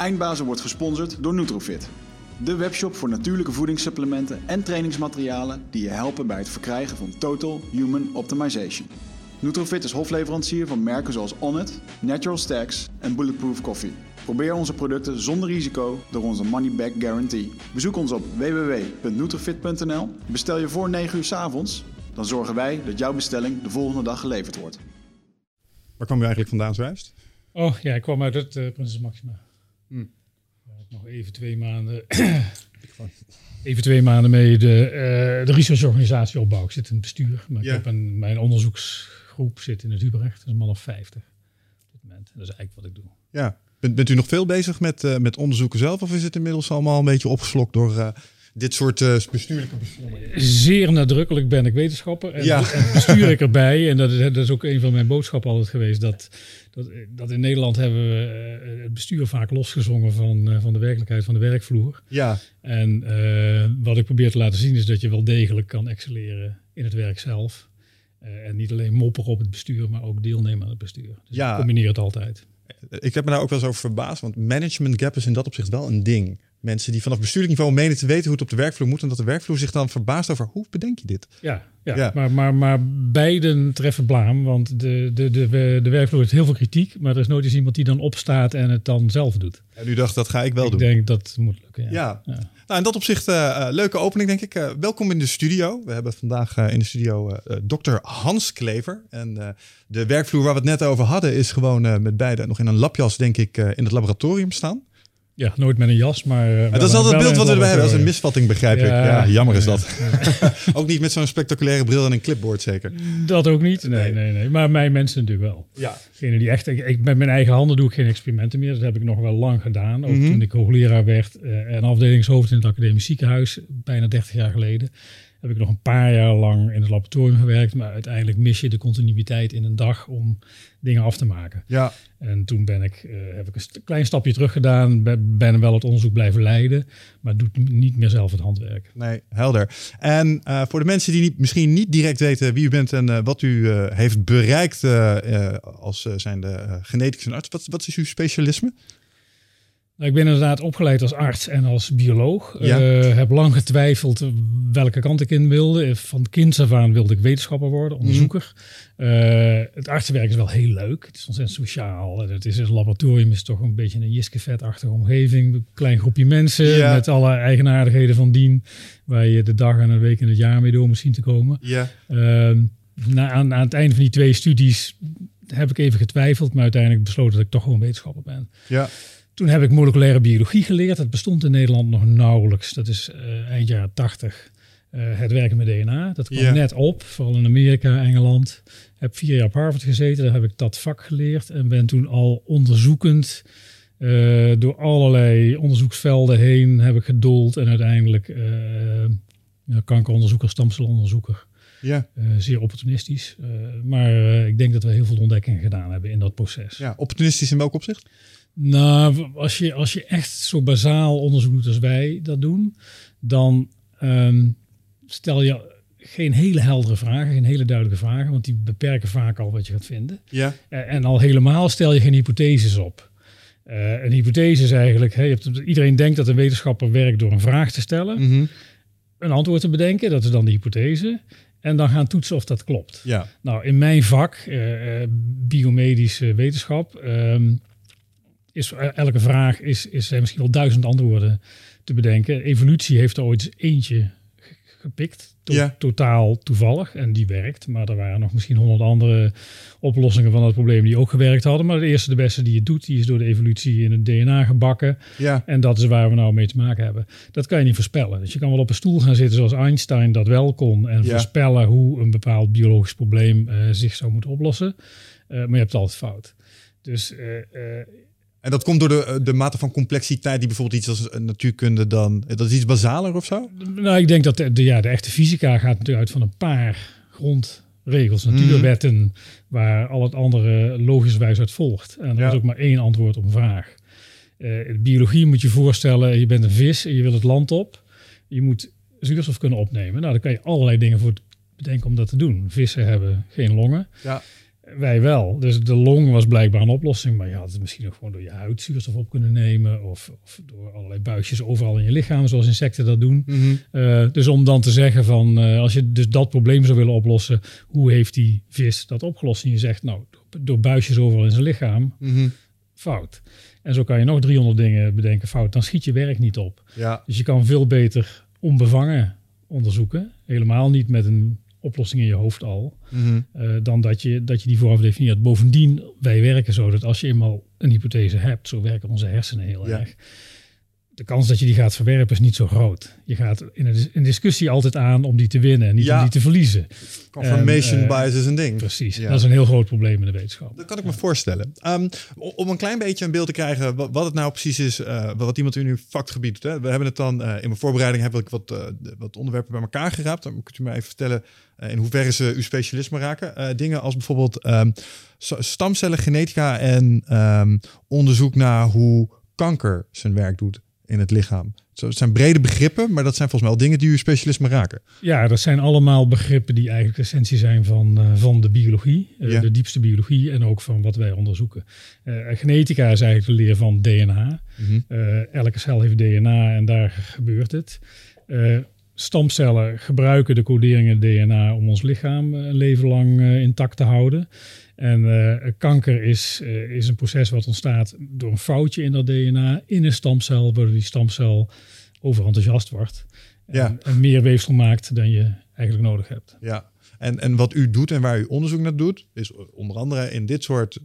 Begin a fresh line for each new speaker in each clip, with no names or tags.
Eindbazen wordt gesponsord door Nutrofit. De webshop voor natuurlijke voedingssupplementen en trainingsmaterialen die je helpen bij het verkrijgen van Total Human Optimization. Nutrofit is hofleverancier van merken zoals Onnit, Natural Stacks en Bulletproof Coffee. Probeer onze producten zonder risico door onze money back guarantee. Bezoek ons op www.nutrofit.nl. Bestel je voor 9 uur 's avonds, dan zorgen wij dat jouw bestelling de volgende dag geleverd wordt.
Waar kwam je eigenlijk vandaan zojuist?
Oh ja, ik kwam uit het uh, Prinses Maxima. Ik nog even twee maanden, even twee maanden mee de, uh, de researchorganisatie opbouw. Ik zit in het bestuur, maar
Ja.
ik heb een, mijn onderzoeksgroep zit in het Hubrecht. Dat is een man of 50 op dit moment. Dat is eigenlijk wat ik doe.
Ja. Bent, bent u nog veel bezig met, eh, met onderzoeken zelf? Of is het inmiddels allemaal een beetje opgeslokt door eh, dit soort bestuurlijke beslommeringen?
Zeer nadrukkelijk ben ik wetenschapper en,
Ja.
en bestuur ik erbij. En dat is, dat is ook een van mijn boodschappen altijd geweest. Dat, dat, dat in Nederland hebben we eh, het bestuur vaak losgezongen van, eh, van de werkelijkheid van de werkvloer.
Ja,
En eh, wat ik probeer te laten zien is dat je wel degelijk kan excelleren in het werk zelf. Eh, en niet alleen mopperen op het bestuur, maar ook deelnemen aan het bestuur. Dus
Ja.
combineer het altijd.
ik heb me daar ook wel eens over verbaasd. Want management gap is in dat opzicht wel een ding. Mensen die vanaf bestuurlijk niveau menen te weten hoe het op de werkvloer moet. En dat de werkvloer zich dan verbaast over hoe bedenk je dit?
Ja, ja,
Ja.
Maar, maar, maar beiden treffen blaam. Want de, de, de, de werkvloer heeft heel veel kritiek. Maar er is nooit eens iemand die dan opstaat en het dan zelf doet.
En u dacht, dat ga ik wel
ik
doen.
denk dat moet lukken. Ja.
Ja.
Ja.
Nou, in dat opzicht eh, eh, leuke opening, denk ik. Eh, welkom in de studio. We hebben vandaag in de studio dokter Hans Klever. En de werkvloer waar we het net over hadden, is gewoon met beide nog in een labjas, denk ik, in het laboratorium staan.
Ja, nooit met een jas, maar... eh,
dat is altijd het beeld wat we erbij hebben. Dat is een misvatting, begrijp ik.
Ja,
Ja, jammer is
ja,
dat. ook niet met zo'n spectaculaire bril en een clipboard, zeker.
Dat ook niet. Nee,
Nee.
nee. Maar mijn mensen natuurlijk wel.
Ja.
Degene die echt, ik, ik- met mijn eigen handen doe ik geen experimenten meer. Dat heb ik nog wel lang gedaan. Ook
Mhm.
toen ik hoogleraar werd eh, en afdelingshoofd in het academisch ziekenhuis, bijna 30 jaar geleden. Heb ik nog een paar jaar lang in het laboratorium gewerkt. Maar uiteindelijk mis je de continuïteit in een dag om dingen af te maken.
Ja,
En toen ben ik, eh, heb ik een st- klein stapje terug gedaan. Ben, ben wel het onderzoek blijven leiden. Maar doe niet meer zelf het handwerk.
nee, helder. En eh, voor de mensen die niet, misschien niet direct weten wie u bent en eh, wat u heeft bereikt als uh, zijnde geneticus en arts, wat, wat is uw specialisme?
Nou, ik ben inderdaad opgeleid als arts en als bioloog.
Ja.
Eh, heb lang getwijfeld welke kant ik in wilde. Van kinds af aan wilde ik wetenschapper worden, onderzoeker. Eh, het artsenwerk is wel heel leuk. Het is ontzettend sociaal. En Het is een laboratorium is toch een beetje een jiskevet-achtige omgeving. Een klein groepje mensen
Ja.
met alle eigenaardigheden van dien. Waar je de dag en een week in het jaar mee door moet zien te komen.
Ja.
Ehm, na, aan, aan het einde van die twee studies heb ik even getwijfeld. Maar uiteindelijk besloten dat ik toch gewoon wetenschapper ben.
Ja.
Toen heb ik moleculaire biologie geleerd. Dat bestond in Nederland nog nauwelijks. Dat is eh, eind jaren 80. eh, het werken met DNA. Dat kwam net op, vooral in Amerika, Engeland. Heb vier jaar op Harvard gezeten. Daar heb ik dat vak geleerd. En ben toen al onderzoekend eh, door allerlei onderzoeksvelden heen heb ik gedoold. En uiteindelijk kankeronderzoeker, stamcelonderzoeker.
Ja.
Eh, zeer opportunistisch. Eh, maar eh, ik denk dat we heel veel ontdekkingen gedaan hebben in dat proces.
ja, opportunistisch in welk opzicht?
Nou, als je, als je echt zo bazaal onderzoek doet als wij dat doen, dan ehm, stel je geen hele heldere vragen, geen hele duidelijke vragen, want die beperken vaak al wat je gaat vinden.
Ja.
Eh, en al helemaal stel je geen hypotheses op. Een hypothese is eigenlijk, iedereen denkt dat een wetenschapper werkt door een vraag te stellen,
Mhm.
een antwoord te bedenken, dat is dan de hypothese, en dan gaan toetsen of dat klopt.
Ja.
Nou, in mijn vak, eh, eh, biomedische wetenschap, ehm, is elke vraag is, is misschien wel duizend antwoorden te bedenken. Evolutie heeft er ooit eentje gepikt, to-
Ja.
totaal toevallig, en die werkt. Maar er waren nog misschien honderd andere oplossingen van het probleem die ook gewerkt hadden. Maar de eerste, de beste die het doet, die is door de evolutie in het DNA gebakken.
Ja.
En dat is waar we nou mee te maken hebben. Dat kan je niet voorspellen. Dus je kan wel op een stoel gaan zitten zoals Einstein dat wel kon. En
Ja.
voorspellen hoe een bepaald biologisch probleem eh, zich zou moeten oplossen. Eh, maar je hebt het altijd fout. Dus eh,
En dat komt door de, de mate van complexiteit die bijvoorbeeld iets als natuurkunde dan... Dat is iets basaler of zo?
nou, ik denk dat de, de, ja, de echte fysica gaat natuurlijk uit van een paar grondregels, natuurwetten, waar al het andere logischwijs uit volgt. En er
Ja.
is ook maar één antwoord op een vraag. Eh, in biologie moet je voorstellen, je bent een vis en je wil het land op. Je moet zuurstof kunnen opnemen. Nou, dan kan je allerlei dingen voor bedenken om dat te doen. Vissen hebben geen longen.
Ja.
Wij wel. Dus de long was blijkbaar een oplossing. Maar je had het misschien ook gewoon door je huid zuurstof op kunnen nemen. Of, of door allerlei buisjes overal in je lichaam, zoals insecten dat doen.
Mhm.
Uh, dus om dan te zeggen van, uh, als je dus dat probleem zou willen oplossen, hoe heeft die vis dat opgelost? En je zegt, nou, door buisjes overal in zijn lichaam,
Mhm.
fout. En zo kan je nog 300 dingen bedenken, fout. Dan schiet je werk niet op.
Ja.
Dus je kan veel beter onbevangen onderzoeken. Helemaal niet met een oplossing in je hoofd al.
Mhm.
Uh, dan dat je, dat je die vooraf definieert. Bovendien, wij werken zo dat als je eenmaal een hypothese hebt, zo werken onze hersenen heel
Ja.
erg. De kans dat je die gaat verwerpen is niet zo groot. Je gaat in een, dis- een discussie altijd aan om die te winnen en niet
Ja.
om die te verliezen.
Confirmation
En, eh,
bias is een ding.
Precies.
Ja.
Dat is een heel groot probleem in de wetenschap.
Dat kan ik me voorstellen. Um, om een klein beetje een beeld te krijgen wat, het nou precies is, eh, wat iemand in uw vakgebied doet. Hè. We hebben het dan eh, in mijn voorbereiding heb ik wat, eh, wat onderwerpen bij elkaar geraapt. Dan kunt u mij even vertellen eh, in hoeverre ze uw specialisme raken. Eh, dingen als bijvoorbeeld ehm, stamcellen, genetica en ehm, onderzoek naar hoe kanker zijn werk doet in het lichaam. Het zijn brede begrippen, maar dat zijn volgens mij wel dingen die uw specialisme raken.
Ja, dat zijn allemaal begrippen die eigenlijk de essentie zijn van, eh, van de biologie. eh,
Ja.
De diepste biologie en ook van wat wij onderzoeken. Eh, genetica is eigenlijk de leer van DNA. Eh, elke cel heeft DNA en daar gebeurt het. Stamcellen gebruiken de coderingen DNA om ons lichaam eh, een leven lang eh, intact te houden. En eh, kanker is, is een proces wat ontstaat door een foutje in dat DNA in een stamcel, waardoor die stamcel overenthousiast wordt.
Ja.
En, meer weefsel maakt dan je eigenlijk nodig hebt.
Ja, en, en wat u doet en waar u onderzoek naar doet, is onder andere in dit soort,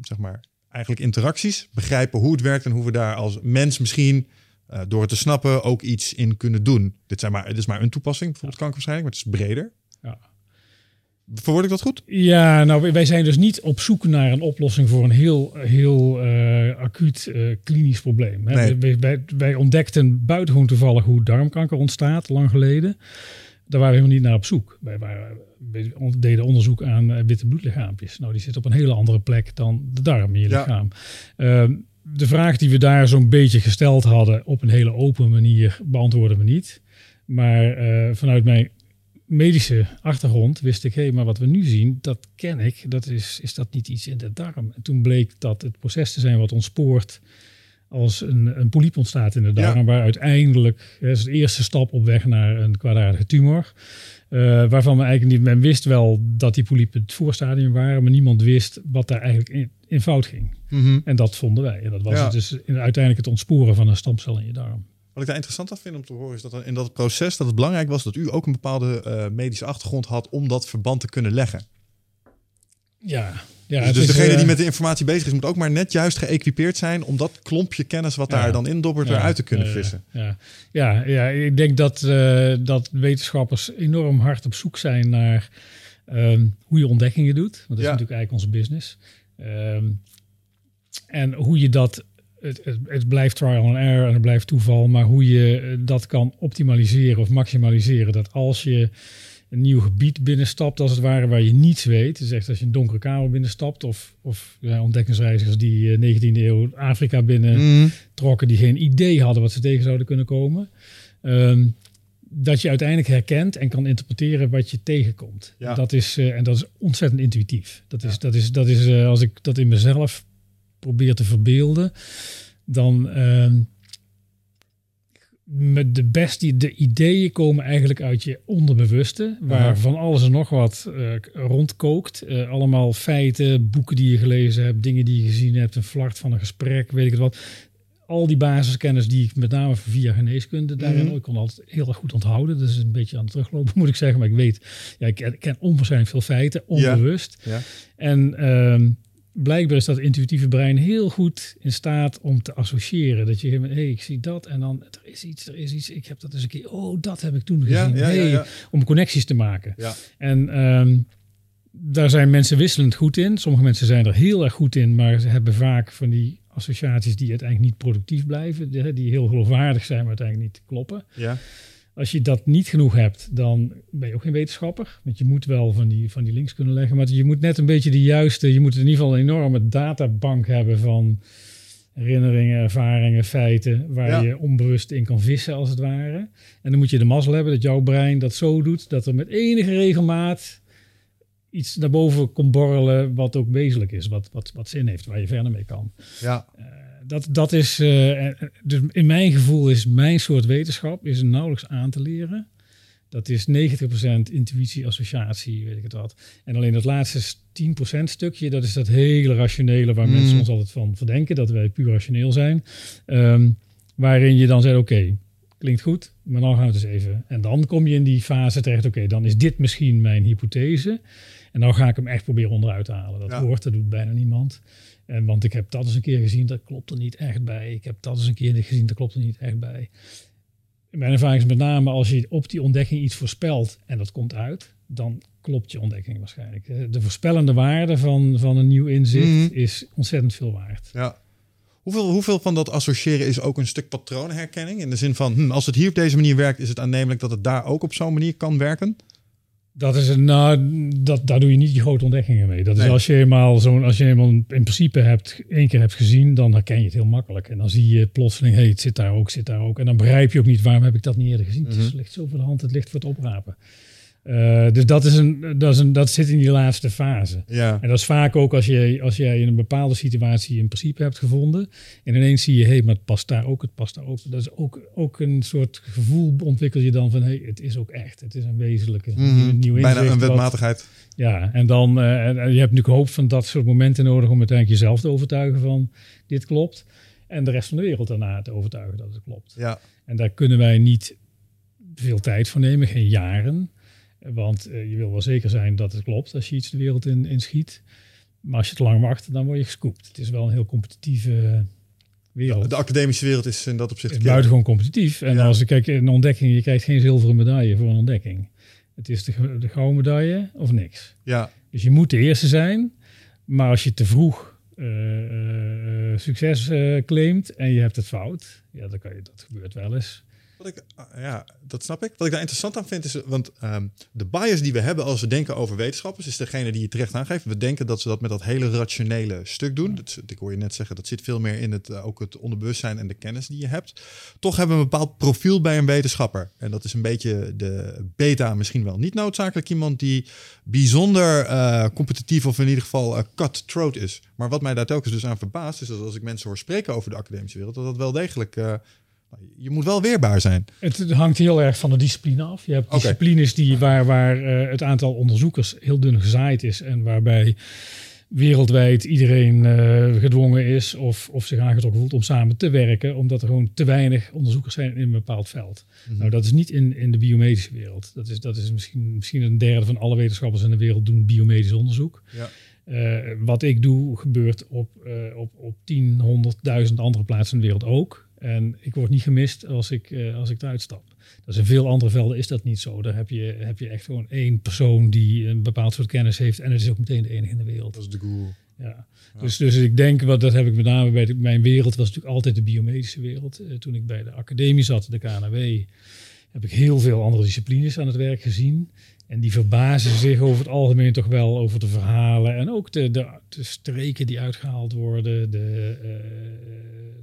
zeg maar, eigenlijk interacties begrijpen hoe het werkt en hoe we daar als mens misschien eh, door het te snappen ook iets in kunnen doen. Dit, zijn maar, dit is maar een toepassing, bijvoorbeeld kankerbestrijding, maar het is breder.
Ja.
Verwoord ik dat goed?
Ja, nou, wij- zijn dus niet op zoek naar een oplossing voor een heel, heel eh, acuut eh, klinisch probleem. Hè.
Nee.
Wij, wij, wij ontdekten buitengewoon toevallig hoe darmkanker ontstaat, lang geleden. Daar waren we helemaal niet naar op zoek. Wij, waren, wij deden onderzoek aan witte bloedlichaampjes. Nou, die zitten op een hele andere plek dan de darm in je
Ja.
lichaam. De vraag die we daar zo'n beetje gesteld hadden op een hele open manier beantwoorden we niet. Maar eh, vanuit mijn medische achtergrond wist ik, hé, hey, maar wat we nu zien, dat ken ik. Dat is, is dat niet iets in de darm? En toen bleek dat het proces te zijn wat ontspoort als een, een polyp ontstaat in de darm,
Ja.
waar uiteindelijk, dat is de eerste stap op weg naar een kwaadaardige tumor. Eh, waarvan we eigenlijk niet, men wist wel dat die polypen het voorstadium waren, maar niemand wist wat daar eigenlijk in, in fout ging. En dat vonden wij. En dat was
Ja.
het dus in, uiteindelijk het ontsporen van een stamcel in je darm.
Wat ik daar interessant aan vind om te horen is dat in dat proces dat het belangrijk was dat u ook een bepaalde eh, medische achtergrond had om dat verband te kunnen leggen.
Ja, ja
dus dus degene
eh,
die met de informatie bezig is, moet ook maar net juist geëquipeerd zijn om dat klompje kennis wat
Ja.
daar dan in dobbert
Ja,
eruit te kunnen vissen.
Ja, ja, ja, ik denk dat, eh, dat wetenschappers enorm hard op zoek zijn naar ehm, hoe je ontdekkingen doet. Want dat is natuurlijk eigenlijk onze business. Ehm, en hoe je dat, het, het, het blijft trial and error en het blijft toeval, maar hoe je eh, dat kan optimaliseren of maximaliseren. Dat als je een nieuw gebied binnenstapt, als het ware, waar je niets weet. Dus echt als je een donkere kamer binnenstapt of, of ja, ontdekkingsreizigers die eh, 19e eeuw Afrika binnen
Mhm.
trokken die geen idee hadden wat ze tegen zouden kunnen komen. Ehm, dat je uiteindelijk herkent en kan interpreteren wat je tegenkomt.
Ja.
Dat is, eh, en dat is ontzettend intuïtief. Dat is, dat is, dat is eh, als ik dat in mezelf probeer te verbeelden, dan ehm, met de beste de ideeën komen eigenlijk uit je onderbewuste, waar van alles en nog wat eh, rondkookt. Eh, allemaal feiten, boeken die je gelezen hebt, dingen die je gezien hebt, een flart van een gesprek, weet ik het wat. Al die basiskennis die ik met name via geneeskunde daarin,
Mhm.
ik kon altijd heel erg goed onthouden. Dus een beetje aan het teruglopen moet ik zeggen, maar ik weet, ja, ik ken, ik ken onwaarschijnlijk veel feiten, onbewust.
Ja.
En ehm, blijkbaar is dat intuïtieve brein heel goed in staat om te associëren. Dat je, hé, hey, ik zie dat en dan, er is iets, er is iets. Ik heb dat eens een keer, oh, dat heb ik toen gezien.
ja, ja,
Hey,
ja.
Om connecties te maken.
Ja.
En ehm, daar zijn mensen wisselend goed in. Sommige mensen zijn er heel erg goed in, maar ze hebben vaak van die associaties die uiteindelijk niet productief blijven. Die, die heel geloofwaardig zijn, maar uiteindelijk niet kloppen.
Ja.
Als je dat niet genoeg hebt, dan ben je ook geen wetenschapper. Want je moet wel van die, van die links kunnen leggen. Maar je moet net een beetje de juiste... Je moet in ieder geval een enorme databank hebben van herinneringen, ervaringen, feiten... waar
Ja.
je onbewust in kan vissen, als het ware. En dan moet je de mazzel hebben dat jouw brein dat zo doet... dat er met enige regelmaat iets naar boven komt borrelen wat ook wezenlijk is, wat, wat, wat zin heeft, waar je verder mee kan.
Ja.
Uh, dat, dat is, uh, dus in mijn gevoel is mijn soort wetenschap is nauwelijks aan te leren. Dat is 90% intuïtie, associatie, weet ik het wat. En alleen dat laatste 10% stukje, dat is dat hele rationele waar
Mm.
mensen ons altijd van verdenken, dat wij puur rationeel zijn. Um, waarin je dan zegt, oké, okay, klinkt goed, maar dan gaan we het eens even. En dan kom je in die fase terecht, oké, okay, dan is dit misschien mijn hypothese. En dan ga ik hem echt proberen onderuit te halen. Dat
Ja.
hoort, dat doet bijna niemand. En, want ik heb dat eens een keer gezien, dat klopt er niet echt bij. Ik heb dat eens een keer gezien, dat klopt er niet echt bij. Mijn ervaring is met name als je op die ontdekking iets voorspelt en dat komt uit, dan klopt je ontdekking waarschijnlijk. De voorspellende waarde van, van een nieuw inzicht
Mhm.
is ontzettend veel waard.
Ja. Hoeveel, hoeveel van dat associëren is ook een stuk patroonherkenning? In de zin van, hm, als het hier op deze manier werkt, is het aannemelijk dat het daar ook op zo'n manier kan werken?
Dat is een, nou, dat, daar doe je niet die grote ontdekkingen mee. Dat is als je eenmaal zo'n, als je eenmaal in principe hebt, één keer hebt gezien, dan herken je het heel makkelijk. En dan zie je plotseling, hé, hey, het zit daar ook, zit daar ook. En dan begrijp je ook niet, waarom heb ik dat niet eerder gezien? Het is-
Mhm.
ligt zo voor de hand, het ligt voor het oprapen. Eh, dus dat, is een, dat, is een, dat zit in die laatste fase.
Ja.
En dat is vaak ook als, je, als jij in een bepaalde situatie een principe hebt gevonden. En ineens zie je, hé, hey, maar het past daar ook, het past daar ook. Dat is ook, ook een soort gevoel ontwikkel je dan van, hé, hey, het is ook echt. Het is een wezenlijke,
Mhm.
een nieuw
Bijna
inzicht
een
wat-
wetmatigheid.
ja, en dan, eh, en je hebt natuurlijk hoop van dat soort momenten nodig om uiteindelijk jezelf te overtuigen van dit klopt. En de rest van de wereld daarna te overtuigen dat het klopt.
Ja.
En daar kunnen wij niet veel tijd voor nemen, geen jaren. Want eh, je wil wel zeker zijn dat het klopt als je iets de wereld in, in schiet. Maar als je te lang wacht, dan word je gescoopt. Het is wel een heel competitieve wereld.
De academische wereld is in dat opzicht...
Het is buitengewoon competitief. En
Ja.
als ik kijk, een ontdekking, je krijgt geen zilveren medaille voor een ontdekking. Het is de, gouden medaille of niks.
Ja.
Dus je moet de eerste zijn. Maar als je te vroeg eh, eh, succes eh, claimt en je hebt het fout, ja, dan kan je, dat gebeurt wel eens.
Ah, ja, dat snap ik. Wat ik daar interessant aan vind is, want ehm, de bias die we hebben als we denken over wetenschappers, is degene die je terecht aangeeft. We denken dat ze dat met dat hele rationele stuk doen. Dat, ik hoor je net zeggen, dat zit veel meer in het, eh, ook het onderbewustzijn en de kennis die je hebt. Toch hebben we een bepaald profiel bij een wetenschapper. En dat is een beetje de beta, misschien wel niet noodzakelijk iemand die bijzonder eh, competitief of in ieder geval eh, cut-throat is. Maar wat mij daar telkens dus aan verbaast, is dat als ik mensen hoor spreken over de academische wereld, dat dat wel degelijk... je moet wel weerbaar zijn.
Het hangt heel erg van de discipline af. Je hebt disciplines die, waar, waar eh, het aantal onderzoekers heel dun gezaaid is en waarbij wereldwijd iedereen eh, gedwongen is of, of zich aangetrokken voelt om samen te werken, omdat er gewoon te weinig onderzoekers zijn in een bepaald veld. Nou, dat is niet in, in de biomedische wereld. Dat is, dat is misschien, misschien een derde van alle wetenschappers in de wereld doen biomedisch onderzoek.
Ja.
Eh, wat ik doe gebeurt op, eh, op, op 10, 100.000 andere plaatsen in de wereld ook. En ik word niet gemist als ik, eh, als ik eruit stap. Is in veel andere velden is dat niet zo. Daar heb je, heb je echt gewoon één persoon die een bepaald soort kennis heeft. En het is ook meteen de enige in de wereld.
Dat is de guru.
Ja. Dus, dus ik denk, wat dat heb ik met name bij de, mijn wereld, was natuurlijk altijd de biomedische wereld. Eh, toen ik bij de academie zat, de KNW, heb ik heel veel andere disciplines aan het werk gezien. En die verbazen zich over het algemeen toch wel over de verhalen. En ook de, de, de streken die uitgehaald worden, de, eh,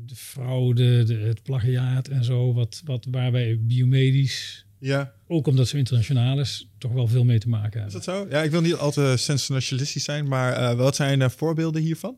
de fraude, de, het plagiaat en zo. Wat, wat, waar wij biomedisch,
Ja,
ook omdat ze internationaal is, toch wel veel mee te maken
is
hebben.
dat zo? Ja, ik wil niet al te sensationalistisch zijn, maar eh, wat zijn eh, voorbeelden hiervan?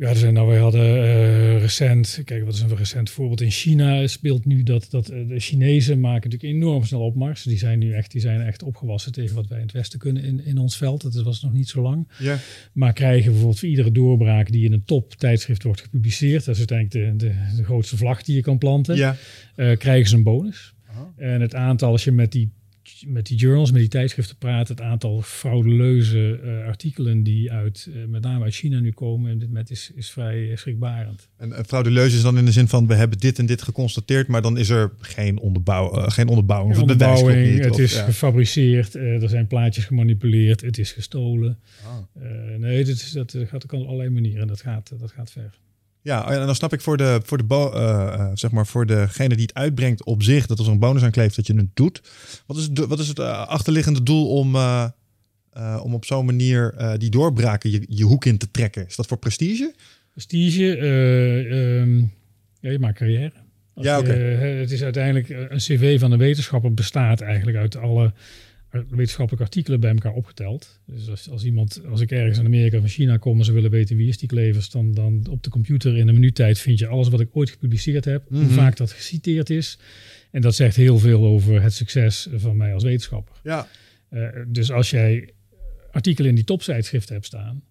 Ja, er zijn, nou, wij hadden eh, recent, kijk, wat is een recent voorbeeld? In China speelt nu dat, dat eh, de Chinezen maken natuurlijk enorm snel opmars. Die zijn nu echt, die zijn echt opgewassen tegen wat wij in het Westen kunnen in, in ons veld. Dat was nog niet zo lang.
Ja.
Maar krijgen bijvoorbeeld voor iedere doorbraak die in een top tijdschrift wordt gepubliceerd, dat is uiteindelijk de, de, de grootste vlag die je kan planten,
Ja.
eh, krijgen ze een bonus. En het aantal, als je met die, met die journals, met die tijdschriften praat, het aantal fraudeleuze eh, artikelen die uit, eh, met name uit China nu komen, en dit met is, is vrij eh, schrikbarend.
En frauduleus is dan in de zin van we hebben dit en dit geconstateerd, maar dan is er geen, onderbouw, uh, geen onderbouwing.
Geen onderbouwing,
niet,
het
of-
is
ja.
gefabriceerd, eh, er zijn plaatjes gemanipuleerd, het is gestolen.
Ah.
Eh, nee, dat, eh, gaat ook op allerlei manieren en dat gaat, dat gaat ver.
Ja, en dan snap ik voor, de, voor, de eh, eh, zeg maar voor degene die het uitbrengt op zich, dat er zo'n bonus aan kleeft dat je het doet. Wat is, het- wat is het eh, achterliggende doel om, om op zo'n manier die doorbraken je, je hoek in te trekken? Is dat voor prestige?
Prestige, eh, ehm, ja, je maakt carrière. Als
Ja, oké.
het is uiteindelijk een cv van een wetenschapper bestaat eigenlijk uit alle, wetenschappelijke artikelen bij elkaar opgeteld. Dus als, als iemand, als ik ergens in Amerika of China kom en ze willen weten wie is die Klevers, dan, dan op de computer in een minuuttijd vind je alles wat ik ooit gepubliceerd heb, hoe
Mhm.
vaak dat geciteerd is. En dat zegt heel veel over het succes van mij als wetenschapper.
Ja,
Eh, dus als jij artikelen in die toptijdschriften hebt staan,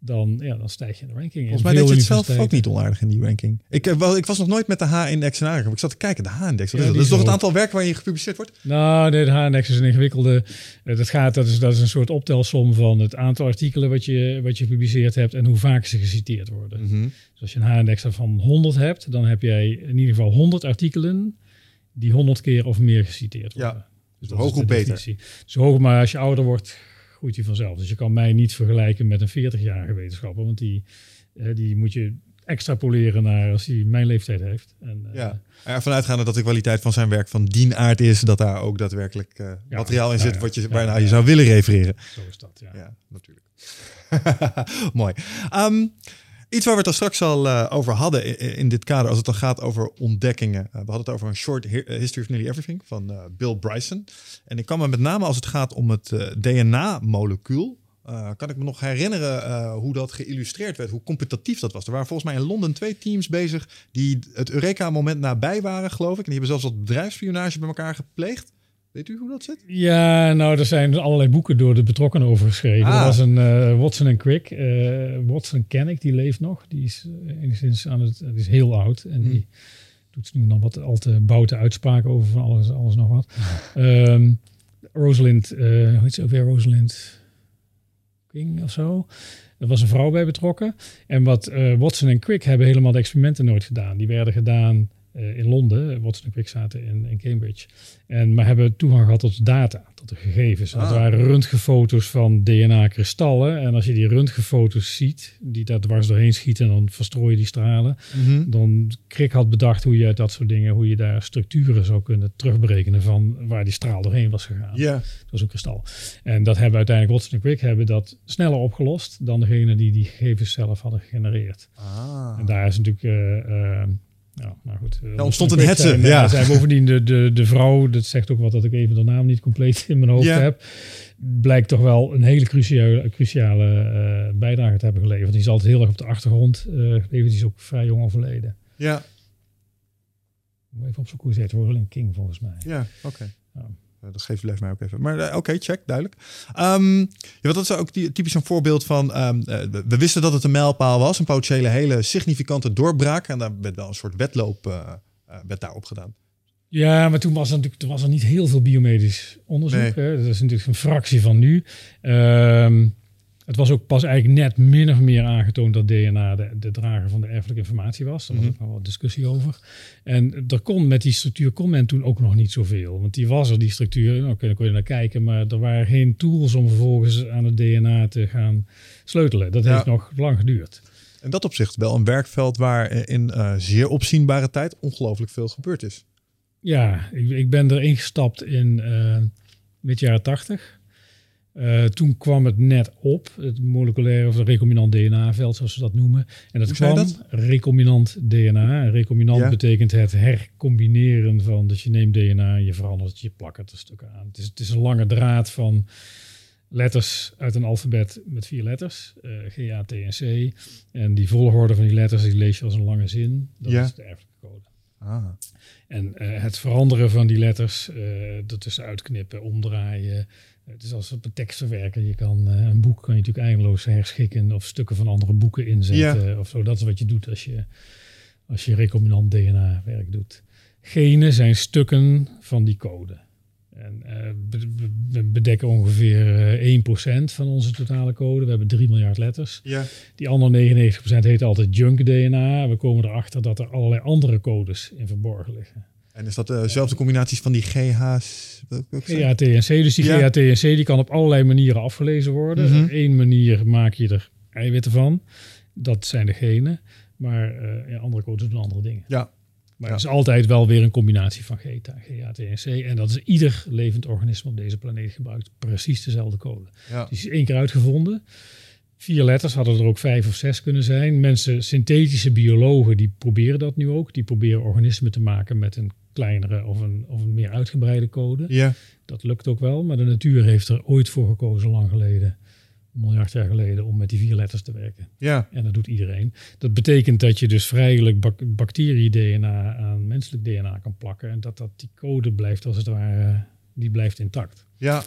dan, ja, dan stijg je in de ranking.
volgens mij deed je het zelf ook niet onaardig in die ranking. Ik, eh, wel, ik was nog nooit met de H-index in aanraking. Ik zat te kijken, de H-index.
Ja,
dat? is toch het aantal werken waar je gepubliceerd wordt?
Nou, nee, de H-index is een ingewikkelde. eh, dat, gaat, dat, is, dat is een soort optelsom van het aantal artikelen wat je, wat je gepubliceerd hebt en hoe vaak ze geciteerd worden.
Mhm.
Dus als je een H-index van 100 hebt, dan heb jij in ieder geval 100 artikelen die 100 keer of meer geciteerd
Ja,
worden.
Dus hoog
de
hoe beter.
Dus hoger, maar als je ouder wordt, groeit hij vanzelf. Dus je kan mij niet vergelijken met een 40-jarige wetenschapper, want die, eh, die moet je extrapoleren naar als hij mijn leeftijd heeft. En, eh,
Ja. Ervan uitgaande dat de kwaliteit van zijn werk van dien aard is, dat daar ook daadwerkelijk eh, materiaal in zit
ja.
wat je, waarna je zou willen refereren.
Zo is dat, ja.
Ja, natuurlijk. Mooi. Ehm, iets waar we het al straks al eh, over hadden in, dit kader, als het dan gaat over ontdekkingen. Eh, we hadden het over een short eh, history of nearly everything van Bill Bryson. En ik kan me met name als het gaat om het DNA-molecuul. kan ik me nog herinneren hoe dat geïllustreerd werd, hoe competitief dat was. Er waren volgens mij in Londen twee teams bezig die het Eureka-moment nabij waren, geloof ik. En die hebben zelfs wat bedrijfsspionage bij elkaar gepleegd. Weet u hoe dat zit?
Ja, nou, er zijn allerlei boeken door de betrokkenen over geschreven.
Ah.
Er was een eh, Watson en Crick. eh, Watson ken ik, die leeft nog. Die is eh, enigszins aan het, die is heel oud. En die doet nu nog wat al te boute uitspraken over van alles, alles nog wat. Ehm, Rosalind, hoe heet ze ook weer? Rosalind King of zo. Er was een vrouw bij betrokken. En wat Watson en Crick hebben helemaal de experimenten nooit gedaan. Die werden gedaan in Londen. Watson en Crick zaten in, in Cambridge. En, maar hebben toegang gehad tot data, tot de gegevens. En Dat
Ah.
waren röntgenfoto's van DNA-kristallen. En als je die röntgenfoto's ziet, die daar dwars doorheen schieten... en dan verstrooi je die stralen. Dan Crick had bedacht hoe je uit dat soort dingen... hoe je daar structuren zou kunnen terugberekenen... van waar die straal doorheen was gegaan.
Ja.
Dat was een kristal. En dat hebben uiteindelijk Watson en Crick hebben dat sneller opgelost... dan degene die die gegevens zelf hadden gegenereerd.
Ah.
En daar is natuurlijk. eh, eh, nou, maar goed.
Daar ontstond een hetze,
zijn,
ja.
eh, Zijn bovendien de, de, de vrouw, dat zegt ook wat dat ik even de naam niet compleet in mijn hoofd
Ja.
heb. Blijkt toch wel een hele cruciale, cruciale eh, bijdrage te hebben geleverd. Die is altijd heel erg op de achtergrond eh gebleven. Die is ook vrij jong overleden.
Ja,
Even op zo'n koers heet Roland King volgens mij.
ja, oké.
Ja.
Eh, Dat geeft blijft mij ook even. Maar eh, oké, check, duidelijk. Ehm, ja, dat is ook die- typisch een voorbeeld van. ehm, eh, we- we wisten dat het een mijlpaal was, een potentiële hele significante doorbraak. En daar werd wel een soort wedloop eh, werd daarop gedaan.
Ja, maar toen was er natuurlijk toen was er niet heel veel biomedisch onderzoek.
Nee.
Hè? Dat is natuurlijk een fractie van nu. Ehm, het was ook pas eigenlijk net min of meer aangetoond dat DNA de, de drager van de erfelijke informatie was. Daar was ook nog wel discussie over. En er kon met die structuur kon men toen ook nog niet zoveel. Want die was er, die structuur. Nou, kun je, kon je naar kijken, maar er waren geen tools om vervolgens aan het DNA te gaan sleutelen. Dat
Ja.
heeft nog lang geduurd.
In dat opzicht wel een werkveld waar in eh, zeer opzienbare tijd ongelooflijk veel gebeurd is.
Ja, ik, ik ben er ingestapt in eh mid jaren tachtig. Eh, toen kwam het net op, het moleculaire of recombinant DNA-veld, zoals ze dat noemen. En dat
Hoe
kwam
dat?
recombinant DNA. En recombinant
Ja.
betekent het hercombineren van, dus je neemt DNA je verandert het, je plakt het een stuk aan. Het is, het is een lange draad van letters uit een alfabet met vier letters, eh, G, A, T en C. En die volgorde van die letters, die lees je als een lange zin. Dat
Ja.
is de erfelijke code.
Ah.
En eh, het veranderen van die letters, eh ertussen uitknippen, omdraaien. Het is als op een tekstverwerker. Je kan eh, een boek kan je natuurlijk eindeloos herschikken of stukken van andere boeken inzetten of zo. Dat is wat je doet als je, als je recombinant DNA werk doet. Genen zijn stukken van die code. En eh, we bedekken ongeveer eh 1% van onze totale code. We hebben 3 miljard letters.
Ja.
Die andere 99% heet altijd junk DNA. We komen erachter dat er allerlei andere codes in verborgen liggen.
En is dat dezelfde combinaties van die GH's?
GATNC, dus die
Ja.
GATNC die kan op allerlei manieren afgelezen worden.
Mhm.
Op één manier maak je er eiwitten van. Dat zijn de genen. Maar eh, ja, andere codes doen andere dingen.
Ja.
Maar
Ja.
het is altijd wel weer een combinatie van GTA, GATNC. En dat is ieder levend organisme op deze planeet gebruikt precies dezelfde code.
Ja.
Die is één keer uitgevonden. Vier letters hadden er ook vijf of zes kunnen zijn. Mensen, synthetische biologen, die proberen dat nu ook. Die proberen organismen te maken met een kleinere of een, of een meer uitgebreide code.
Ja.
Dat lukt ook wel, maar de natuur heeft er ooit voor gekozen, lang geleden, een miljard jaar geleden, om met die vier letters te werken.
Ja.
En dat doet iedereen. Dat betekent dat je dus vrijelijk bak bacterie-DNA aan menselijk DNA kan plakken. En dat, dat die code blijft als het ware, die blijft intact.
Ja.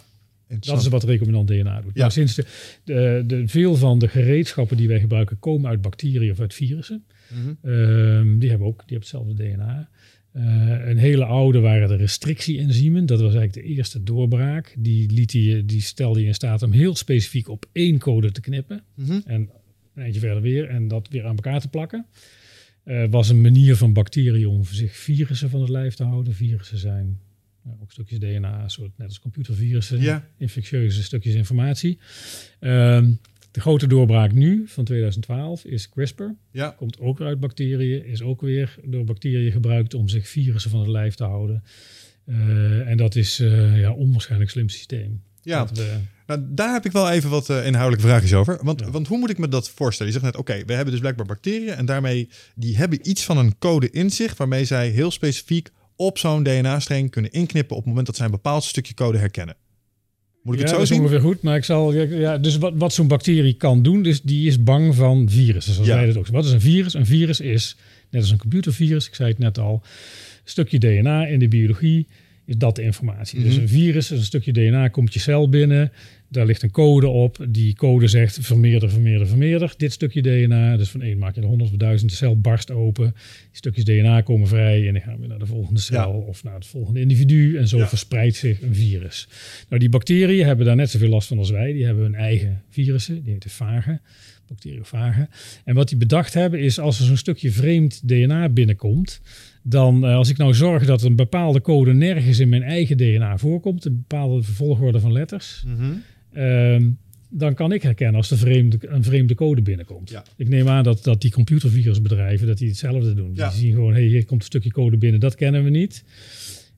Dat is wat recombinant DNA doet.
Ja.
Nou, sinds de, de, de, veel van de gereedschappen die wij gebruiken komen uit bacteriën of uit virussen.
Mhm.
Ehm, die hebben ook die hebben hetzelfde DNA. Eh, een hele oude waren de restrictie-enzymen. Dat was eigenlijk de eerste doorbraak. Die, liet die, die stelde je in staat om heel specifiek op één code te knippen.
Mhm.
En een eindje verder weer en dat weer aan elkaar te plakken. Eh, was een manier van bacteriën om voor zich virussen van het lijf te houden. Virussen zijn ja, ook stukjes DNA, soort, net als computervirussen,
Ja.
infectieuze stukjes informatie. Ehm, de grote doorbraak nu van 2012 is CRISPR.
Ja.
Komt ook weer uit bacteriën, is ook weer door bacteriën gebruikt om zich virussen van het lijf te houden. Eh, en dat is eh, ja, onwaarschijnlijk slim systeem.
Ja.
We-
Nou, daar heb ik wel even wat eh, inhoudelijke vraagjes over. Want,
Ja.
want hoe moet ik me dat voorstellen? Je zegt net, oké, we hebben dus blijkbaar bacteriën en daarmee die hebben iets van een code in zich waarmee zij heel specifiek op zo'n DNA-streng kunnen inknippen op het moment dat zij een bepaald stukje code herkennen. Moet ik
ja,
het zo
dat is
zien?
ongeveer goed. Maar ik zal. ja, dus wat, wat zo'n bacterie kan doen, dus die is bang van virussen. Zoals
Ja.
wij dat ook. Wat is een virus? Een virus is, net als een computervirus, ik zei het net al, een stukje DNA in de biologie is dat de informatie. Dus
Mhm.
een virus is een stukje DNA, komt je cel binnen. Daar ligt een code op. Die code zegt vermeerder, vermeerder, vermeerder. Dit stukje DNA. Dus van één maak je er honderd of duizend. De cel barst open. Die stukjes DNA komen vrij. En die gaan weer naar de volgende cel
Ja.
of naar het volgende individu. En zo
Ja.
verspreidt zich een virus. Nou, die bacteriën hebben daar net zoveel last van als wij. Die hebben hun eigen virussen. Die heten vagen. Bacteriofagen. En wat die bedacht hebben is als er zo'n stukje vreemd DNA binnenkomt. Dan eh, als ik nou zorg dat een bepaalde code nergens in mijn eigen DNA voorkomt. Een bepaalde volgorde van letters.
Mhm.
Ehm, dan kan ik herkennen als er vreemde, een vreemde code binnenkomt.
Ja.
Ik neem aan dat, dat die computervirusbedrijven dat die hetzelfde doen.
Ja.
Die zien gewoon, hey, hier komt een stukje code binnen, dat kennen we niet.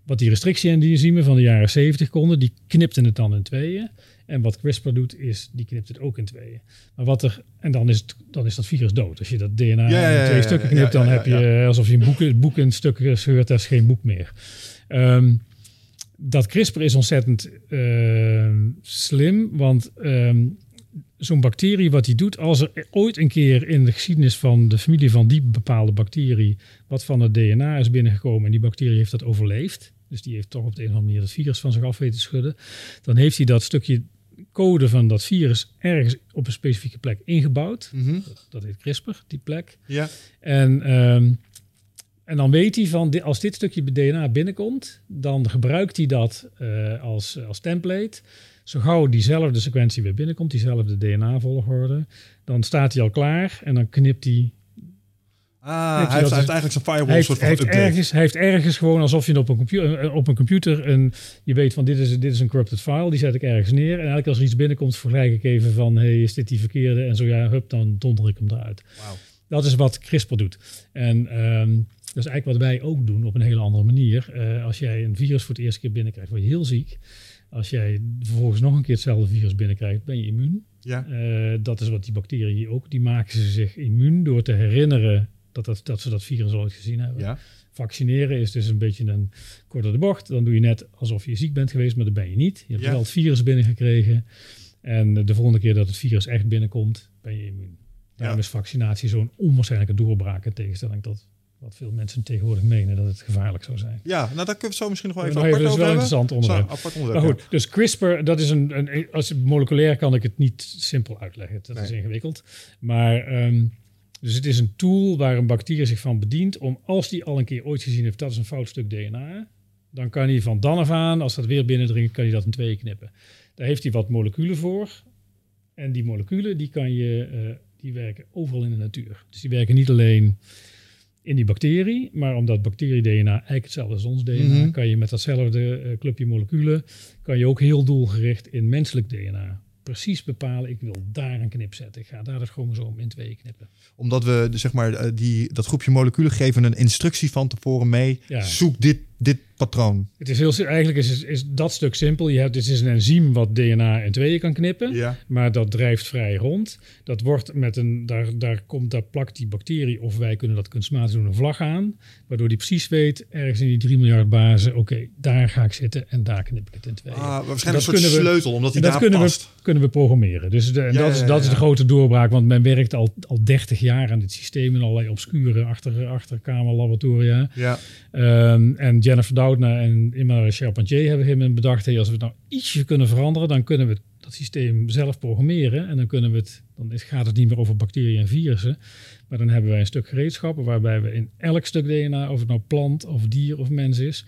Wat die restrictie-enzymen van de jaren 70 konden, die knipten het dan in tweeën. En wat CRISPR doet, is die knipt het ook in tweeën. Maar wat er, en dan is, het, dan is dat virus dood. Als je dat DNA
Ja,
in twee stukken knipt, dan heb je eh, alsof je een boek, boek in stukken scheurt, dat is geen boek meer. Ehm, dat CRISPR is ontzettend ehm, slim, want ehm, zo'n bacterie, wat die doet, als er ooit een keer in de geschiedenis van de familie van die bepaalde bacterie wat van het DNA is binnengekomen en die bacterie heeft dat overleefd, dus die heeft toch op de een of andere manier het virus van zich af weten te schudden, dan heeft hij dat stukje code van dat virus ergens op een specifieke plek ingebouwd.
Mhm.
Dat, dat heet CRISPR, die plek.
Ja.
En, ehm, en dan weet hij van, als dit stukje DNA binnenkomt, dan gebruikt hij dat eh, als, als template. Zo gauw diezelfde sequentie weer binnenkomt, diezelfde DNA-volgorde, dan staat hij al klaar en dan knipt hij.
Ah, hij heeft, hij heeft eigenlijk zijn firewall
heeft,
soort van
heeft ergens, hij heeft ergens gewoon alsof je op een, computer, op een computer een, je weet van dit is, dit is een corrupted file, die zet ik ergens neer. En eigenlijk als er iets binnenkomt, vergelijk ik even van, hey, is dit die verkeerde? En zo ja, hup, dan donder ik hem eruit.
Wauw.
Dat is wat CRISPR doet. En ehm, dat is eigenlijk wat wij ook doen op een hele andere manier. Eh, als jij een virus voor het eerste keer binnenkrijgt, word je heel ziek. Als jij vervolgens nog een keer hetzelfde virus binnenkrijgt, ben je immuun.
Ja.
Eh, dat is wat die bacteriën ook. Die maken ze zich immuun door te herinneren dat, dat, dat ze dat virus al ooit gezien hebben.
Ja.
Vaccineren is dus een beetje een korte de bocht. Dan doe je net alsof je ziek bent geweest, maar dat ben je niet. Je hebt
Ja.
wel het virus binnengekregen. En de volgende keer dat het virus echt binnenkomt, ben je immuun. Daarom
Ja.
is vaccinatie zo'n onwaarschijnlijke doorbraak in tegenstelling tot wat veel mensen tegenwoordig menen dat het gevaarlijk zou zijn.
ja, nou daar kunnen we zo misschien nog wel even
Nog even,
apart
dat is
over
wel een
hebben.
interessant onderwerp.
Zo, apart onderwerp,
Maar goed, dus CRISPR, dat is een, een als moleculair kan ik het niet simpel uitleggen. Dat is ingewikkeld. Maar ehm, dus het is een tool waar een bacterie zich van bedient om als die al een keer ooit gezien heeft dat is een fout stuk DNA, dan kan hij van dan af aan, als dat weer binnendringt, kan hij dat in tweeën knippen. Daar heeft hij wat moleculen voor. En die moleculen die kan je, eh, die werken overal in de natuur. Dus die werken niet alleen in die bacterie, maar omdat bacterie-DNA eigenlijk hetzelfde is als ons DNA,
Mhm.
kan je met datzelfde eh, clubje moleculen, kan je ook heel doelgericht in menselijk DNA precies bepalen, ik wil daar een knip zetten. Ik ga daar het chromosoom in tweeën knippen.
Omdat we, dus zeg maar, eh, die, dat groepje moleculen geven een instructie van tevoren mee.
Ja.
Zoek dit, dit patroon?
Het is heel, eigenlijk is, is dat stuk simpel. Je hebt, dit is een enzym wat DNA in tweeën kan knippen.
Ja.
Maar dat drijft vrij rond. Dat wordt met een, daar, daar, komt, daar plakt die bacterie, of wij kunnen dat kunstmatig doen, een vlag aan. Waardoor die precies weet, ergens in die 3 miljard bazen, oké, daar ga ik zitten en daar knip ik het in tweeën.
Ah, waarschijnlijk
Dat
een soort
kunnen we-
sleutel, omdat
dat
daar
kunnen
past.
we, kunnen we programmeren. Dus de, en
Ja,
dat, is,
ja,
dat is de grote doorbraak. Want men werkt al, al 30 jaar aan dit systeem in allerlei obscure achter, achterkamerlaboratoria.
Ja.
Ehm, en Jennifer Doudna en Emmanuel Charpentier hebben hem bedacht... Hey, als we het nou ietsje kunnen veranderen... dan kunnen we dat systeem zelf programmeren. En dan, kunnen we het, dan gaat het niet meer over bacteriën en virussen. Maar dan hebben wij een stuk gereedschappen... waarbij we in elk stuk DNA, of het nou plant of dier of mens is...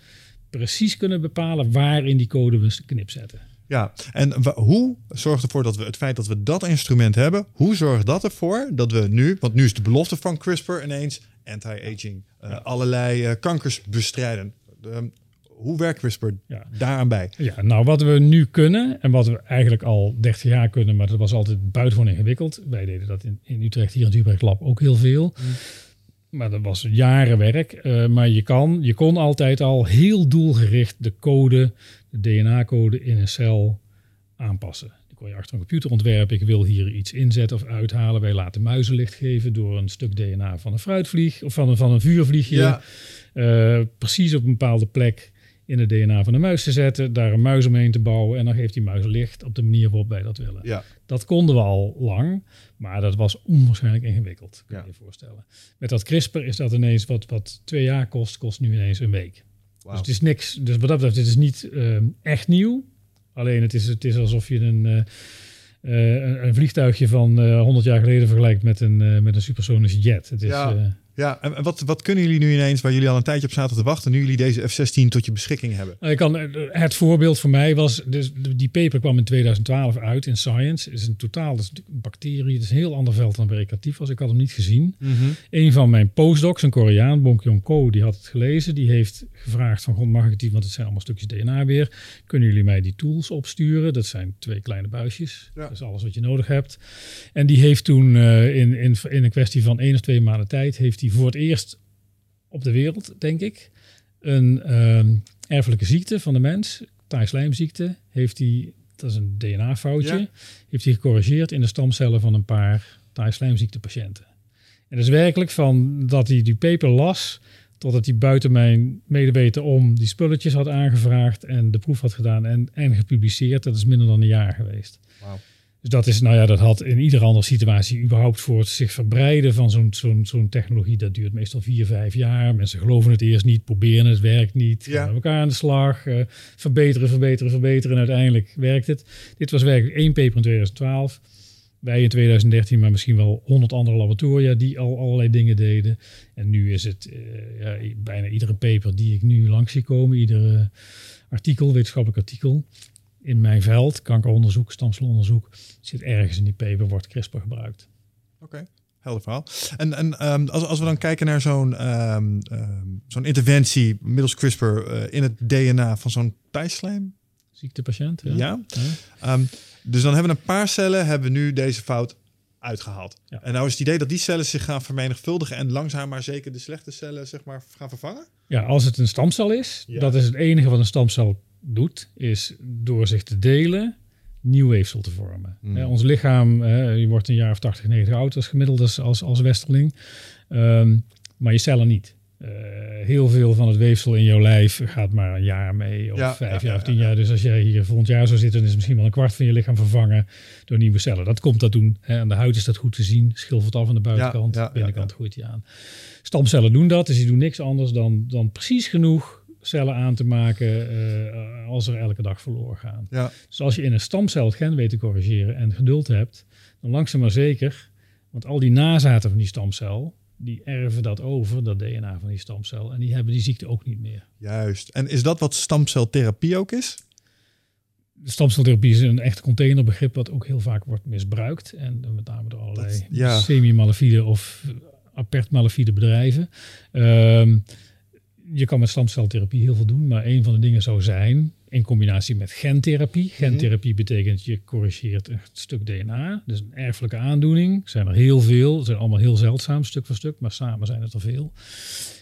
precies kunnen bepalen waar in die code we knip zetten.
Ja, en hoe zorgt ervoor dat we het feit dat we dat instrument hebben, hoe zorgt dat ervoor dat we nu, want nu is de belofte van CRISPR ineens anti-aging, eh, allerlei eh, kankers bestrijden. Ehm, hoe werkt CRISPR
Ja.
daaraan bij?
Ja, nou wat we nu kunnen en wat we eigenlijk al 30 jaar kunnen, maar dat was altijd buitengewoon ingewikkeld. Wij deden dat in, in Utrecht, hier in het Utrecht Lab ook heel veel. Maar dat was jaren werk. Eh, maar je, kan, je kon altijd al heel doelgericht de code, de DNA-code in een cel aanpassen. Kon je achter een computer ontwerpen. Ik wil hier iets inzetten of uithalen. Wij laten muizenlicht geven door een stuk DNA van een fruitvlieg of van een, van een vuurvliegje.
Ja.
eh, precies op een bepaalde plek in het DNA van de muis te zetten, daar een muis omheen te bouwen en dan geeft die muis licht op de manier waarop wij dat willen.
Ja.
Dat konden we al lang, maar dat was onwaarschijnlijk ingewikkeld, kan
Ja.
je je voorstellen. Met dat CRISPR is dat ineens wat, wat twee jaar kost, kost nu ineens een week. Dus het is niks, dus wat dat betreft, dit is niet eh, echt nieuw. Alleen het is, het is alsof je een, eh, eh, een, een vliegtuigje van eh 100 jaar geleden vergelijkt met een, eh, met een supersonische jet. Het is,
Ja.
Eh,
Ja, en wat, wat kunnen jullie nu ineens, waar jullie al een tijdje op zaten te wachten, nu jullie deze F-16 tot je beschikking hebben?
Nou, Ik kan, het voorbeeld voor mij was, dus die paper kwam in 2012 uit in Science. Het is een totaal, is een bacterie, het is een heel ander veld dan actief was. Ik had hem niet gezien. Een van mijn postdocs, een Koreaan, Bong Kyung Ko, die had het gelezen. Die heeft gevraagd van, god, mag ik die, want het zijn allemaal stukjes DNA weer. Kunnen jullie mij die tools opsturen? Dat zijn twee kleine buisjes.
Ja.
Dat is alles wat je nodig hebt. En die heeft toen eh, in, in, in een kwestie van één of twee maanden tijd, heeft hij voor het eerst op de wereld, denk ik, een ehm, erfelijke ziekte van de mens, taaislijmziekte, heeft hij, dat is een DNA-foutje,
Ja.
heeft hij gecorrigeerd in de stamcellen van een paar taaislijmziektepatiënten. En dat is werkelijk van dat hij die paper las, totdat hij buiten mijn medeweten om die spulletjes had aangevraagd en de proef had gedaan en, en gepubliceerd. Dat is minder dan een jaar geweest. Dus dat is, nou ja, dat had in iedere andere situatie überhaupt voor het zich verbreiden van zo'n zo'n zo'n technologie. Dat duurt meestal vier, vijf jaar. Mensen geloven het eerst niet, proberen het, werkt niet.
Ja.
Gaan met elkaar aan de slag, eh, verbeteren, verbeteren, verbeteren. En uiteindelijk werkt het. Dit was werkelijk één paper in 2012. Wij in 2013, maar misschien wel honderd andere laboratoria die al allerlei dingen deden. En nu is het eh, ja, bijna iedere paper die ik nu langs zie komen, iedere artikel, wetenschappelijk artikel in mijn veld, kankeronderzoek, stamcelonderzoek, zit ergens in die paper, wordt CRISPR gebruikt.
Oké, helder verhaal. En, en ehm, als, als we dan kijken naar zo'n ehm, ehm, zo'n interventie middels CRISPR eh, in het DNA van zo'n tijdslijm.
Ziektepatiënt.
Ja.
Ja.
Dus dan hebben we een paar cellen, hebben nu deze fout uitgehaald.
Ja.
En nou is het idee dat die cellen zich gaan vermenigvuldigen en langzaam maar zeker de slechte cellen zeg maar gaan vervangen?
Ja, als het een stamcel is, dat is het enige wat een stamcel doet, is door zich te delen nieuw weefsel te vormen.
Hmm.
Ons lichaam, eh, je wordt een jaar of 80, 90 oud als gemiddeld als, als, als westerling, Ehm, maar je cellen niet. Eh, heel veel van het weefsel in jouw lijf gaat maar een jaar mee, of
Ja,
vijf
ja,
jaar of tien
ja.
jaar. Dus als jij hier volgend jaar zou zitten, dan is misschien wel een kwart van je lichaam vervangen door nieuwe cellen. Dat komt dat doen. Hè. Aan de huid is dat goed te zien. Schilfert af aan de buitenkant, binnenkant groeit die aan. Stamcellen doen dat, dus die doen niks anders dan, dan precies genoeg cellen aan te maken eh, als er elke dag verloren gaan.
Ja.
Dus als je in een stamcel het gen weet te corrigeren en geduld hebt, dan langzaam maar zeker, want al die nazaten van die stamcel, die erven dat over, dat DNA van die stamcel, en die hebben die ziekte ook niet meer.
Juist. En is dat wat stamceltherapie ook is?
De stamceltherapie is een echt containerbegrip wat ook heel vaak wordt misbruikt. En met name door allerlei
ja.
semi-malafide of apert malafide bedrijven. Ehm, je kan met stamceltherapie heel veel doen, maar een van de dingen zou zijn in combinatie met gentherapie. Gentherapie betekent je corrigeert een stuk DNA. Dus een erfelijke aandoening. Er zijn er heel veel. Zijn allemaal heel zeldzaam, stuk voor stuk. Maar samen zijn het er veel.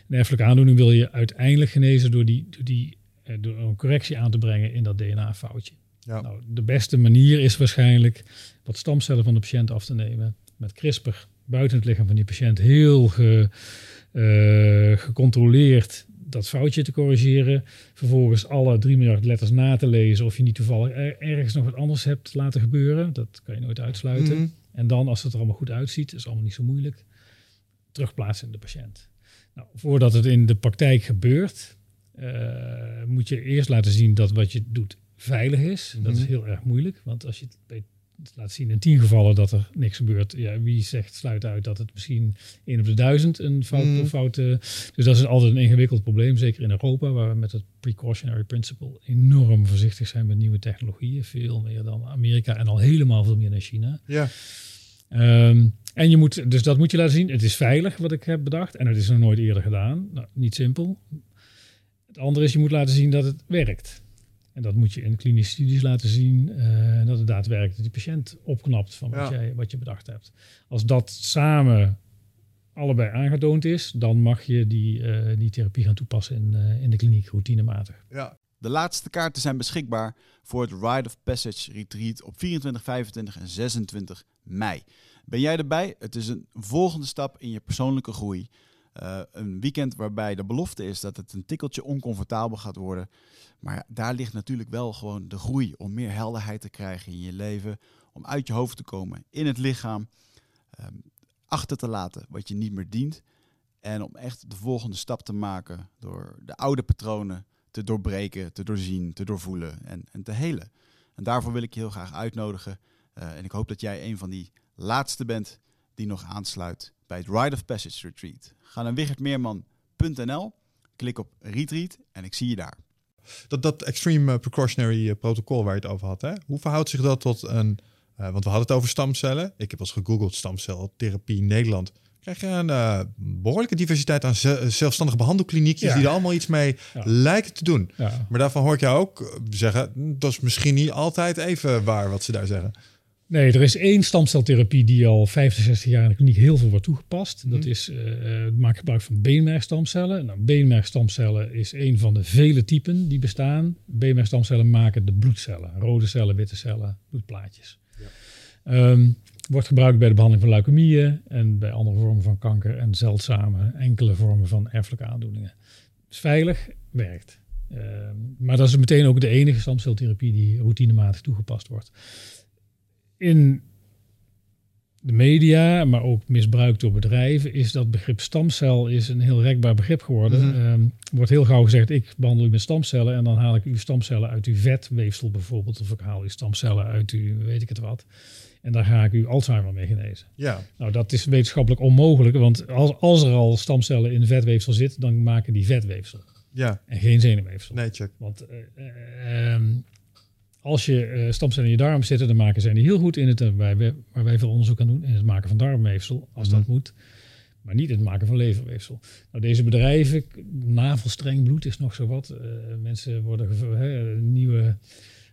Een erfelijke aandoening wil je uiteindelijk genezen door, die, door, die, eh, door een correctie aan te brengen in dat DNA-foutje.
Ja.
Nou, de beste manier is waarschijnlijk wat stamcellen van de patiënt af te nemen. Met CRISPR buiten het lichaam van die patiënt heel ge, uh, gecontroleerd dat foutje te corrigeren. Vervolgens alle 3 miljard letters na te lezen of je niet toevallig ergens nog wat anders hebt laten gebeuren. Dat kan je nooit uitsluiten.
Mhm.
En dan, als het er allemaal goed uitziet, is allemaal niet zo moeilijk, terugplaatsen in de patiënt. Nou, voordat het in de praktijk gebeurt, uh, moet je eerst laten zien dat wat je doet veilig is. Dat is
Mhm.
heel erg moeilijk, want als je het bij laat zien in tien gevallen dat er niks gebeurt. Ja, wie zegt, sluit uit dat het misschien één op de duizend een fout,
Mm.
fout uh, Dus dat is altijd een ingewikkeld probleem, zeker in Europa, waar we met het precautionary principle enorm voorzichtig zijn met nieuwe technologieën. Veel meer dan Amerika en al helemaal veel meer dan China.
Ja.
Um, en je moet, dus dat moet je laten zien. Het is veilig wat ik heb bedacht en het is nog nooit eerder gedaan. Nou, niet simpel. Het andere is, je moet laten zien dat het werkt. En dat moet je in klinische studies laten zien. Uh, dat het daadwerkelijk die patiënt opknapt van wat,
Ja.
jij, wat je bedacht hebt. Als dat samen allebei aangetoond is, dan mag je die, uh, die therapie gaan toepassen in, uh, in de kliniek routinematig.
Ja.
De laatste kaarten zijn beschikbaar voor het Rite of Passage Retreat op 24, 25 en 26 mei. Ben jij erbij? Het is een volgende stap in je persoonlijke groei. Uh, een weekend waarbij de belofte is dat het een tikkeltje oncomfortabel gaat worden. Maar daar ligt natuurlijk wel gewoon de groei om meer helderheid te krijgen in je leven. Om uit je hoofd te komen, in het lichaam. Um, achter te laten wat je niet meer dient. En om echt de volgende stap te maken door de oude patronen te doorbreken, te doorzien, te doorvoelen en, en te helen. En daarvoor wil ik je heel graag uitnodigen. Uh, en ik hoop dat jij een van die laatste bent die nog aansluit bij het Rite of Passage Retreat. Ga naar wichertmeerman.nl, klik op Retreat en ik zie je daar.
Dat, dat extreme uh, precautionary uh, protocol waar je het over had, hè? hoe verhoudt zich dat tot een... Uh, want we hadden het over stamcellen. Ik heb als gegoogeld stamceltherapie in Nederland. Krijg je een uh, behoorlijke diversiteit aan zelfstandige behandelkliniekjes ja. die er allemaal iets mee ja. lijken te doen.
Ja.
Maar daarvan hoor ik jou ook zeggen, dat is misschien niet altijd even waar wat ze daar zeggen.
Nee, er is één stamceltherapie die al 50, 60 jaar in de kliniek heel veel wordt toegepast. Dat is uh, maak gebruik van beenmergstamcellen. Nou, beenmergstamcellen is een van de vele typen die bestaan. Beenmergstamcellen maken de bloedcellen, rode cellen, witte cellen, bloedplaatjes. Ja. Um, wordt gebruikt bij de behandeling van leukemieën en bij andere vormen van kanker en zeldzame enkele vormen van erfelijke aandoeningen. is veilig, werkt. Uh, maar dat is meteen ook de enige stamceltherapie die routinematig toegepast wordt. In de media, maar ook misbruikt door bedrijven, is dat begrip stamcel is een heel rekbaar begrip geworden.
Mhm.
Um, wordt heel gauw gezegd, ik behandel u met stamcellen en dan haal ik uw stamcellen uit uw vetweefsel bijvoorbeeld, of ik haal uw stamcellen uit uw weet ik het wat. En daar ga ik u Alzheimer mee genezen.
Ja.
Nou, dat is wetenschappelijk onmogelijk, want als, als er al stamcellen in vetweefsel zitten, dan maken die vetweefsel.
Ja.
En geen zenuwweefsel.
Nee, check.
Want uh, uh, um, als je uh, stamcellen in je darm zitten, dan maken zijn die heel goed in het, waar wij, waar wij veel onderzoek aan doen, in het maken van darmweefsel, als
Mhm.
dat moet. Maar niet in het maken van leverweefsel. Nou, deze bedrijven, navelstreng bloed is nog zo wat. Uh, mensen worden he, nieuwe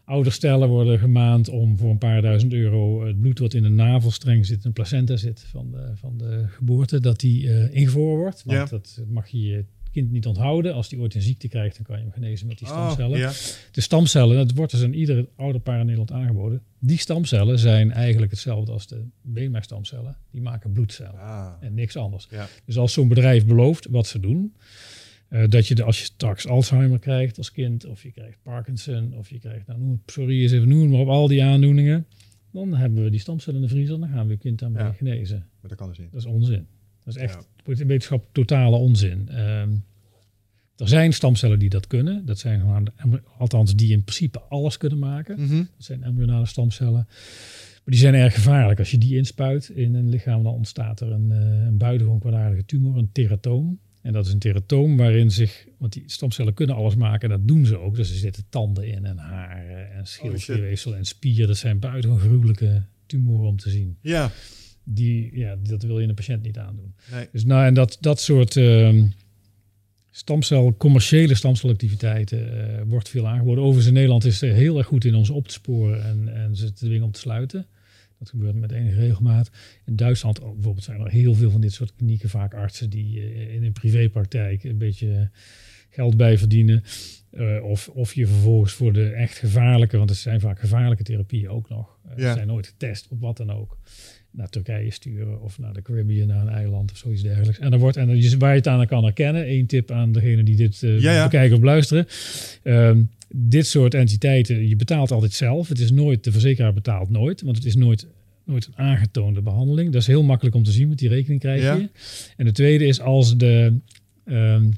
ouderstellen worden gemaand om voor een paar duizend euro het bloed wat in een navelstreng zit, een placenta zit van de, van de geboorte, dat die uh, ingevroren wordt. Want
Ja.
dat mag je kind niet onthouden. Als die ooit een ziekte krijgt, dan kan je hem genezen met die stamcellen.
Oh, ja.
De stamcellen, dat wordt dus aan iedere ouderpaar in Nederland aangeboden. Die stamcellen zijn eigenlijk hetzelfde als de beenmergstamcellen. Die maken bloedcellen
Ah.
en niks anders.
Ja.
Dus als zo'n bedrijf belooft wat ze doen, uh, dat je de, als je straks Alzheimer krijgt als kind, of je krijgt Parkinson, of je krijgt, nou noem het psoriasis, even noem maar op, al die aandoeningen, dan hebben we die stamcellen in de vriezer, dan gaan we je kind daarmee
Ja.
genezen.
Maar dat kan dus niet.
Dat is onzin. Dat is echt ja. wetenschap totale onzin. Um, er zijn stamcellen die dat kunnen. Dat zijn gewoon, althans, die in principe alles kunnen maken.
Mhm.
Dat zijn embryonale stamcellen. Maar die zijn erg gevaarlijk. Als je die inspuit in een lichaam, dan ontstaat er een, uh, een buitengewoon kwaadaardige tumor, een teratoom. En dat is een teratoom waarin zich, want die stamcellen kunnen alles maken, en dat doen ze ook. Dus er zitten tanden in en haren en schildklierweefsel en spier. Dat zijn buitengewoon gruwelijke tumoren om te zien.
Ja.
Die, ja, dat wil je een patiënt niet aandoen.
Nee.
Dus nou, en dat, dat soort uh, Stamcel, commerciële stamcelactiviteiten uh, wordt veel aangeboden. Overigens in Nederland is er heel erg goed in ons op te sporen en, en ze te dwingen om te sluiten. Dat gebeurt met enige regelmaat. In Duitsland oh, bijvoorbeeld zijn er heel veel van dit soort klinieken, vaak artsen die uh, in een privépraktijk een beetje geld bij verdienen. Uh, of, of je vervolgens voor de echt gevaarlijke, want het zijn vaak gevaarlijke therapieën ook nog. Ja. Ze zijn nooit getest op wat dan ook naar Turkije sturen of naar de Caribbean, naar een eiland of zoiets dergelijks. En dan wordt, en waar je het aan kan herkennen, één tip aan degene die dit uh, ja, ja. bekijken of luisteren. Um, dit soort entiteiten, je betaalt altijd zelf. Het is nooit, de verzekeraar betaalt nooit, want het is nooit, nooit een aangetoonde behandeling. Dat is heel makkelijk om te zien, met die rekening krijg je. Ja. En de tweede is als de, um,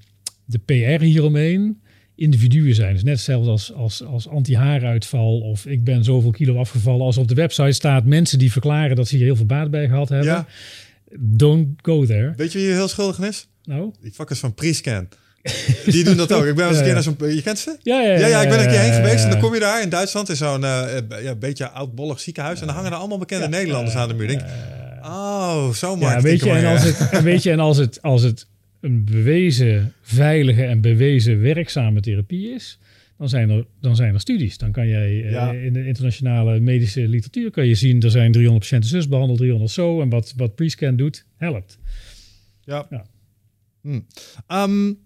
de PR hieromheen individuen zijn. Dus net hetzelfde als, als, als anti-haaruitval of ik ben zoveel kilo afgevallen. Als op de website staat mensen die verklaren dat ze hier heel veel baat bij gehad hebben. Ja. Don't go there.
Weet je wie heel schuldig is?
Nou?
Die fuckers van Prescan. Die doen dat ook. Ik ben eens een keer naar zo'n... Je kent ze?
Ja, ja,
ja, ja, ik ben een keer heen geweest. En dan kom je daar in Duitsland in zo'n uh, ja, beetje oudbollig ziekenhuis. En dan hangen er allemaal bekende Nederlanders aan de muur. Denk, oh, zo mooi.
Ja, weet je, en als het, weet je, en als het, als het een bewezen veilige en bewezen werkzame therapie is, dan zijn er, dan zijn er studies. Dan kan jij uh, in de internationale medische literatuur kan je zien, er zijn 300 patiënten zus behandeld, 300 zo. En wat, wat Prescan doet, helpt.
Ja. ja. Hmm. Um,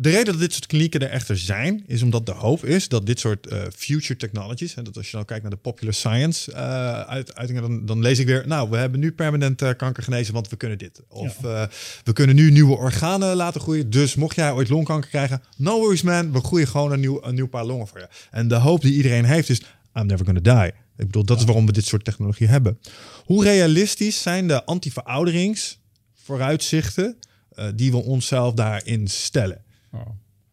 de reden dat dit soort klinieken er echter zijn, is omdat de hoop is dat dit soort uh, future technologies, en dat als je nou kijkt naar de popular science uh, uitingen, dan, dan, lees ik weer, nou, we hebben nu permanent uh, kanker genezen, want we kunnen dit. Of ja. we kunnen nu nieuwe organen laten groeien, dus mocht jij ooit longkanker krijgen, no worries man, we groeien gewoon een nieuw, een nieuw paar longen voor je. En de hoop die iedereen heeft is, I'm never gonna die. Ik bedoel, dat is waarom we dit soort technologie hebben. Hoe realistisch zijn de anti-verouderingsvooruitzichten die we onszelf daarin stellen? Oh.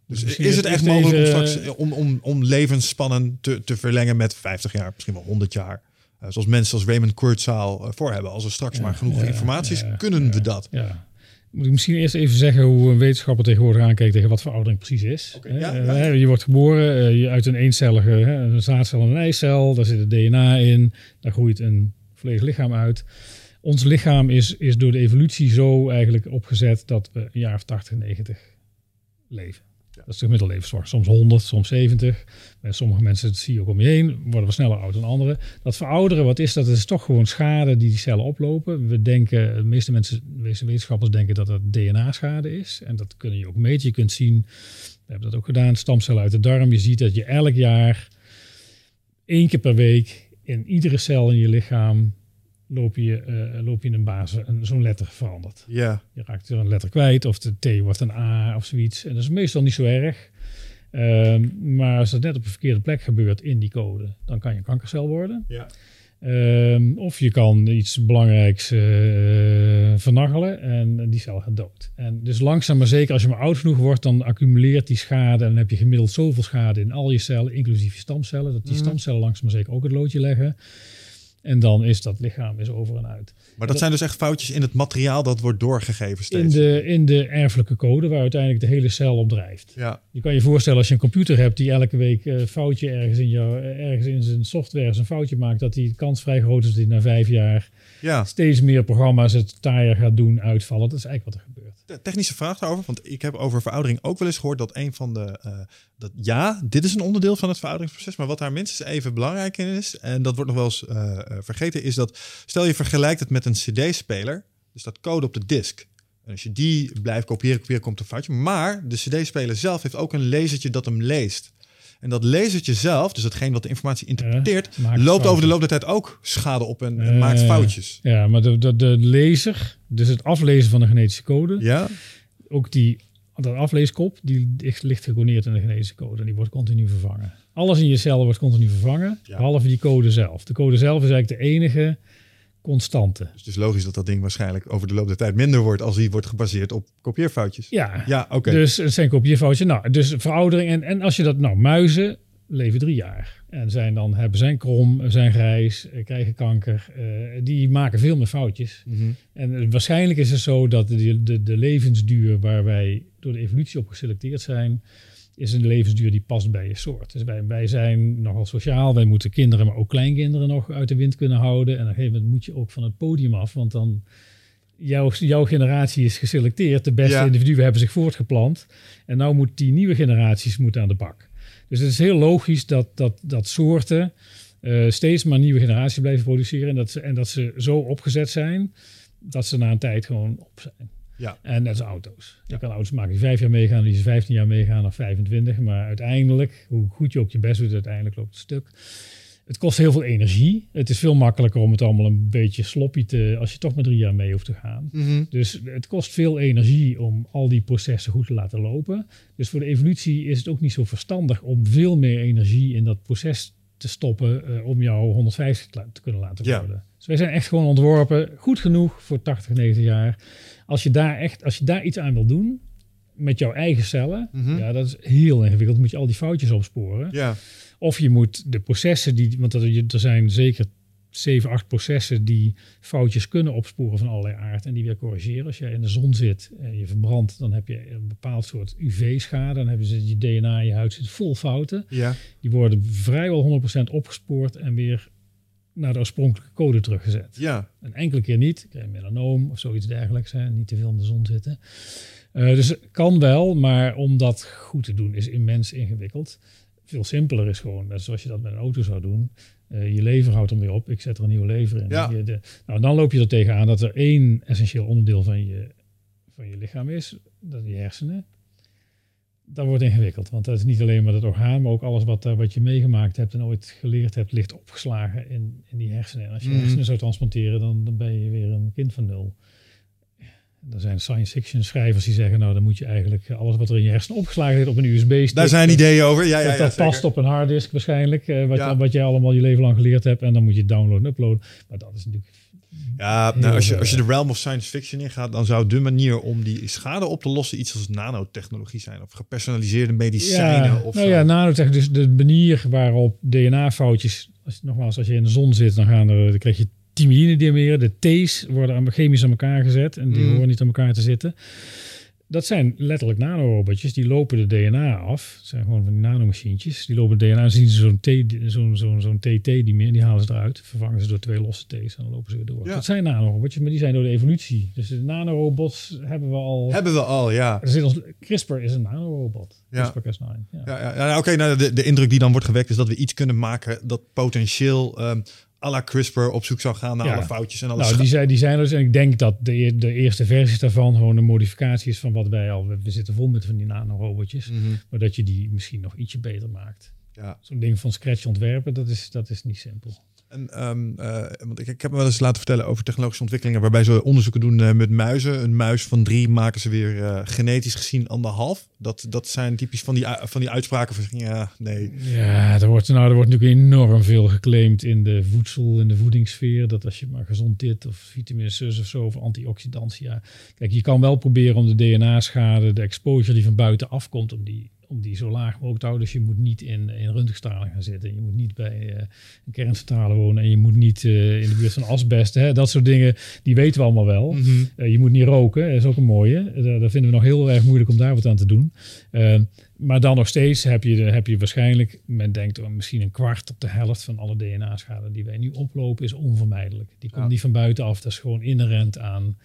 Dus, is het echt mogelijk om, straks, om, om, om levensspannen te, te verlengen met 50 jaar, misschien wel 100 jaar? Uh, zoals mensen als Raymond Kurzweil uh, voor hebben. Als er straks maar genoeg ja, informatie is, kunnen we dat.
Ja. Moet ik misschien eerst even zeggen hoe een wetenschapper tegenwoordig aankijkt tegen wat veroudering precies is. Okay, uh, je wordt geboren je uit een eencellige een zaadcel en een eicel. Daar zit het DNA in. Daar groeit een volledig lichaam uit. Ons lichaam is, is door de evolutie zo eigenlijk opgezet dat we een jaar of 80, 90 leven. Dat is de gemiddelde levensverwachting. Soms 100, soms 70. Bij sommige mensen, dat zie je ook om je heen, worden we sneller oud dan anderen. Dat verouderen, wat is dat? Het is toch gewoon schade die die cellen oplopen. We denken, de meeste mensen, de meeste wetenschappers denken dat het DNA-schade is. En dat kun je ook meten. Je kunt zien, we hebben dat ook gedaan, stamcellen uit de darm. Je ziet dat je elk jaar één keer per week in iedere cel in je lichaam loop je, uh, loop je een basis, zo'n letter verandert.
Ja.
Je raakt er een letter kwijt of de T wordt een A of zoiets. En dat is meestal niet zo erg. Um, maar als dat net op een verkeerde plek gebeurt in die code, dan kan je een kankercel worden.
Ja.
Um, of je kan iets belangrijks uh, vernachelen en die cel gaat dood. En dus langzaam maar zeker, als je maar oud genoeg wordt, dan accumuleert die schade. En dan heb je gemiddeld zoveel schade in al je cellen, inclusief je stamcellen, dat die mm. stamcellen langzaam maar zeker ook het loodje leggen. En dan is dat lichaam is over en uit.
Maar dat, zijn dus echt foutjes in het materiaal dat wordt doorgegeven steeds?
In de, in de erfelijke code waar uiteindelijk de hele cel op drijft.
Ja.
Je kan je voorstellen als je een computer hebt die elke week een uh, foutje ergens in, jou, ergens in zijn software een foutje maakt, dat die kans vrij groot is dat hij na vijf jaar
ja.
steeds meer programma's het taaier gaat doen, uitvallen. Dat is eigenlijk wat er gebeurt.
Technische vraag daarover, want ik heb over veroudering ook wel eens gehoord dat een van de, uh, dat ja, dit is een onderdeel van het verouderingsproces, maar wat daar minstens even belangrijk in is, en dat wordt nog wel eens uh, vergeten, is dat stel je vergelijkt het met een CD-speler, dus dat code op de disk. En als je die blijft kopiëren, kopiëren, komt een foutje. Maar de CD-speler zelf heeft ook een lasertje dat hem leest. En dat lasertje zelf, dus hetgeen wat de informatie interpreteert, loopt over de loop der tijd ook schade op en, en maakt foutjes.
Ja, maar de, de, de laser, dus het aflezen van de genetische code,
ja.
ook die dat afleeskop, die ligt gecodeerd in de genetische code en die wordt continu vervangen. Alles in je cellen wordt continu vervangen, ja. behalve die code zelf. De code zelf is eigenlijk de enige constante.
Dus het is logisch dat dat ding waarschijnlijk over de loop der tijd minder wordt als die wordt gebaseerd op kopieerfoutjes.
Ja,
ja oké.
Dus het zijn kopieerfoutjes. Nou, dus veroudering. En, en als je dat, nou, muizen leven drie jaar. En zijn dan, hebben zijn krom, zijn grijs, eh, krijgen kanker. Uh, die maken veel meer foutjes.
Mm -hmm.
En waarschijnlijk is het zo dat de, de, de levensduur waar wij door de evolutie op geselecteerd zijn, is een levensduur die past bij je soort. Dus wij, wij zijn nogal sociaal. Wij moeten kinderen, maar ook kleinkinderen nog uit de wind kunnen houden. En op een gegeven moment moet je ook van het podium af, want dan jouw, jouw generatie is geselecteerd. De beste
Ja.
individuen hebben zich voortgeplant. En nou moet die nieuwe generaties moeten aan de bak. Dus het is heel logisch dat, dat, dat soorten eh, steeds maar nieuwe generaties blijven produceren. En dat, ze, en dat ze zo opgezet zijn dat ze na een tijd gewoon op zijn.
Ja.
En net als auto's. Je kan auto's maken die vijf jaar meegaan, die ze 15 jaar meegaan of 25. Maar uiteindelijk, hoe goed je ook je best doet, uiteindelijk loopt het stuk. Het kost heel veel energie. Het is veel makkelijker om het allemaal een beetje sloppy te... als je toch maar drie jaar mee hoeft te gaan.
Mhm.
Dus het kost veel energie om al die processen goed te laten lopen. Dus voor de evolutie is het ook niet zo verstandig om veel meer energie in dat proces te stoppen eh, om jou 150 te kunnen laten
Ja.
worden. Dus wij zijn echt gewoon ontworpen, goed genoeg voor 80, 90 jaar. Als je daar echt, als je daar iets aan wil doen met jouw eigen cellen,
Mhm.
ja, dat is heel ingewikkeld. Moet je al die foutjes opsporen.
Ja.
Of je moet de processen die, want er er zijn zeker 7, 8 processen die foutjes kunnen opsporen van allerlei aard en die weer corrigeren. Als jij in de zon zit en je verbrandt, dan heb je een bepaald soort UV-schade. Dan hebben ze je DNA, je huid zit vol fouten.
Ja.
Die worden vrijwel 100% opgespoord en weer naar de oorspronkelijke code teruggezet.
Ja.
Een enkele keer niet. Krijg je melanoom of zoiets dergelijks. Hè. Niet te veel in de zon zitten. Eh, dus kan wel, maar om dat goed te doen is immens ingewikkeld. Veel simpeler is gewoon, net zoals je dat met een auto zou doen. Eh, je lever houdt er weer op. Ik zet er een nieuwe lever in.
Ja.
Je de, nou, dan loop je er tegenaan dat er één essentieel onderdeel van je, van je lichaam is. Dat je hersenen. Dat wordt ingewikkeld, want dat is niet alleen maar het orgaan, maar ook alles wat, daar wat je meegemaakt hebt en ooit geleerd hebt, ligt opgeslagen in, in die hersenen. En als je
Mhm.
hersenen zou transplanteren, dan, dan ben je weer een kind van nul. Er zijn science fiction schrijvers die zeggen, nou dan moet je eigenlijk alles wat er in je hersenen opgeslagen ligt op een USB-stick.
Daar zijn ideeën over. Ja, ja,
dat
ja,
dat past op een harddisk waarschijnlijk, eh, wat, wat jij allemaal je leven lang geleerd hebt. En dan moet je downloaden en uploaden. Maar dat is natuurlijk...
Ja, nou, als, je, als je de realm of science fiction ingaat, dan zou de manier om die schade op te lossen iets als nanotechnologie zijn. Of gepersonaliseerde medicijnen.
Ja,
of
nou ja, nanotech, dus de manier waarop DNA-foutjes... Als, nogmaals, als je in de zon zit, dan, gaan er, dan krijg je thymidine-dimeren. De T's worden chemisch aan elkaar gezet en die
Mm.
horen niet aan elkaar te zitten. Dat zijn letterlijk nanorobotjes, die lopen de DNA af. Het zijn gewoon van die nanomachientjes. Die lopen de DNA, zien ze zo'n T, zo'n zo'n zo'n TT die meer, die halen ze eruit. Vervangen ze door twee losse T's en dan lopen ze weer door.
Ja.
Dat zijn nanorobotjes, maar die zijn door de evolutie. Dus de nanorobots hebben we al...
Hebben we al, ja.
Er zit ons, CRISPR is een nanorobot.
Ja.
CRISPR-Cas9. Ja.
Ja, ja, ja, Oké, nou, de, de indruk die dan wordt gewekt is dat we iets kunnen maken dat potentieel ehm à la CRISPR op zoek zou gaan naar
Ja.
alle foutjes en alle
Nou, die zijn, die zijn er dus. En ik denk dat de, e- de eerste versies daarvan gewoon een modificatie is van wat wij al. We, we zitten vol met van die nanorobotjes.
Mhm.
Maar dat je die misschien nog ietsje beter maakt.
Ja.
Zo'n ding van scratch ontwerpen, dat is, dat is niet simpel.
En, ehm, eh, want ik, ik heb me wel eens laten vertellen over technologische ontwikkelingen waarbij ze onderzoeken doen eh, met muizen. Een muis van drie maken ze weer eh, genetisch gezien anderhalf. Dat, dat zijn typisch van die, van die uitspraken van ja, nee.
Ja, er wordt, nou, er wordt natuurlijk enorm veel geclaimd in de voedsel, in de voedingssfeer. Dat als je maar gezond dit of vitamine zus of zo of antioxidantia. Kijk, je kan wel proberen om de DNA-schade, de exposure die van buiten afkomt, om die, om die zo laag mogelijk te houden. Dus je moet niet in, in röntgenstraling gaan zitten. Je moet niet bij eh, een kerncentrale wonen en je moet niet eh, in de buurt van asbest. Hè? Dat soort dingen, die weten we allemaal wel.
Mhm.
Eh, je moet niet roken, dat is ook een mooie. Daar, daar vinden we nog heel erg moeilijk om daar wat aan te doen. Eh, maar dan nog steeds heb je, de- heb je waarschijnlijk, men denkt oh, misschien een kwart tot de helft van alle DNA-schade die wij nu oplopen, is onvermijdelijk. Die komt
Ja.
niet van buitenaf, dat is gewoon inherent aan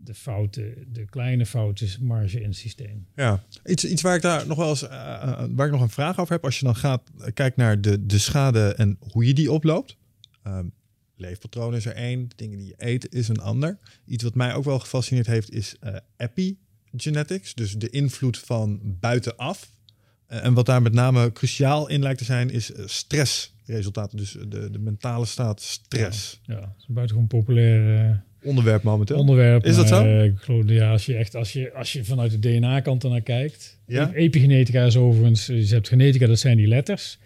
de fouten, de kleine fouten, marge in het systeem.
Ja, iets, iets waar ik daar nog wel eens, eh, eh, waar ik nog een vraag over heb. Als je dan gaat eh, kijkt naar de, de schade en hoe je die oploopt. Ehm, leefpatroon is er één, de dingen die je eet is een ander. Iets wat mij ook wel gefascineerd heeft is eh, epigenetics, dus de invloed van buitenaf. En wat daar met name cruciaal in lijkt te zijn is stressresultaten, dus de, de mentale staat stress.
Ja, dat is een buitengewoon populair
Onderwerp momenteel.
onderwerp.
Is dat zo?
eh, ik geloof, ja, als je echt, als je, als je vanuit de DNA-kant ernaar kijkt.
Ja?
Epigenetica is overigens, eh, je hebt genetica, dat zijn die letters.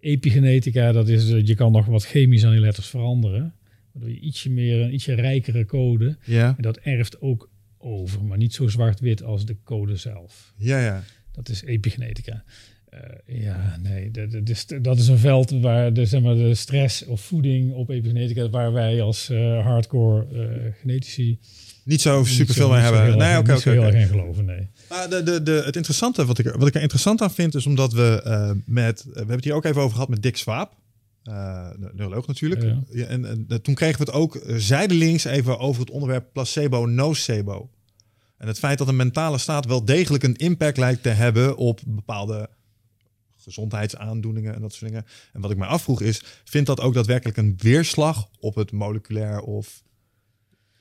Epigenetica, dat is, eh, je kan nog wat chemisch aan die letters veranderen. Waardoor je ietsje meer, een ietsje rijkere code.
ja,
En dat erft ook over, maar niet zo zwart-wit als de code zelf.
ja, ja.
Dat is epigenetica. Eh, ja, nee, dat, is, dat is een veld waar de, zeg maar, de stress of voeding op epigenetica, waar wij als eh, hardcore eh, genetici
Niet zo
niet
super
zo-
veel mee hebben.
heel
Nee, oké, oké.
heel erg in geloven, nee.
Maar de, de, de, het interessante, wat ik, er- wat ik er interessant aan vind, is omdat we met, we hebben het hier ook even over gehad met Dick Swaap. uh, neuroloog natuurlijk.
Ja.
Ja, en, en, toen kregen we het ook zijdelings even over het onderwerp placebo-nocebo. En het feit dat een mentale staat wel degelijk een impact lijkt te hebben op bepaalde gezondheidsaandoeningen en dat soort dingen. En wat ik mij afvroeg is, vindt dat ook daadwerkelijk een weerslag op het moleculair of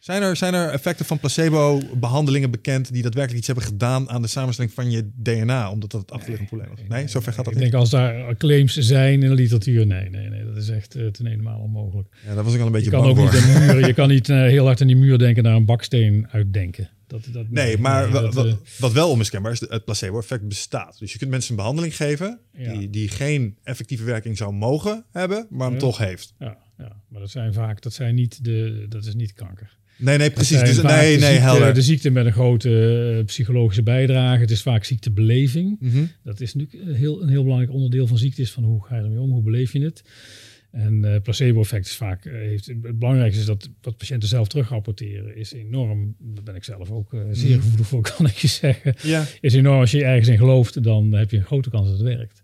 zijn er, zijn er effecten van placebo-behandelingen bekend die daadwerkelijk iets hebben gedaan aan de samenstelling van je DNA, omdat dat het achterliggend probleem was? Nee, zover gaat dat
ik
niet.
denk als daar claims zijn in de literatuur, nee, nee, nee, dat is echt uh, ten helemaal onmogelijk.
Ja, daar was ik al een beetje
je kan ook
voor.
niet muur, je kan niet uh, heel hard aan die muur denken, naar een baksteen uitdenken. Dat, dat,
Nee, maar
dat,
wat,
uh,
wat wel onmiskenbaar is, het placebo-effect bestaat. Dus je kunt mensen een behandeling geven
Ja.
die, die geen effectieve werking zou mogen hebben, maar hem
Ja.
toch heeft.
ja, ja, maar dat zijn vaak, dat zijn niet de, dat is niet kanker.
Nee, nee, precies. Dus nee, nee,
ziekte,
helder.
De ziekte met een grote uh, psychologische bijdrage. Het is vaak ziektebeleving.
Mhm.
Dat is natuurlijk een heel, een heel belangrijk onderdeel van ziekte is van hoe ga je ermee om, hoe beleef je het. En eh, placebo-effect is vaak, eh, heeft, het belangrijkste is dat wat patiënten zelf terugrapporteren is enorm, daar ben ik zelf ook eh, zeer
Mhm.
gevoelig voor, kan ik je zeggen.
Ja,
Is enorm, als je ergens in gelooft, dan heb je een grote kans dat het werkt.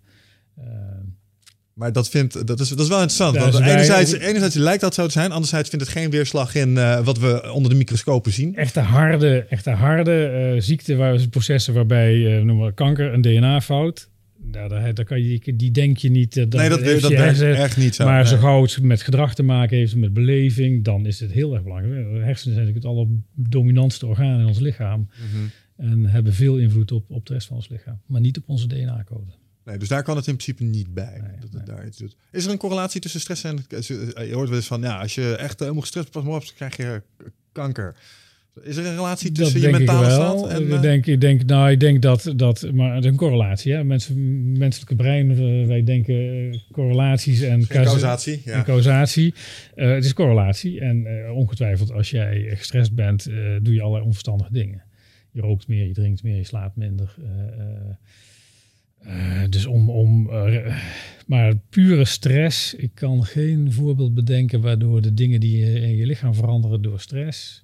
Maar dat, vindt, dat, is, dat is wel interessant.
Ja,
want
wij-
enerzijds, enerzijds lijkt dat zo te zijn, anderzijds vindt het geen weerslag in eh, wat we onder de microscopen zien.
echte harde, echte harde eh ziekte, waar, processen waarbij, eh noem maar kanker, een DNA-fout. Nou, daar, daar kan je, die denk je niet. eh,
nee, dat,
heeft
dat echt niet zo.
maar zo gauw het met gedrag te maken heeft, met beleving, dan is het heel erg belangrijk. De hersenen zijn natuurlijk het allerdominantste orgaan in ons lichaam.
Mhm.
En hebben veel invloed op, op de rest van ons lichaam. Maar niet op onze DNA-code.
Nee, dus daar kan het in principe niet bij.
Nee,
dat het
nee.
daar iets doet. Is er een correlatie tussen stress en... Je hoort wel eens van, ja, als je echt helemaal gestrest pas hebt, dan krijg je kanker. Is er een relatie tussen je
denk
mentale
ik wel.
staat en...
ik,
eh,
denk, ik, denk, nou, ik denk dat, dat maar het is een correlatie. Hè? Mensen, menselijke brein, eh, wij denken eh, correlaties en,
causatie?
en
Ja.
causatie. Eh, het is correlatie. En eh, ongetwijfeld, als jij gestrest bent, eh, doe je allerlei onverstandige dingen. Je rookt meer, je drinkt meer, je slaapt minder. Eh, dus om, om eh, maar pure stress, ik kan geen voorbeeld bedenken waardoor de dingen die je in je lichaam veranderen door stress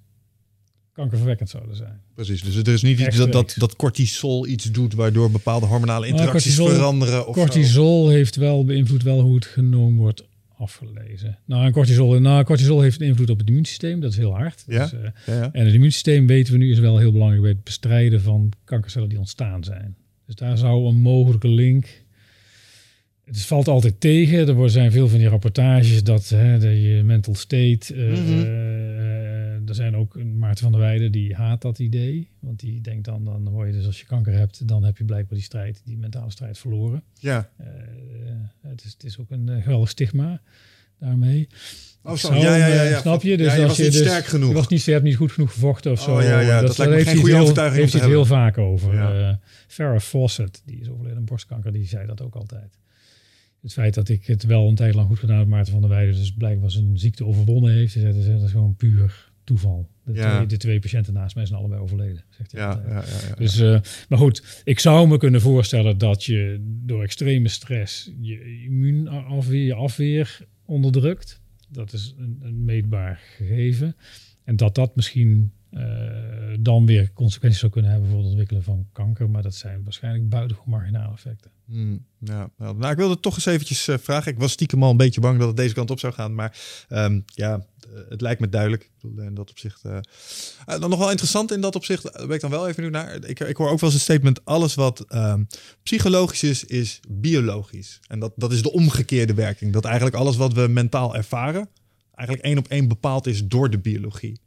kankerverwekkend zouden zijn.
Precies, dus er is niet iets dat, dat, dat cortisol iets doet waardoor bepaalde hormonale interacties
cortisol-
veranderen. Of zo.
cortisol heeft wel beïnvloed wel hoe het genoom wordt afgelezen. Nou, en cortisol, nou, cortisol heeft een invloed op het immuunsysteem, dat is heel hard.
Ja.
Dus, eh,
Ja, ja.
en het immuunsysteem weten we nu is wel heel belangrijk bij het bestrijden van kankercellen die ontstaan zijn. Dus daar zou een mogelijke link. Het valt altijd tegen. Er worden- zijn veel van die rapportages dat hè, de, je mental state. eh,
Mhm.
eh, er zijn ook Maarten van der Weijden die haat dat idee. Want die denkt dan, dan hoor je dus als je kanker hebt, dan heb je blijkbaar die strijd, die mentale strijd verloren.
ja.
Eh, het, is, het is ook een geweldig stigma daarmee.
Oh, zo. Ja, ja, ja, ja.
Snap je? Dus
je
als
was niet
dus-
sterk genoeg.
Je, was niet, je hebt niet goed genoeg gevochten of
Oh,
zo.
ja, ja,
dat,
dat lijkt me geen goede
heel-
overtuiging
heeft hij het heel vaak over. Eh, Farrah Fawcett, die is overleden aan borstkanker, die zei dat ook altijd. Het feit dat ik het wel een tijd lang goed gedaan heb, Maarten van der Weijden, dus blijkbaar zijn ziekte overwonnen heeft, hij zei, dat is gewoon puur toeval. De,
Ja.
twee, de twee patiënten naast mij zijn allebei overleden, zegt hij
Ja,
altijd.
ja, ja, ja.
Dus, eh, maar goed, ik zou me kunnen voorstellen dat je door extreme stress je immuunafweer, je afweer onderdrukt. Dat is een, een meetbaar gegeven. En dat dat misschien eh, dan weer consequenties zou kunnen hebben voor het ontwikkelen van kanker. Maar dat zijn waarschijnlijk buitengewoon marginale effecten.
Hmm, ja, nou, ik wilde toch eens eventjes eh, vragen. Ik was stiekem al een beetje bang dat het deze kant op zou gaan. Maar ehm, ja, het lijkt me duidelijk. Ik bedoel, in dat opzicht. eh, eh, dan nog wel interessant in dat opzicht. Daar ben ik dan wel even nu naar. Ik, ik hoor ook wel eens een statement. Alles wat ehm, psychologisch is, is biologisch. En dat, dat is de omgekeerde werking. Dat eigenlijk alles wat we mentaal ervaren. eigenlijk één op één bepaald is door de biologie.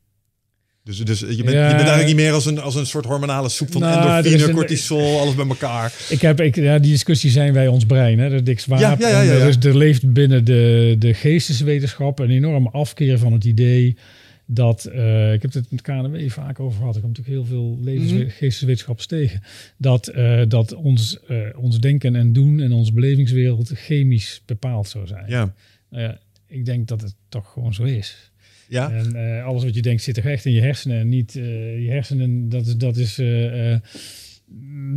Dus, dus je, bent, je bent eigenlijk niet meer als een, als een soort hormonale soep van
Nou,
endorfine,
een-
cortisol, alles bij elkaar.
Ik heb, ik, ja, die discussie zijn wij ons brein, hè, de Dick Swaap.
Ja, ja, ja,
En er, er leeft binnen de, de geesteswetenschap een enorme afkeer van het idee dat, eh, ik heb het met KNW vaak over gehad, ik kom natuurlijk heel veel levens-
Mhm.
geesteswetenschappers tegen, dat, eh, dat ons, eh, ons denken en doen en onze belevingswereld chemisch bepaald zou zijn.
Ja.
Nou ja, ik denk dat het toch gewoon zo is.
Ja,
En eh, alles wat je denkt zit toch echt in je hersenen. En niet eh, je hersenen, dat is. Dat is eh,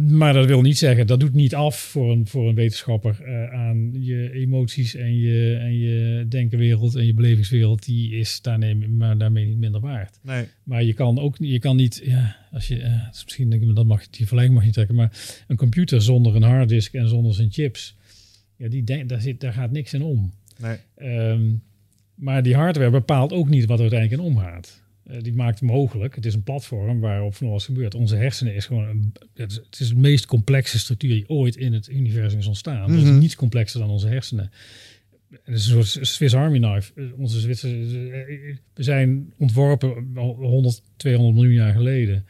maar dat wil niet zeggen, dat doet niet af voor een, voor een wetenschapper aan je emoties en je, en je denkenwereld en je belevingswereld. Die is daarmee, maar daarmee niet minder waard.
nee.
Maar je kan ook je kan niet, ja, als je, misschien denk ik, dat mag, die vergelijking mag je niet trekken, maar een computer zonder een harddisk en zonder zijn chips, ja, die denk, daar, zit, daar gaat niks in om.
Nee.
Ehm, maar die hardware bepaalt ook niet wat er uiteindelijk in omgaat. Eh, die maakt het mogelijk. Het is een platform waarop van alles gebeurt. Onze hersenen is gewoon een, het, is, het is de meest complexe structuur die ooit in het universum is ontstaan. Dus het
Mhm.
is niets complexer dan onze hersenen. Het is een soort Swiss Army knife. Eh, Onze Zwitser, we zijn ontworpen al 100, 200 miljoen jaar geleden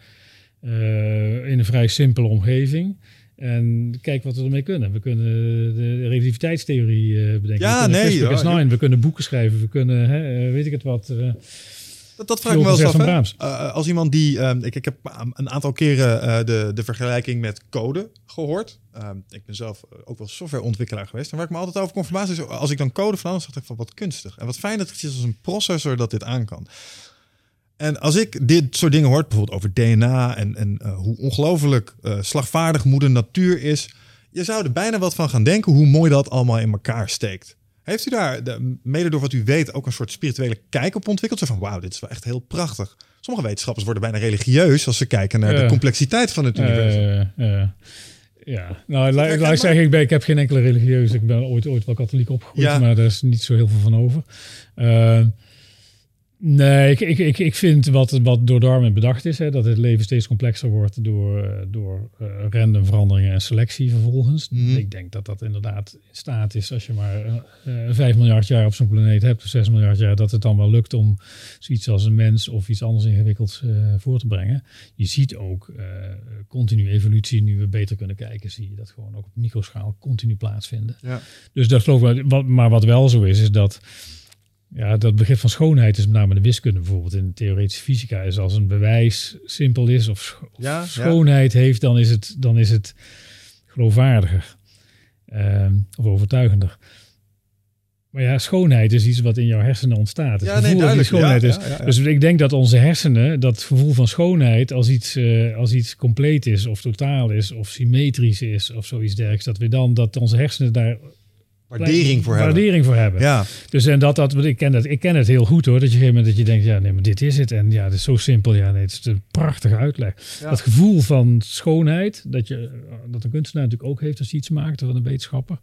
eh, in een vrij simpele omgeving. En kijk wat we ermee kunnen. We kunnen de relativiteitstheorie eh, bedenken.
Ja,
we
nee,
CRISPR-Cas9,
ja,
we kunnen boeken schrijven. We kunnen, hè, eh, weet ik het wat. eh,
Dat, dat vraag ik me wel eens af. Als iemand die. ehm, ik, ik heb een aantal keren de, de vergelijking met code gehoord. Ehm, ik ben zelf ook wel softwareontwikkelaar geweest. En waar ik me altijd over kon verbazen is. Als ik dan code van anders dacht ik van wat kunstig. En wat fijn dat het is als een processor dat dit aan kan. En als ik dit soort dingen hoor, bijvoorbeeld over DNA en, en eh, hoe ongelooflijk eh, slagvaardig moeder natuur is. Je zou er bijna wat van gaan denken hoe mooi dat allemaal in elkaar steekt. Heeft u daar, de, mede door wat u weet, ook een soort spirituele kijk op ontwikkeld? Zo van, wauw, dit is wel echt heel prachtig. Sommige wetenschappers worden bijna religieus als ze kijken naar de complexiteit van het universum.
Ja, nou, laat, ik zeggen, ik, ben, ik heb geen enkele religieuze. Ik ben ooit, ooit wel katholiek opgegroeid,
Ja.
maar daar is niet zo heel veel van over. Eh, nee, ik, ik, ik, ik vind wat, wat door Darwin bedacht is, hè, dat het leven steeds complexer wordt door, eh, door eh, random veranderingen en selectie vervolgens.
Mhm.
Ik denk dat dat inderdaad in staat is, als je maar eh, eh, 5 miljard jaar op zo'n planeet hebt, of 6 miljard jaar, dat het dan wel lukt om zoiets als een mens of iets anders ingewikkelds voor te brengen. Je ziet ook continu evolutie, nu we beter kunnen kijken, zie je dat gewoon ook op microschaal continu plaatsvinden.
Ja.
Dus dat geloof ik maar wat wel zo is, is dat ja, dat begrip van schoonheid is met name de wiskunde bijvoorbeeld in de theoretische fysica is als een bewijs simpel is of, scho- of
Ja, ja.
schoonheid heeft, dan is het, dan is het geloofwaardiger Ehm, of overtuigender. Maar ja, schoonheid is iets wat in jouw hersenen ontstaat. Het
Ja, nee,
gevoel die
duidelijk.
schoonheid
Ja,
is.
ja, ja, ja.
Dus ik denk dat onze hersenen dat gevoel van schoonheid als iets, eh, als iets compleet is of totaal is of symmetrisch is of zoiets dergelijks, dat we dan dat onze hersenen daar
Waardering voor hebben.
waardering voor hebben.
Ja,
Dus en dat, dat, ik ken dat, ik ken het heel goed hoor. Dat je op een gegeven moment dat je denkt, ja, nee, maar dit is het. En ja, het is zo simpel. Ja, nee, het is een prachtige uitleg.
Ja.
Dat gevoel van schoonheid, dat, je, dat een kunstenaar natuurlijk ook heeft als hij iets maakt, of een wetenschapper.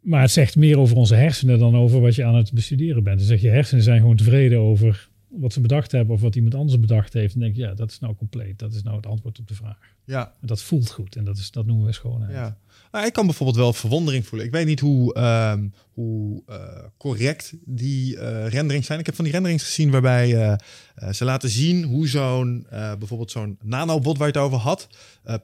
Maar het zegt meer over onze hersenen dan over wat je aan het bestuderen bent. Dan zeg je, hersenen zijn gewoon tevreden over wat ze bedacht hebben of wat iemand anders bedacht heeft. En denk je, ja, dat is nou compleet. Dat is nou het antwoord op de vraag.
ja.
En dat voelt goed en dat, is, dat noemen we schoonheid.
Ja. Nou, ik kan bijvoorbeeld wel verwondering voelen. Ik weet niet hoe, ehm, hoe eh, correct die eh renderings zijn. Ik heb van die renderings gezien waarbij eh, ze laten zien hoe zo'n, bijvoorbeeld zo'n nanobot waar je het over had,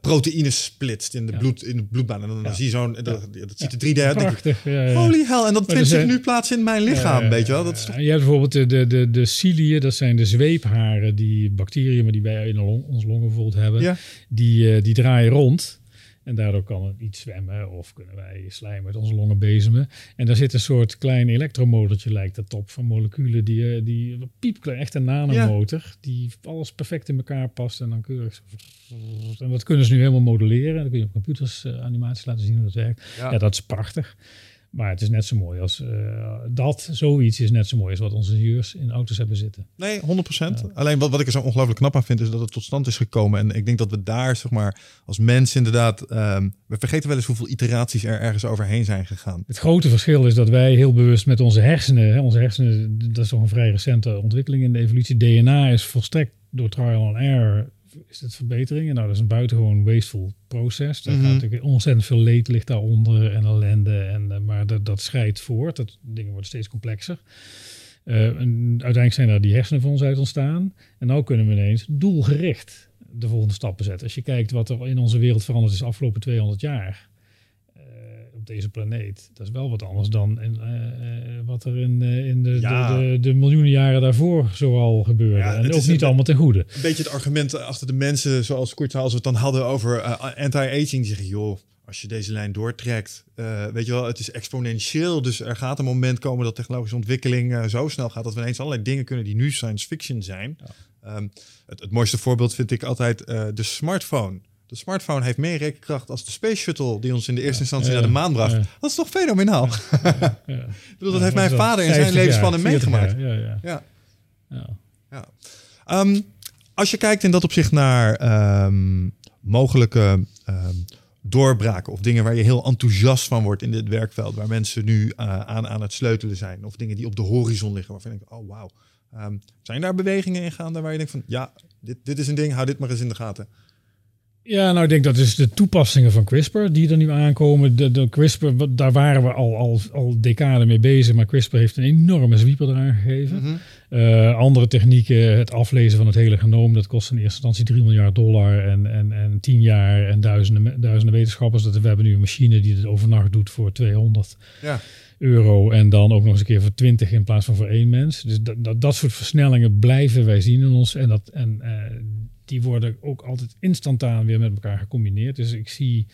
proteïnes splitst in de,
Ja.
bloed, in de bloedbaan. En dan, zie je zo'n, dat, dat ziet er 3D uit.
Prachtig. ja, ja.
Holy hell, en dat vindt zich
zijn-
nu plaats in mijn lichaam, weet je wel. Dat is toch...
Je hebt bijvoorbeeld de, de, de, de ciliën, dat zijn de zweepharen, die bacteriën, maar die wij in onze longen bijvoorbeeld hebben, die, die draaien rond. En daardoor kan het iets zwemmen of kunnen wij slijm uit onze longen bezemen. En daar zit een soort klein elektromotortje, lijkt dat op, van moleculen die, eh, die piepklein, echt een nanomotor, die alles perfect in elkaar past en dan keurig. En dat kunnen ze nu helemaal modelleren. Dan kun je op computers eh, animaties laten zien hoe dat werkt.
Ja.
Ja, dat is prachtig. Maar het is net zo mooi als eh, dat, zoiets is net zo mooi als wat onze ingenieurs in auto's hebben zitten.
Nee, 100%. Alleen wat, wat ik er zo ongelooflijk knap aan vind, is dat het tot stand is gekomen. En ik denk dat we daar, zeg maar, als mens inderdaad, ehm, we vergeten wel eens hoeveel iteraties er ergens overheen zijn gegaan.
Het grote verschil is dat wij heel bewust met onze hersenen, hè, onze hersenen, dat is toch een vrij recente ontwikkeling in de evolutie. DNA is volstrekt door trial and error is het verbeteringen. Nou, dat is een buitengewoon wasteful proces. Daar
Mhm.
gaat natuurlijk ontzettend veel leed ligt daaronder en ellende. En, eh, maar dat, dat scheidt voort. Dat, dingen worden steeds complexer. Eh, en uiteindelijk zijn daar die hersenen van ons uit ontstaan. En nu kunnen we ineens doelgericht de volgende stappen zetten. Als je kijkt wat er in onze wereld veranderd is de afgelopen 200 jaar deze planeet. Dat is wel wat anders dan in, eh, eh, wat er in, eh, in de,
Ja.
de, de, de miljoenen jaren daarvoor zoal gebeurde.
Ja,
en ook
is
niet
een-
allemaal ten goede.
Een beetje het argument achter de mensen, zoals kort als we het dan hadden over anti-aging, die zeggen, joh, als je deze lijn doortrekt, weet je wel, het is exponentieel. Dus er gaat een moment komen dat technologische ontwikkeling zo snel gaat dat we ineens allerlei dingen kunnen die nu science fiction zijn. Ehm, het, het mooiste voorbeeld vind ik altijd de smartphone. De smartphone heeft meer rekenkracht als de Space Shuttle die ons in de eerste instantie naar de maan bracht. Dat is toch fenomenaal?
Ja.
Ik bedoel, dat heeft mijn vader in zijn
50
levensspannen
jaar, 40
meegemaakt.
Ja, ja.
Ja.
ja.
Ehm, als je kijkt in dat opzicht naar ehm, mogelijke ehm, doorbraken of dingen waar je heel enthousiast van wordt in dit werkveld, waar mensen nu uh, aan, aan het sleutelen zijn of dingen die op de horizon liggen waarvan je denkt, oh wauw. Um, zijn daar bewegingen in gaande waar je denkt van, ja, dit, dit is een ding, hou dit maar eens in de gaten.
Ja, nou ik denk dat is de toepassingen van CRISPR die er nu aankomen. De, de CRISPR, daar waren we al, al, al decades mee bezig, maar CRISPR heeft een enorme zwieper eraan gegeven.
Mhm.
Uh, andere technieken, het aflezen van het hele genoom, dat kost in eerste instantie 3 miljard dollar en, en, en 10 jaar en duizenden, duizenden wetenschappers. Dat, we hebben nu een machine die het overnacht doet voor 200
Ja.
euro en dan ook nog eens een keer voor 20 in plaats van voor één mens. Dus dat, dat, dat soort versnellingen blijven wij zien in ons en, dat, en eh, die worden ook altijd instantaan weer met elkaar gecombineerd. Dus ik zie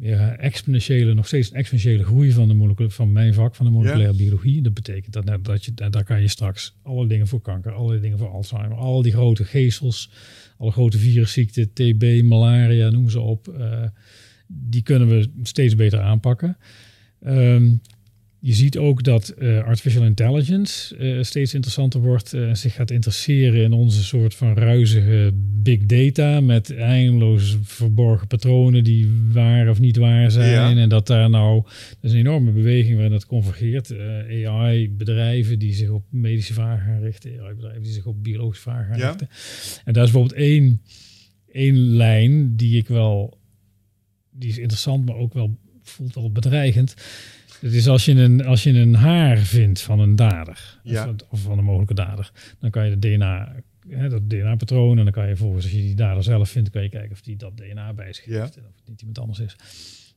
weer exponentiële, nog steeds een exponentiële groei van, de molecule, van mijn vak, van de moleculaire biologie. Dat betekent dat, dat je, daar kan je straks alle dingen voor kanker, alle dingen voor Alzheimer, al die grote geestels, alle grote virusziekten, TB, malaria, noem ze op, uh, die kunnen we steeds beter aanpakken. Um, je ziet ook dat uh, artificial intelligence uh, steeds interessanter wordt en uh, zich gaat interesseren in onze soort van ruizige big data met eindeloos verborgen patronen die waar of niet waar zijn.
Ja.
En dat daar nou, dat is een enorme beweging waarin dat convergeert. AI-bedrijven die zich op medische vragen gaan richten, AI-bedrijven die zich op biologische vragen gaan
Ja.
richten. En daar is bijvoorbeeld één, één lijn die ik wel, die is interessant, maar ook wel voelt al bedreigend. Het is als je een, als je een haar vindt van een dader,
Ja.
of, of van een mogelijke dader, dan kan je de DNA, hè, dat DNA-patroon, en dan kan je volgens, als je die dader zelf vindt, kan je kijken of die dat DNA bij zich
Ja.
heeft en of het niet iemand anders is.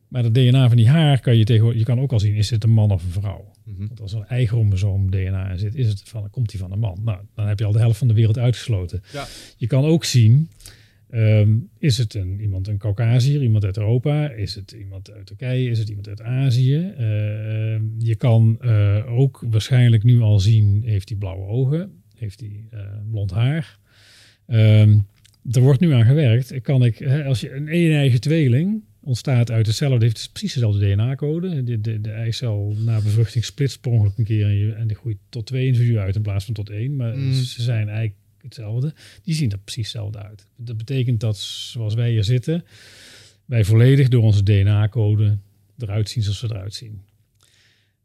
Maar dat DNA van die haar kan je tegenwoordig, je kan ook al zien, is het een man of een vrouw?
Mhm.
Want als er een eigen chromosoom DNA in zit, is het van, komt die van een man. Nou, dan heb je al de helft van de wereld uitgesloten.
Ja.
Je kan ook zien, ehm, is het een, iemand een Caucasiër, iemand uit Europa? Is het iemand uit Turkije? Is het iemand uit Azië? Eh, je kan eh, ook waarschijnlijk nu al zien, heeft hij blauwe ogen? Heeft hij eh, blond haar? Ehm, er wordt nu aan gewerkt. Kan ik, hè, als je een een-eigen tweeling ontstaat uit hetzelfde, heeft precies dezelfde DNA-code. De, de, de eicel na bevruchting splitst per ongeluk een keer en, je, en die groeit tot twee individuen uit in plaats van tot één. Maar
Mm.
ze zijn eigenlijk hetzelfde. Die zien er precies hetzelfde uit. Dat betekent dat zoals wij hier zitten, wij volledig door onze DNA-code eruit zien zoals we eruit zien.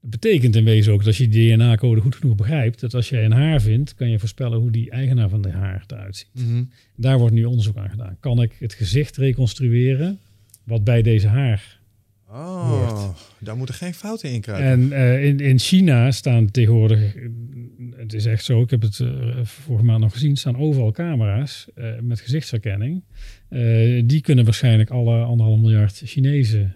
Dat betekent in wezen ook dat als je die DNA-code goed genoeg begrijpt, dat als jij een haar vindt, kan je voorspellen hoe die eigenaar van de haar eruit ziet.
Mhm.
Daar wordt nu onderzoek aan gedaan. Kan ik het gezicht reconstrueren wat bij deze haar
Oh,
Hoort.
daar moeten geen fouten in krijgen.
En eh, in, in China staan tegenwoordig, het is echt zo, ik heb het eh, vorige maand nog gezien, staan overal camera's eh, met gezichtsherkenning. Eh, die kunnen waarschijnlijk alle anderhalf miljard Chinezen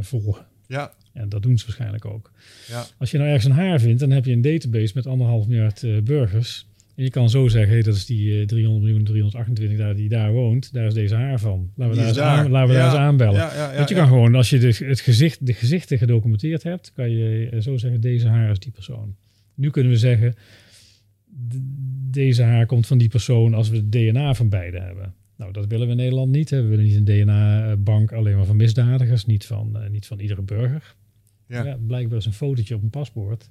volgen.
Ja,
En dat doen ze waarschijnlijk ook.
ja.
Als je nou ergens een haar vindt, dan heb je een database met anderhalf miljard burgers. En je kan zo zeggen, hey, dat is die eh, 300 miljoen, 328 daar die daar woont. Daar is deze haar van. Laten we, daar
daar.
aan, laten we
Ja.
daar eens aanbellen.
Ja, ja, ja,
Want je kan gewoon, als je de, het gezicht, de gezichten gedocumenteerd hebt, kan je zo zeggen, deze haar is die persoon. Nu kunnen we zeggen, deze haar komt van die persoon als we het DNA van beide hebben. Nou, dat willen we in Nederland niet. Hè. We willen niet een DNA-bank alleen maar van misdadigers, niet van, eh, niet van iedere burger.
Ja.
Ja. blijkbaar is een fotootje op een paspoort.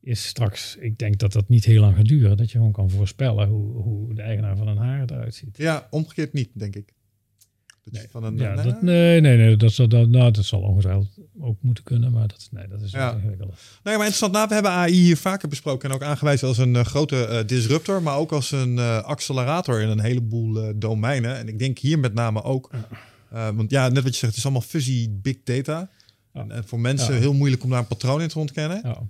Is straks, ik denk dat dat niet heel lang gaat duren. Dat je gewoon kan voorspellen hoe, hoe de eigenaar van een haar eruit ziet.
Ja, omgekeerd niet, denk ik. Dat je van een,
Ja,
nee,
dat, nee, nee, nee, dat zal, dat, nou, dat zal ongetwijfeld ook moeten kunnen, maar dat, nee, dat is
Ja.
ja. ingewikkeld.
Nee, maar interessant. Nou, we hebben AI hier vaker besproken en ook aangewezen als een eh, grote eh, disruptor, maar ook als een eh, accelerator in een heleboel eh, domeinen. En ik denk hier met name ook, eh, want ja, net wat je zegt, het is allemaal fuzzy big data.
Ja.
En, en voor mensen
Ja.
heel moeilijk om daar een patroon in te ontkennen.
Ja,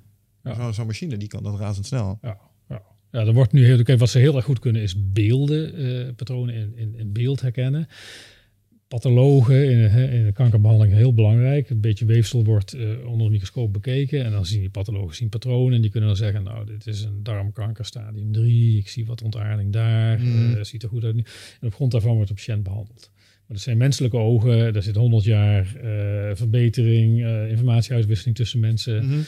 Ja.
Zo'n machine, die kan dat razendsnel.
ja, ja. er wordt nu heel, wat ze heel erg goed kunnen is beelden, eh, patronen in, in, in beeld herkennen. Pathologen in, in de kankerbehandeling heel belangrijk. Een beetje weefsel wordt eh, onder de microscoop bekeken en dan zien die pathologen zien patronen en die kunnen dan zeggen, nou, dit is een darmkanker stadium 3, ik zie wat ontaarding daar,
Mm.
eh, ziet er goed uit. En op grond daarvan wordt de patiënt behandeld. Maar dat zijn menselijke ogen, daar zit 100 jaar eh, verbetering, informatieuitwisseling tussen mensen
Mhm.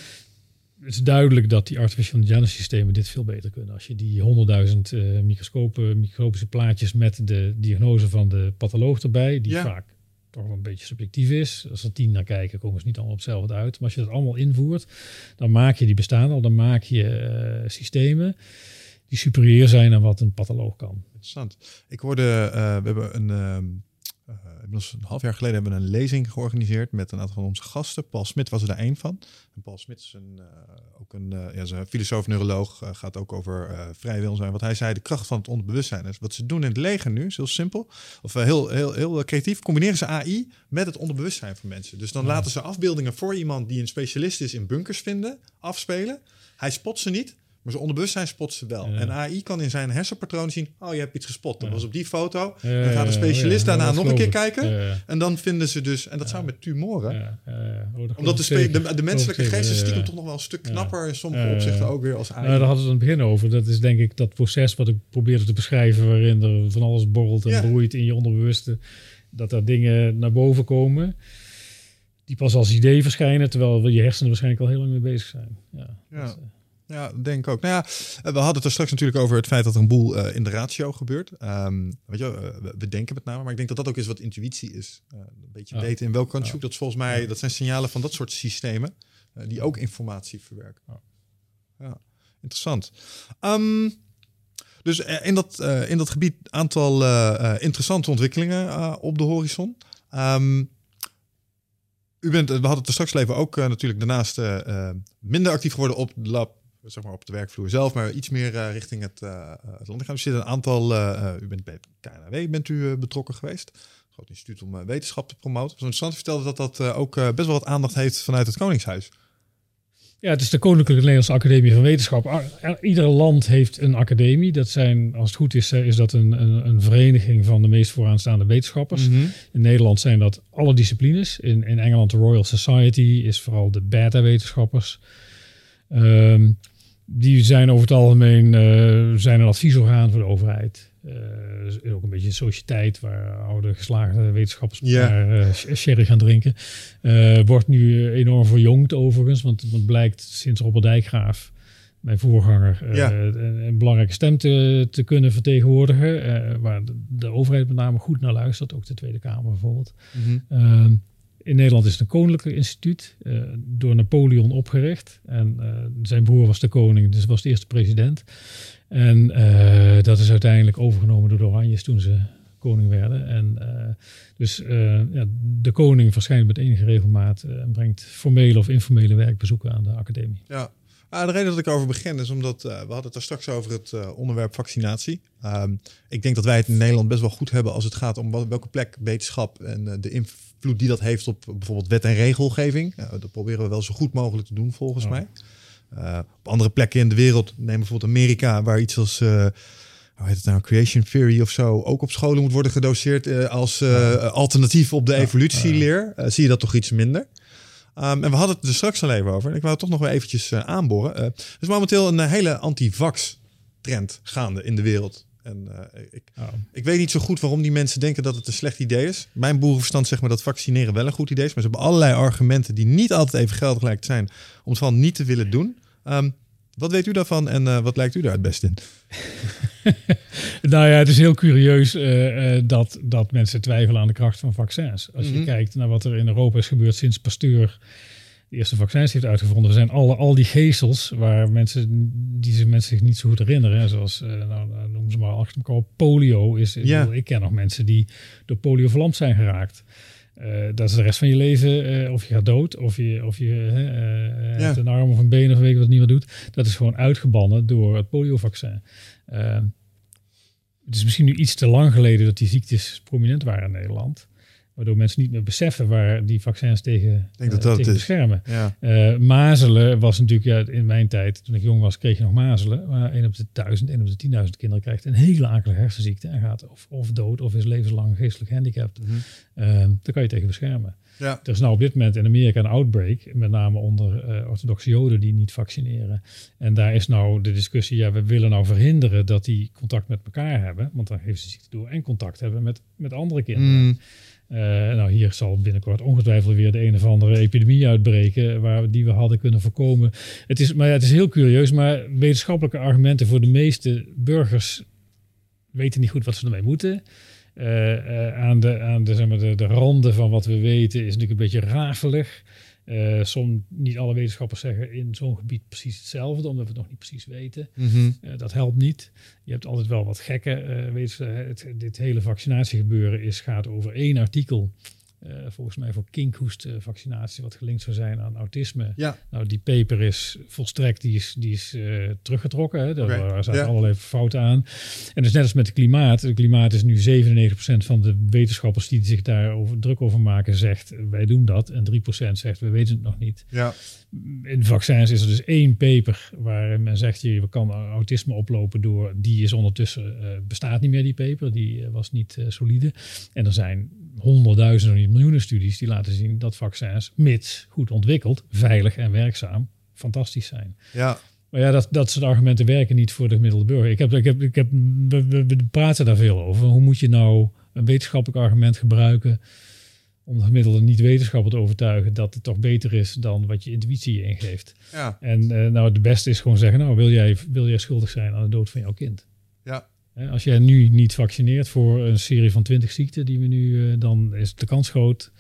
Het is duidelijk dat die artificial intelligence systemen dit veel beter kunnen. Als je die honderdduizend eh microscopen, microscopische plaatjes met de diagnose van de patholoog erbij, die
Ja.
vaak toch wel een beetje subjectief is. Als er tien naar kijken, komen ze niet allemaal op hetzelfde uit. Maar als je dat allemaal invoert, dan maak je die bestaan al, dan maak je eh, systemen die superieur zijn aan wat een patholoog kan.
Interessant. Ik hoorde, eh, we hebben een, ehm, uh, inmiddels een half jaar geleden hebben we een lezing georganiseerd met een aantal van onze gasten. Paul Smit was er daar één van. En Paul Smit is een, uh, ook een, uh, ja, een filosoof, neuroloog, gaat ook over vrij wil zijn. Wat hij zei, de kracht van het onderbewustzijn. Dus wat ze doen in het leger nu, is heel simpel, of heel, heel, heel creatief, combineren ze AI met het onderbewustzijn van mensen. Dus dan laten ze afbeeldingen voor iemand die een specialist is in bunkers vinden, afspelen. Hij spot ze niet, maar zijn onderbewustzijn spot ze wel. En AI kan in zijn hersenpatroon zien, oh je hebt iets gespot. Dat was op die foto. dan gaat een specialist daarna nog een keer kijken. En dan vinden ze dus, en dat zou met tumoren. Oh, Omdat de, de, de, menselijke geest is stiekem toch nog wel een stuk knapper in sommige opzichten ook weer als AI.
Nou, daar hadden we het in het begin over. Dat is denk ik dat proces wat ik probeerde te beschrijven, waarin er van alles borrelt en broeit in je onderbewuste. Dat er dingen naar boven komen die pas als idee verschijnen, terwijl je hersenen waarschijnlijk al heel lang mee bezig zijn. Ja,
ja. Dat, ja, denk ik ook. Nou ja, eh, we hadden het er straks natuurlijk over het feit dat er een boel uh, in de ratio gebeurt. Um, weet je, uh, we denken met name, maar ik denk dat dat ook is wat intuïtie is. Uh, een beetje weten in welk kant je. Dat is volgens mij, dat zijn signalen van dat soort systemen die ook informatie verwerken. Ja, interessant. Um, dus in dat, in dat gebied aantal interessante ontwikkelingen op de horizon. Um, u bent, we hadden het er straks even ook natuurlijk daarnaast minder actief geworden op de lab zeg maar op de werkvloer zelf, maar iets meer uh, richting het, uh, het land gaan. Er zitten een aantal, u bent bij KNW bent u betrokken geweest. Groot instituut om wetenschap te promoten. Zo interessant vertelde dat dat ook best wel wat aandacht heeft vanuit het Koningshuis.
Ja, het is de Koninklijke Nederlandse Academie van Wetenschap. Ieder land heeft een academie. Dat zijn, als het goed is, is dat een, een, een vereniging van de meest vooraanstaande wetenschappers. Mhm. In Nederland zijn dat alle disciplines. In, in Engeland de Royal Society is vooral de beta-wetenschappers. Um, die zijn over het algemeen uh, zijn een adviesorgaan voor de overheid. Uh, ook een beetje een sociëteit waar oude geslaagde wetenschappers uh, sherry gaan drinken. wordt nu enorm verjongd overigens, want het blijkt sinds Robert Dijkgraaf, mijn voorganger, een, een, belangrijke stem te, te kunnen vertegenwoordigen. waar de, de, overheid met name goed naar luistert, ook de Tweede Kamer bijvoorbeeld. Mm -hmm. In Nederland is het een koninklijk instituut, uh, door Napoleon opgericht. En uh, zijn broer was de koning, dus was de eerste president. En uh, dat is uiteindelijk overgenomen door de Oranjes toen ze koning werden. En dus ja, de koning verschijnt met enige regelmaat en brengt formele of informele werkbezoeken aan de academie.
Ja, Ah, de reden dat ik over begin is omdat we hadden het er straks over het onderwerp vaccinatie. Um, ik denk dat wij het in Nederland best wel goed hebben als het gaat om welke plek wetenschap en de invloed die dat heeft op bijvoorbeeld wet en regelgeving. dat proberen we wel zo goed mogelijk te doen volgens mij. op andere plekken in de wereld, neem bijvoorbeeld Amerika, waar iets als hoe heet het nou, creation theory of zo, ook op scholen moet worden gedoseerd als alternatief op de evolutieleer. zie je dat toch iets minder? Um, en we hadden het er straks al even over. En ik wou het toch nog wel eventjes aanboren. Er is momenteel een hele anti-vax trend gaande in de wereld. En ik, oh. ik weet niet zo goed waarom die mensen denken dat het een slecht idee is. Mijn boerenverstand zegt maar dat vaccineren wel een goed idee is. Maar ze hebben allerlei argumenten die niet altijd even geldig lijkt zijn om het van niet te willen doen. Um, wat weet u daarvan en wat lijkt u daar het best in?
nou ja, het is heel curieus uh, dat, dat mensen twijfelen aan de kracht van vaccins. Als je mhm. kijkt naar wat er in Europa is gebeurd sinds Pasteur de eerste vaccins heeft uitgevonden. Er zijn alle, al die geestels waar mensen, die zich mensen zich niet zo goed herinneren. Zoals, uh, nou, noem ze maar achter elkaar polio. Is, ja. ik ken nog mensen die door polio verlamd zijn geraakt. Uh, dat is de rest van je leven, uh, of je gaat dood, of je, of je ja. hebt een arm of een been of weet wat het niet meer doet. Dat is gewoon uitgebannen door het poliovaccin. het is misschien nu iets te lang geleden dat die ziektes prominent waren in Nederland. Waardoor mensen niet meer beseffen waar die vaccins tegen, denk dat dat tegen beschermen. Ja. mazelen was natuurlijk, ja, in mijn tijd, toen ik jong was, kreeg je nog mazelen. Maar 1 op de 1000, 1 op de 10.000 kinderen krijgt een hele akelige hersenziekte. En gaat of, of dood of is levenslang geestelijk gehandicapt. Mm daar kan je tegen beschermen. Ja. Er is nou op dit moment in Amerika een outbreak, met name onder uh, orthodoxe joden die niet vaccineren. En daar is nou de discussie, ja, we willen nou verhinderen dat die contact met elkaar hebben, want dan geven ze ziekte door en contact hebben met, met andere kinderen. Mm. Uh, nou, hier zal binnenkort ongetwijfeld weer de een of andere epidemie uitbreken, waar, die we hadden kunnen voorkomen. Het is, maar ja, het is heel curieus, maar wetenschappelijke argumenten voor de meeste burgers weten niet goed wat ze ermee moeten. Uh, uh, aan de, aan de, zeg maar, de, de randen van wat we weten is natuurlijk een beetje rafelig. Uh, som, niet alle wetenschappers zeggen in zo'n gebied precies hetzelfde, omdat we het nog niet precies weten.
Mhm.
Uh, dat helpt niet. Je hebt altijd wel wat gekke. Uh, weet je, het, dit hele vaccinatiegebeuren is, gaat over één artikel. Uh, volgens mij voor kinkhoestvaccinatie, wat gelinkt zou zijn aan autisme.
Ja.
Nou, die paper is volstrekt, die is, die is uh, teruggetrokken. Hè. Daar
Oké,
zaten
ja.
allerlei fouten aan. En dus net als met het klimaat. Het klimaat is nu 97% van de wetenschappers die zich daar over, druk over maken, zegt wij doen dat. En 3% zegt we weten het nog niet.
Ja.
In vaccins is er dus één paper waarin men zegt je kan autisme oplopen door. Die is ondertussen uh, bestaat niet meer die paper. Die was niet solide. En er zijn honderdduizenden, niet miljoenen studies die laten zien dat vaccins, mits goed ontwikkeld, veilig en werkzaam, fantastisch zijn.
Ja.
Maar ja, dat, dat soort argumenten werken niet voor de gemiddelde burger. Ik heb, ik heb, ik heb, we, we, we praten daar veel over. Hoe moet je nou een wetenschappelijk argument gebruiken om de gemiddelde niet-wetenschapper te overtuigen dat het toch beter is dan wat je intuïtie je ingeeft.
Ja.
En uh, nou, het beste is gewoon zeggen, nou, wil jij, wil jij schuldig zijn aan de dood van jouw kind?
Ja.
Als jij nu niet vaccineert voor een serie van 20 ziekten die we nu, uh, dan is de kans groot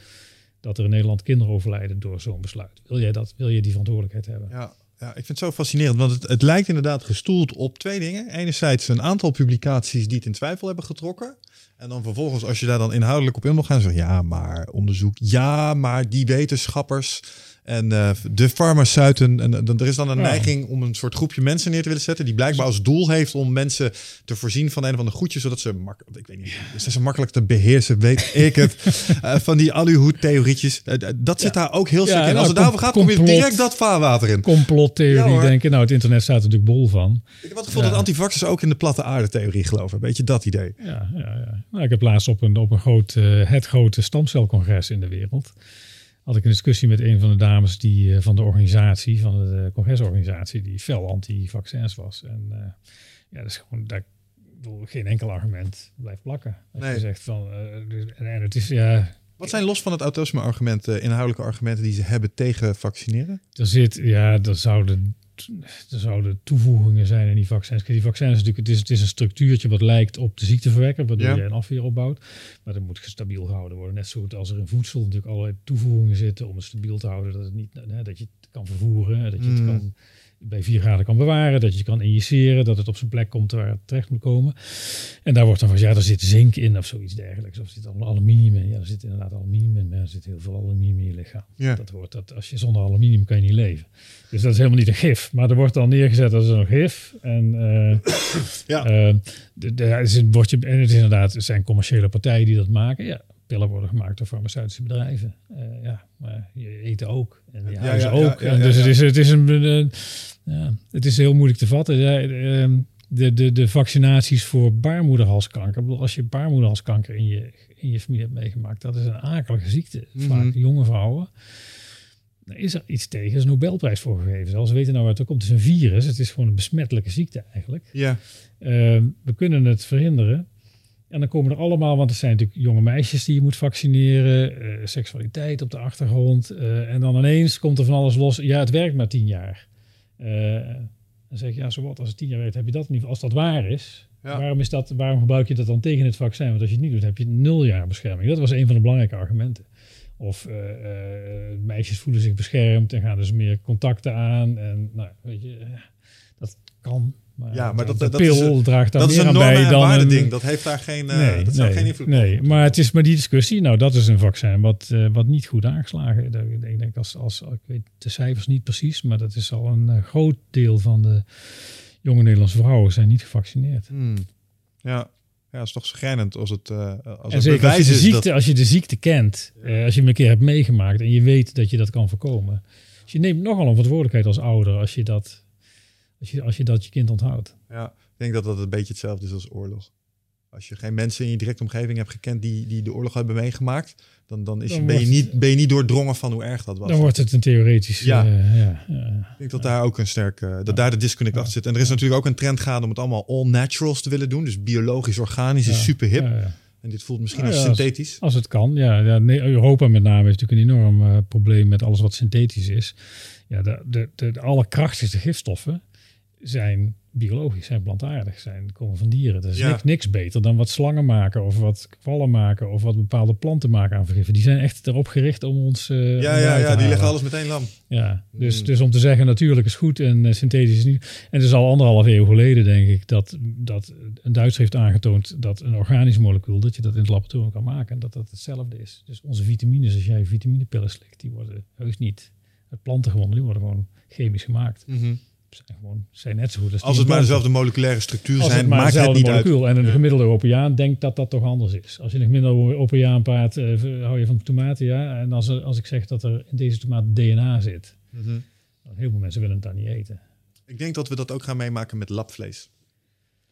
dat er in Nederland kinderen overlijden door zo'n besluit. Wil jij dat? Wil je die verantwoordelijkheid hebben?
Ja. Ja, ik vind het zo fascinerend, want het, het lijkt inderdaad gestoeld op twee dingen. Enerzijds een aantal publicaties die het in twijfel hebben getrokken. En dan vervolgens, als je daar dan inhoudelijk op in wil gaan, zeg ja, maar onderzoek, ja, maar die wetenschappers en uh, de farmaceuten. En uh, er is dan een
Ja.
neiging om een soort groepje mensen neer te willen zetten, die blijkbaar als doel heeft om mensen te voorzien van een van de goedjes, zodat ze makkelijk, ik weet niet, is ze makkelijk te beheersen, weet ik het, uh, van die aluhoed-theorietjes. Uh, dat zit daar ook heel
Ja,
sterk in.
nou,
Als het daarover gaat, kom je direct dat vaarwater in.
Complottheorie denken. Nou, het internet staat er natuurlijk bol van.
Ik heb het gevoel dat antivaxers ook in de platte aarde-theorie geloven. Weet je dat idee?
Ja, ja, ja. Nou, ik heb laatst op een, op een groot, eh, het grote stamcelcongres in de wereld. Had ik een discussie met een van de dames die, eh, van de organisatie, van de congresorganisatie, die fel anti-vaccins was. En eh, ja, dat is gewoon, daar, geen enkel argument blijft plakken. Als
Nee.
je zegt van, eh, dus- en, en het is, ja,
Wat zijn los van het autisme-argument inhoudelijke argumenten die ze hebben tegen vaccineren?
Er zit, ja, er zouden, er zouden toevoegingen zijn in die vaccins. Die vaccins is natuurlijk, het is, het is een structuurtje wat lijkt op de ziekteverwekker, waardoor
Ja.
je een afweer opbouwt. Maar dat moet stabiel gehouden worden. Net zo goed als er in voedsel natuurlijk allerlei toevoegingen zitten om het stabiel te houden, dat, het niet, hè, dat je het kan vervoeren, dat je
Mm.
het kan bij 4 graden kan bewaren, dat je kan injiceren, dat het op zijn plek komt waar het terecht moet komen. En daar wordt dan van, ja, er zit zink in of zoiets dergelijks. Of er zit allemaal aluminium in. Ja, er zit inderdaad aluminium in, maar er zit heel veel aluminium in je lichaam.
Ja.
Dat wordt dat, als je zonder aluminium kan je niet leven. Dus dat is helemaal niet een gif. Maar er wordt dan neergezet als een gif. En, eh,
Ja.
eh, de, de, is een bordje, en het is inderdaad, het zijn commerciële partijen die dat maken. Ja, pillen worden gemaakt door farmaceutische bedrijven. Eh, ja, maar je eten ook. En je
Ja,
ook.
ja,
en dus. Het, is, het, is een, een- ja, het is heel moeilijk te vatten. Ehm, de, de, de vaccinaties voor baarmoederhalskanker. Ik bedoel, als je baarmoederhalskanker in je, in je familie hebt meegemaakt, dat is een akelige ziekte.
Mhm.
Vaak jonge vrouwen. Daar is er iets tegen. Er is een Nobelprijs voor gegeven. Zelfs weten nou waar het komt. Het is een virus. Het is gewoon een besmettelijke ziekte eigenlijk.
Ja.
Ehm, we kunnen het verhinderen. En dan komen er allemaal, want er zijn natuurlijk jonge meisjes die je moet vaccineren, eh, seksualiteit op de achtergrond. eh, en dan ineens komt er van alles los. Ja, het werkt maar tien jaar. Eh, dan zeg je, ja, zo wat, als het tien jaar werkt, heb je dat in ieder geval. Als dat waar is,
Ja.
waarom, is dat, waarom gebruik je dat dan tegen het vaccin? Want als je het niet doet, heb je nul jaar bescherming. Dat was een van de belangrijke argumenten. Of eh, eh, meisjes voelen zich beschermd en gaan dus meer contacten aan. En nou, weet je, dat kan. Maar,
Ja, maar dat-
de
dat
pil
is een-
draagt daar
Dat is
meer
een
aan bij dan een,
ding. Dat heeft daar geen, eh,
nee,
dat
nee,
geen invloed
nee,
op.
maar het is maar die discussie. Nou, dat is een vaccin wat, eh, wat niet goed aangeslagen. is. Ik denk, als, als ik weet de cijfers niet precies, maar dat is al een eh, groot deel van de jonge Nederlandse vrouwen zijn niet gevaccineerd.
Hmm. Ja. ja, is toch schrijnend als het, als het
zeker als
bewijs
je, de
is
ziekte,
dat...
als je de ziekte kent, als je hem een keer hebt meegemaakt en je weet dat je dat kan voorkomen. Dus je neemt nogal een verantwoordelijkheid als ouder als je dat, als je, als je, dat je kind onthoudt.
Ja, ik denk dat dat een beetje hetzelfde is als oorlog. Als je geen mensen in je directe omgeving hebt gekend die, die de oorlog hebben meegemaakt, dan, dan, is je, ben, je niet, ben je niet doordrongen van hoe erg dat was.
Dan wordt het een theoretisch.
Ja.
eh, ja, ja.
Ik denk dat daar ook een sterke, dat daar de disconnect achter zit. En er is natuurlijk ook een trend gaande om het allemaal all naturals te willen doen. Dus biologisch, organisch is super hip. En dit voelt misschien als synthetisch.
Als het kan, ja. Europa met name heeft natuurlijk een enorm eh, probleem met alles wat synthetisch is. Ja, de, de, de, de allerkrachtigste gifstoffen zijn biologisch, zijn plantaardig, zijn komen van dieren. Er is
Ja.
niks, niks beter dan wat slangen maken of wat kwallen maken of wat bepaalde planten maken aan vergiffen. Die zijn echt erop gericht om ons. eh,
Ja, ja, ja, die leggen alles meteen lam.
Ja, dus,
Mm.
dus om te zeggen natuurlijk is goed en eh, synthetisch is niet. En het is al anderhalf eeuw geleden denk ik dat, dat een Duitser heeft aangetoond dat een organisch molecuul, dat je dat in het laboratorium kan maken en dat dat hetzelfde is. Dus onze vitamines, als jij vitaminepillen slikt, die worden heus niet uit planten gewonnen, die worden gewoon chemisch gemaakt. Zijn, gewoon, zijn net zo goed als,
Als het maar dezelfde moleculaire structuur
Als
zijn,
het maar
maakt het niet uit.
En een gemiddelde Europeaan denkt dat dat toch anders is. Als je een gemiddelde Europeaan praat, eh, hou je van tomaten, ja. En als, er- als ik zeg dat er in deze tomaat DNA zit,
Mhm.
dan heel veel mensen willen het dan niet eten.
Ik denk dat we dat ook gaan meemaken met labvlees.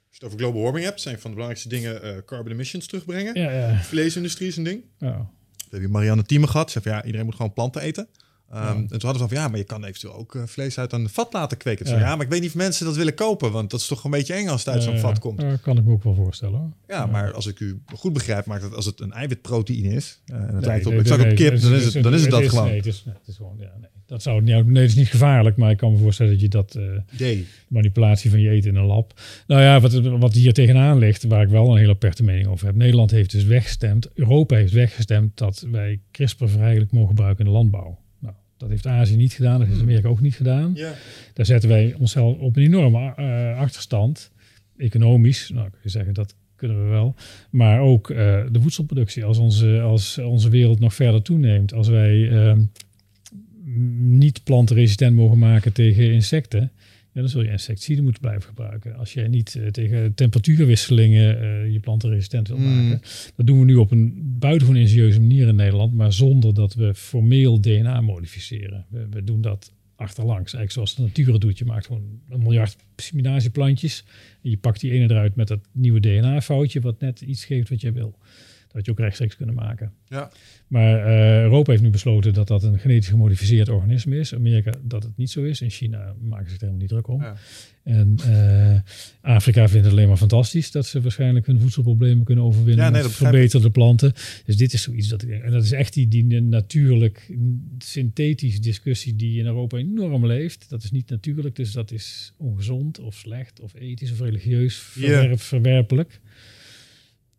Als je het over global warming hebt, zijn van de belangrijkste dingen eh, carbon emissions terugbrengen.
Ja, ja.
Vleesindustrie is een ding.
ja.
We hebben Marianne Thieme gehad. Ze zei van, ja, iedereen moet gewoon planten eten. Ehm,
Ja.
En toen hadden we van, ja, maar je kan eventueel ook eh, vlees uit een vat laten kweken. Zo,
Ja.
ja. maar ik weet niet of mensen dat willen kopen, want dat is toch een beetje eng als het uit zo'n vat komt.
ja, kan ik me ook wel voorstellen. hoor.
Ja, maar als ik u goed begrijp, maakt het als het een eiwitproteïne is. eh, en het
Nee,
lijkt op,
nee,
ik zag op kip, dan is het, dan is het dat gewoon.
Nee, het is, het is gewoon, ja, nee. Dat zou nee, het is niet gevaarlijk, maar ik kan me voorstellen dat je dat
Idee.
manipulatie van je eten in een lab. Nou ja, wat, wat hier tegenaan ligt, waar ik wel een hele aperte mening over heb. Nederland heeft dus weggestemd, Europa heeft weggestemd dat wij CRISPR vrijelijk mogen gebruiken in de landbouw. Dat heeft Azië niet gedaan, dat heeft Amerika ook niet gedaan.
Ja.
Daar zetten wij onszelf op een enorme eh, achterstand. Economisch, nou kun je zeggen dat kunnen we wel. Maar ook eh, de voedselproductie. Als onze, als onze wereld nog verder toeneemt. Als wij eh, niet plantenresistent mogen maken tegen insecten. Ja, dan zul je insecticiden moeten blijven gebruiken. Als jij niet eh, tegen temperatuurwisselingen eh, je planten resistent wil
Mm.
maken. Dat doen we nu op een buitengewoon ingenieuze manier in Nederland. Maar zonder dat we formeel DNA modificeren. We, we doen dat achterlangs. Eigenlijk zoals de natuur het doet. Je maakt gewoon een miljard seminatieplantjes. En je pakt die ene eruit met dat nieuwe DNA-foutje. Wat net iets geeft wat jij wil. Dat je ook rechtstreeks kunnen maken.
Ja.
Maar eh, Europa heeft nu besloten dat dat een genetisch gemodificeerd organisme is. Amerika dat het niet zo is. In China maken ze zich er helemaal niet druk om.
Ja.
En eh, Afrika vindt het alleen maar fantastisch dat ze waarschijnlijk hun voedselproblemen kunnen overwinnen
Ja, nee,
met verbeterde planten. Dus dit is zoiets dat ik denk. En dat is echt die, die natuurlijk synthetisch discussie die in Europa enorm leeft. Dat is niet natuurlijk, dus dat is ongezond of slecht of ethisch of religieus verwerp, verwerpelijk.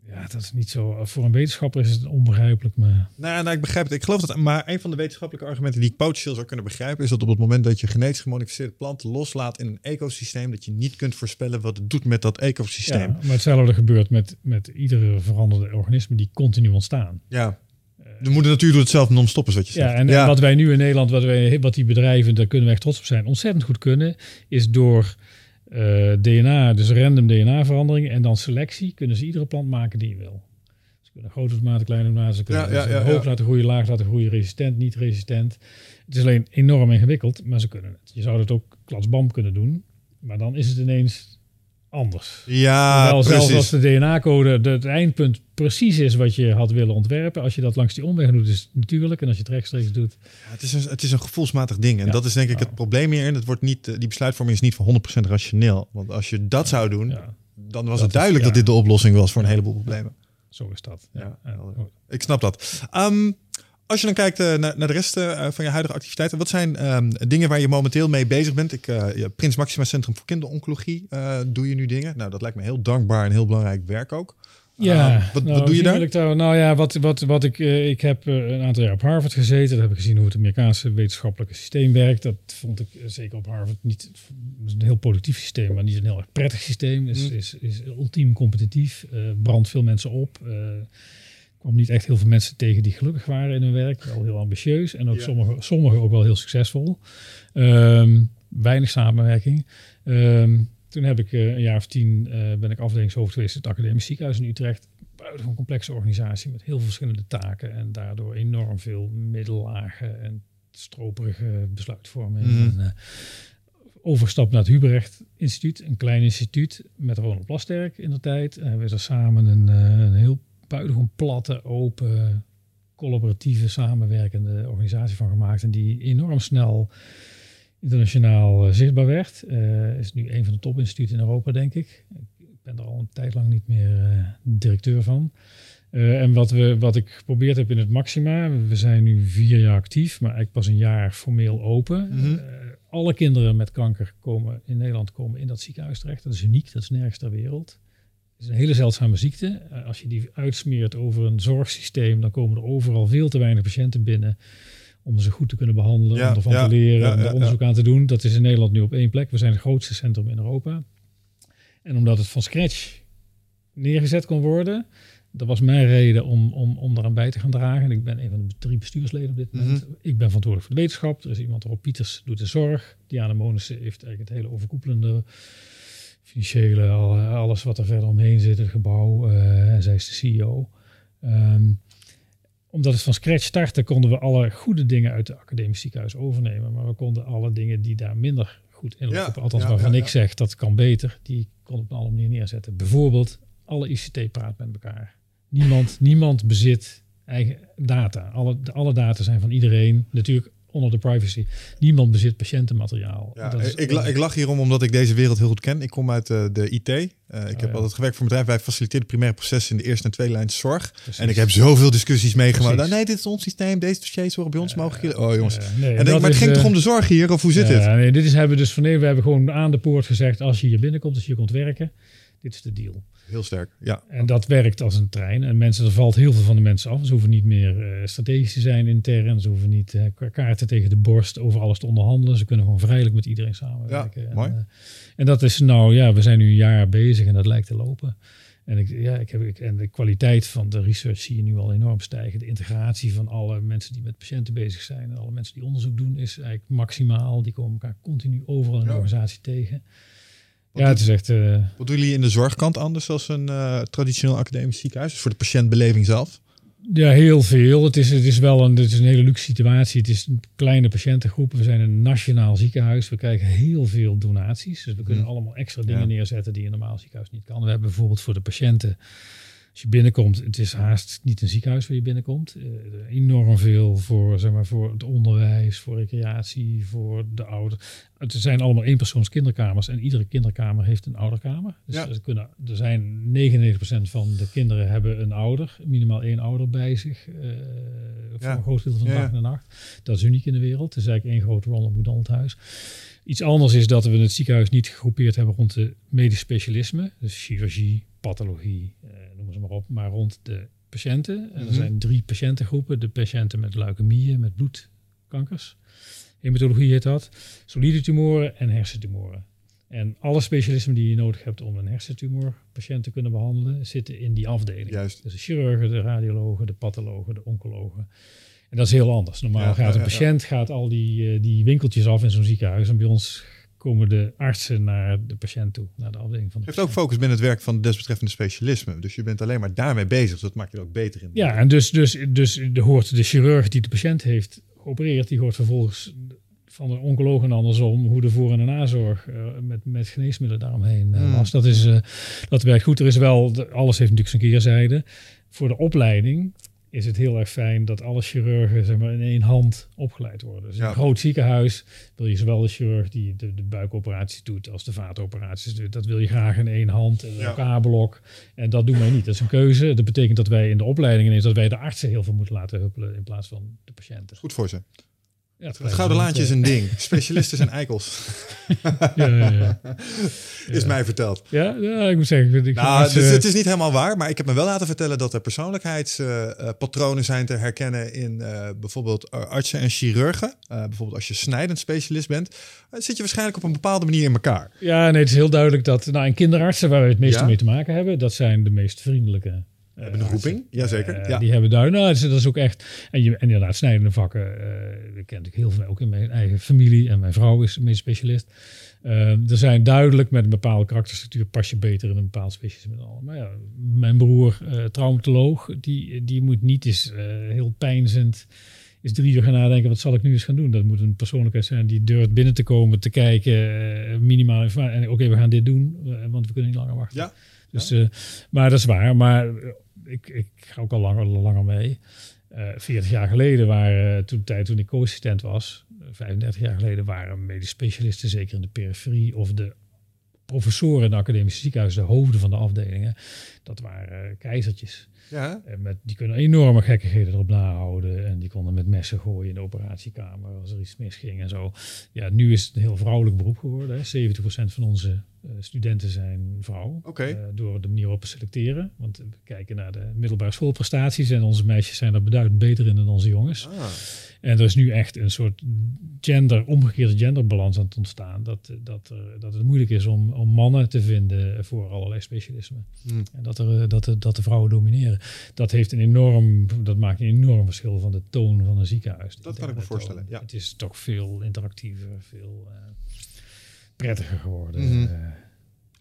Ja, dat is niet zo. Voor een wetenschapper is het onbegrijpelijk, maar
Nou, nou, ik begrijp het. Ik geloof dat. Maar een van de wetenschappelijke argumenten die ik potentieel zou kunnen begrijpen, is dat op het moment dat je genetisch gemodificeerde planten loslaat in een ecosysteem, dat je niet kunt voorspellen wat het doet met dat ecosysteem.
Ja, maar hetzelfde gebeurt met, met iedere veranderde organisme die continu ontstaan.
Ja. De moeder natuur doet het zelf non-stop, is wat je zegt.
Ja, en, en wat wij nu in Nederland, wat, wij, wat die bedrijven, daar kunnen we echt trots op zijn, ontzettend goed kunnen, is door eh, DNA, dus random DNA-verandering en dan selectie, kunnen ze iedere plant maken die je wil. Ze kunnen grote tomaten, kleine tomaten, ze kunnen
Ja, ja,
hoog laten groeien, laag laten groeien, resistent, niet resistent. Het is alleen enorm ingewikkeld, maar ze kunnen het. Je zou het ook klasbam kunnen doen, maar dan is het ineens anders.
Ja,
Wel, zelfs
precies.
als de DNA-code de- het eindpunt precies is wat je had willen ontwerpen. Als je dat langs die omweg doet, is het natuurlijk. En als je het rechtstreeks doet,
Ja, het, is een, het is een gevoelsmatig ding. En
Ja.
dat is denk ik het probleem hierin. Het wordt niet, eh, die besluitvorming is niet voor 100% rationeel. Want als je dat zou doen, dan was
Dat
het duidelijk dat dit de oplossing was voor een heleboel problemen.
zo is dat. Ja.
Ik snap dat. Ehm, als je dan kijkt eh, naar, naar de rest eh, van je huidige activiteiten, wat zijn ehm, dingen waar je momenteel mee bezig bent? Ik, ja, Prins Maxima Centrum voor Kinderoncologie doe je nu dingen. Nou, dat lijkt me heel dankbaar en heel belangrijk werk ook.
Ja,
Ehm, wat,
nou,
wat doe je daar?
Nou ja, wat, wat, wat ik, ik heb een aantal jaar op Harvard gezeten. Daar heb ik gezien hoe het Amerikaanse wetenschappelijke systeem werkt. Dat vond ik zeker op Harvard niet is een heel productief systeem, maar niet een heel erg prettig systeem. Is,
Mm.
is, is ultiem competitief, brandt veel mensen op. kwam niet echt heel veel mensen tegen die gelukkig waren in hun werk. Wel heel ambitieus en ook
Ja.
sommigen sommige ook wel heel succesvol. Ehm, weinig samenwerking. Ehm, toen heb ik eh, een jaar of tien eh, ben ik afdelingshoofd geweest in het Academisch Ziekenhuis in Utrecht. Buitengewoon complexe organisatie met heel veel verschillende taken en daardoor enorm veel middellagen en stroperige besluitvorming.
Mhm.
En, eh, overstap naar het Hubrecht Instituut, een klein instituut met Ronald Plasterk in de tijd. En we er samen een, een heel buitengewoon platte, open, collaboratieve, samenwerkende organisatie van gemaakt. En die enorm snel internationaal eh, zichtbaar werd. Eh, is nu een van de topinstituten in Europa, denk ik. Ik ben er al een tijd lang niet meer eh, directeur van. En wat, we, wat ik geprobeerd heb in het Maxima, we zijn nu vier jaar actief, maar eigenlijk pas een jaar formeel open.
Mhm.
Alle kinderen met kanker komen in Nederland komen in dat ziekenhuis terecht. Dat is uniek, dat is nergens ter wereld. Is een hele zeldzame ziekte. Eh, als je die uitsmeert over een zorgsysteem, dan komen er overal veel te weinig patiënten binnen om ze goed te kunnen behandelen,
Ja,
om ervan
ja,
te leren,
ja,
om er onderzoek aan te doen. Dat is in Nederland nu op één plek. We zijn het grootste centrum in Europa. En omdat het van scratch neergezet kon worden, dat was mijn reden om, om, om daaraan bij te gaan dragen. En ik ben een van de drie bestuursleden op dit moment. Ik ben verantwoordelijk voor de wetenschap. Er is iemand, Rob Pieters, doet de zorg. Diana Monissen heeft eigenlijk het hele overkoepelende financiële, al- alles wat er verder omheen zit, het gebouw. eh, en zij is de CEO. Ehm, omdat het van scratch startte, konden we alle goede dingen uit de academisch ziekenhuis overnemen. Maar we konden alle dingen die daar minder goed in
Ja,
lopen, althans
ja,
waarvan
ja,
ik zeg dat kan beter, die kon op een andere manier neerzetten. Bijvoorbeeld, alle ICT praat met elkaar. Niemand, niemand bezit eigen data. Alle, alle data zijn van iedereen. Natuurlijk onder de privacy. Niemand bezit patiëntenmateriaal.
Ja,
Dat is-
ik, la- ik lach hierom omdat ik deze wereld heel goed ken. Ik kom uit eh, de IT. Eh, ik heb
ja.
altijd gewerkt voor een bedrijf. Wij faciliteren primaire processen in de eerste en tweede lijn zorg.
Precies.
En ik heb zoveel discussies meegemaakt. Nou, nee, dit is ons systeem. Deze dossiers worden bij ons mogelijk. Oh jongens.
Nee,
en denk, maar het
is,
ging
eh,
toch om de zorg hier? Of hoe zit het?
Nee, dit is, hebben we dus van nee, we hebben gewoon aan de poort gezegd: als je hier binnenkomt, als je hier komt werken, dit is de deal.
Heel sterk. Ja.
En dat werkt als een trein. En mensen, er valt heel veel van de mensen af. Ze hoeven niet meer eh, strategisch te zijn intern. Ze hoeven niet ka- kaarten tegen de borst over alles te onderhandelen. Ze kunnen gewoon vrijelijk met iedereen samenwerken.
Ja,
en,
mooi.
eh, en dat is nou, ja, we zijn nu een jaar bezig en dat lijkt te lopen. En, ik, ja, ik heb, ik, en de kwaliteit van de research zie je nu al enorm stijgen. De integratie van alle mensen die met patiënten bezig zijn en alle mensen die onderzoek doen is eigenlijk maximaal. Die komen elkaar continu overal in de organisatie tegen.
Wat
ja, het is echt... eh,
Wat doen jullie in de zorgkant anders als een eh, traditioneel academisch ziekenhuis? Dus voor de patiëntbeleving zelf?
Ja, heel veel. Het is, het is wel een, het is een hele luxe situatie. Het is een kleine patiëntengroep. We zijn een nationaal ziekenhuis. We krijgen heel veel donaties. Dus we kunnen
Hmm.
allemaal extra dingen
Ja.
neerzetten die een normaal ziekenhuis niet kan. We hebben bijvoorbeeld voor de patiënten, als je binnenkomt, het is haast niet een ziekenhuis waar je binnenkomt. Eh, enorm veel voor, zeg maar, voor het onderwijs, voor recreatie, voor de ouder. Het zijn allemaal eenpersoons kinderkamers en iedere kinderkamer heeft een ouderkamer. Dus
Ja.
er, kunnen, er zijn 99% van de kinderen hebben een ouder, minimaal één ouder bij zich. eh, voor
Ja.
een groot deel van de
Ja.
dag en de nacht. Dat is uniek in de wereld. Het is eigenlijk één groot Ronald McDonald huis. Iets anders is dat we het ziekenhuis niet gegroepeerd hebben rond de medisch specialismen. Dus chirurgie, pathologie, eh, ze maar op. Maar rond de patiënten. En
Mhm.
er zijn drie patiëntengroepen. De patiënten met leukemieën, met bloedkankers. Hematologie heet dat. Solide tumoren en hersentumoren. En alle specialismen die je nodig hebt om een hersentumorpatiënt te kunnen behandelen, zitten in die afdeling.
Juist.
Dus de chirurgen, de radiologen, de pathologen, de oncologen. En dat is heel anders. Normaal
Ja,
gaat een
ja, ja.
patiënt gaat al die, eh, die winkeltjes af in zo'n ziekenhuis. En bij ons komen de artsen naar de patiënt toe, naar de afdeling van de
Geeft ook
patiënt.
focus binnen het werk van het desbetreffende specialisme. Dus je bent alleen maar daarmee bezig. Dus dat maakt je er ook beter in.
Ja, en dus, dus, dus de, hoort de chirurg die de patiënt heeft geopereerd, die hoort vervolgens van de oncoloog en andersom hoe de voor- en de nazorg eh, met, met geneesmiddelen daaromheen
Hmm.
was. Dat, is, eh, dat werkt goed. Er is wel, de- alles heeft natuurlijk zijn keerzijde. Voor de opleiding is het heel erg fijn dat alle chirurgen zeg maar, in één hand opgeleid worden. Dus in
Ja.
een groot ziekenhuis wil je zowel de chirurg die de, de buikoperaties doet als de vaatoperaties doet. Dat wil je graag in één hand, in
Ja.
een K-blok. En dat doen wij niet. Dat is een keuze. Dat betekent dat wij in de opleiding ineens dat wij de artsen heel veel moeten laten huppelen in plaats van de patiënten.
Goed voor ze.
Ja,
Het Gouden Laantje is een ding. Specialisten zijn eikels.
Ja, ja, ja.
Is mij verteld.
ja, ik moet zeggen. Ik
Nou, dus het is niet helemaal waar, maar ik heb me wel laten vertellen dat er persoonlijkheidspatronen zijn te herkennen in eh, bijvoorbeeld eh, artsen en chirurgen. Eh, bijvoorbeeld als je snijdend specialist bent, eh, zit je waarschijnlijk op een bepaalde manier in elkaar.
Ja, nee, het is heel duidelijk dat nou, en kinderartsen, waar we het meeste mee te maken hebben, dat zijn de meest vriendelijke.
Hebben een roeping, jazeker.
Eh,
ja.
Die hebben daar, nou, dat is, dat is ook echt. En, je, en inderdaad, snijdende vakken. eh ik ken natuurlijk heel veel, ook in mijn eigen familie. En mijn vrouw is medisch specialist. Eh, er zijn duidelijk met een bepaalde karakterstructuur pas je beter in een bepaald specialisme. Maar ja, mijn broer, traumatoloog, die, die moet niet eens heel pijnzend is drie uur gaan nadenken, wat zal ik nu eens gaan doen? Dat moet een persoonlijkheid zijn die durft binnen te komen, te kijken, minimaal. En oké, we gaan dit doen, want we kunnen niet langer wachten.
Ja.
Dus, maar dat is waar. Maar ik, ik ga ook al langer, langer mee. Eh 40 jaar geleden waren, eh, toen de tijd toen ik co-assistent was, eh, 35 jaar geleden, waren medisch specialisten, zeker in de periferie, of de professoren in de academische ziekenhuizen, de hoofden van de afdelingen, dat waren eh, keizertjes.
Ja.
En met, die kunnen enorme gekkigheden erop nahouden. En die konden met messen gooien in de operatiekamer als er iets misging en zo. Ja, nu is het een heel vrouwelijk beroep geworden. Hè. 70% van onze eh, studenten zijn vrouw.
Oké.
Eh, door de manier waarop we selecteren. Want we kijken naar de middelbare schoolprestaties. En onze meisjes zijn er beduidend beter in dan onze jongens.
Ah.
En er is nu echt een soort gender, omgekeerde genderbalans aan het ontstaan. Dat, dat, er, dat het moeilijk is om, om mannen te vinden voor allerlei specialismen.
Hmm.
En dat, er, dat, de, dat de vrouwen domineren. Dat, heeft een enorm, dat maakt een enorm verschil van de toon van een ziekenhuis.
Dat kan ik me voorstellen, ja.
Het is toch veel interactiever, veel eh, prettiger geworden.
Mhm.
Eh,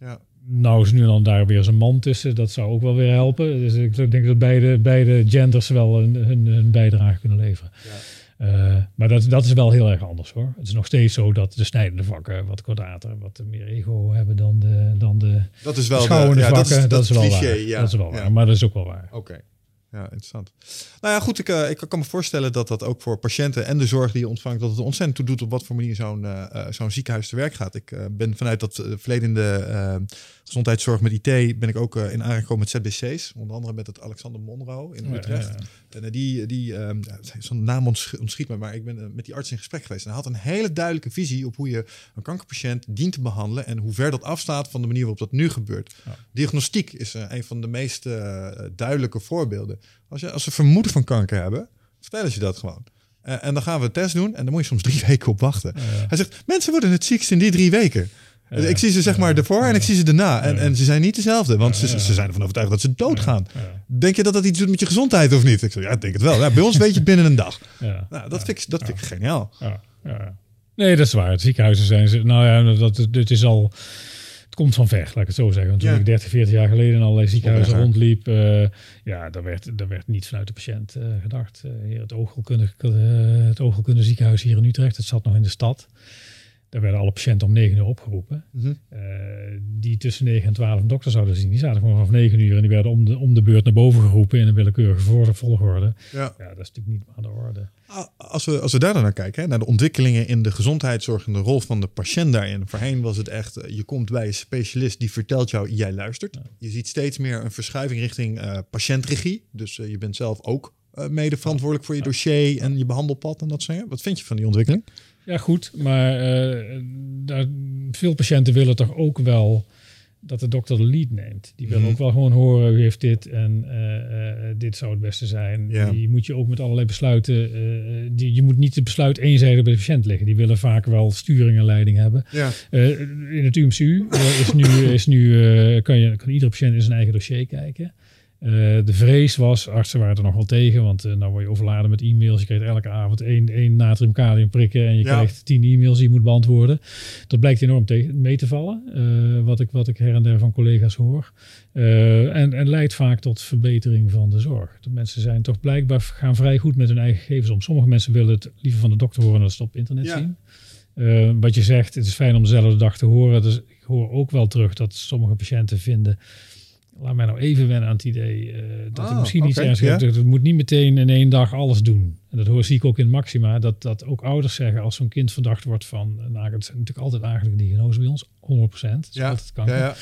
Ja.
nou is nu dan daar weer een man tussen. Dat zou ook wel weer helpen. Dus ik denk dat beide, beide genders wel een, hun, hun bijdrage kunnen leveren.
Ja.
Eh, maar dat, dat is wel heel erg anders hoor. Het is nog steeds zo dat de snijdende vakken wat kordater, wat meer ego hebben dan de, dan de
Dat is wel de, ja,
vakken.
dat is, dat is
wel
cliché.
waar.
Ja.
Dat is wel
Ja.
waar. Maar dat is ook wel waar.
Oké. Ja, interessant. Nou ja, goed, ik, eh, ik kan me voorstellen dat dat ook voor patiënten en de zorg die je ontvangt, dat het ontzettend toe doet op wat voor manier zo'n eh, eh, zo'n ziekenhuis te werk gaat. Ik ben vanuit dat verledende eh, gezondheidszorg met IT, ben ik ook eh, in aanraking gekomen met ZBC's. Onder andere met het Alexander Monro in
Ja,
Utrecht.
ja, ja.
En eh, die, die eh, zo'n naam ontsch- ontschiet me, maar ik ben eh, met die arts in gesprek geweest. En hij had een hele duidelijke visie op hoe je een kankerpatiënt dient te behandelen en hoe ver dat afstaat van de manier waarop dat nu gebeurt. Diagnostiek is een van de meest duidelijke voorbeelden. Als, je, als ze vermoeden van kanker hebben, vertellen ze dat gewoon. En dan gaan we een test doen en dan moet je soms drie weken op wachten.
Ja.
Hij zegt, mensen worden het ziekst in die drie weken. Dus ik zie ze zeg maar ervoor en ik zie ze daarna. En, en ze zijn niet dezelfde, want ze, ze zijn ervan overtuigd dat ze doodgaan. Denk je dat dat iets doet met je gezondheid of niet? Ik zeg, ja, ik denk het wel. Ja, bij ons weet je het binnen een dag.
ja,
Nou, dat vind ik, dat vind ik geniaal.
ja, ja. Nee, dat is waar. Het ziekenhuizen zijn ze. Nou ja, dat, dit is al. Het komt van ver, laat ik het zo zeggen. Want toen
Ja.
ik 30, 40 jaar geleden in allerlei ziekenhuizen rondliep, eh, ja, daar werd, daar werd niet vanuit de patiënt eh, gedacht. Hier het oogheelkundige, eh, het ziekenhuis hier in Utrecht, het zat nog in de stad. Daar werden alle patiënten om 9 uur opgeroepen.
Mhm.
Eh, die tussen 9 en 12 een dokter zouden zien. Die zaten gewoon vanaf 9 uur en die werden om de, om de beurt naar boven geroepen in een willekeurige volgorde.
Ja.
Ja, dat is natuurlijk niet aan de orde.
Als we, als we daar dan naar kijken, hè, naar de ontwikkelingen in de gezondheidszorg en de rol van de patiënt daarin. Voorheen was het echt, eh, je komt bij een specialist die vertelt jou, jij luistert. Je ziet steeds meer een verschuiving richting eh, patiëntregie. Dus je bent zelf ook mede verantwoordelijk voor je dossier en je behandelpad en dat soort dingen. Wat vind je van die ontwikkeling?
Ja, goed. Maar eh, daar, veel patiënten willen toch ook wel dat de dokter de lead neemt. Die willen
Mhm.
ook wel gewoon horen, u heeft dit en eh, eh, dit zou het beste zijn.
Ja.
Die moet je ook met allerlei besluiten... die, je moet niet het besluit eenzijdig bij de patiënt liggen. Die willen vaak wel sturing en leiding hebben.
Ja.
In het UMCU is nu, is nu kan, je, kan iedere patiënt in zijn eigen dossier kijken. Eh, de vrees was, artsen waren er nog wel tegen, want eh, nou word je overladen met e-mails. Je krijgt elke avond één, één natriumkalium prikken en je
Ja.
krijgt tien e-mails die je moet beantwoorden. Dat blijkt enorm mee te vallen, eh, wat, ik, wat ik her en der van collega's hoor. En, en leidt vaak tot verbetering van de zorg. De mensen zijn toch blijkbaar gaan vrij goed met hun eigen gegevens om. Sommige mensen willen het liever van de dokter horen dan dat ze het op internet
Ja.
zien. Wat je zegt, het is fijn om dezelfde dag te horen. Dus ik hoor ook wel terug dat sommige patiënten vinden. Laat mij nou even wennen aan het idee eh, dat ik
Ah,
misschien iets heb. Dus Het moet niet meteen in één dag alles doen. En dat hoor zie ik ook in Maxima. Dat, dat ook ouders zeggen als zo'n kind verdacht wordt van... Nou, het zijn natuurlijk altijd eigenlijk diagnose bij ons. 100 procent.
Ja.
altijd kanker.
Ja, ja.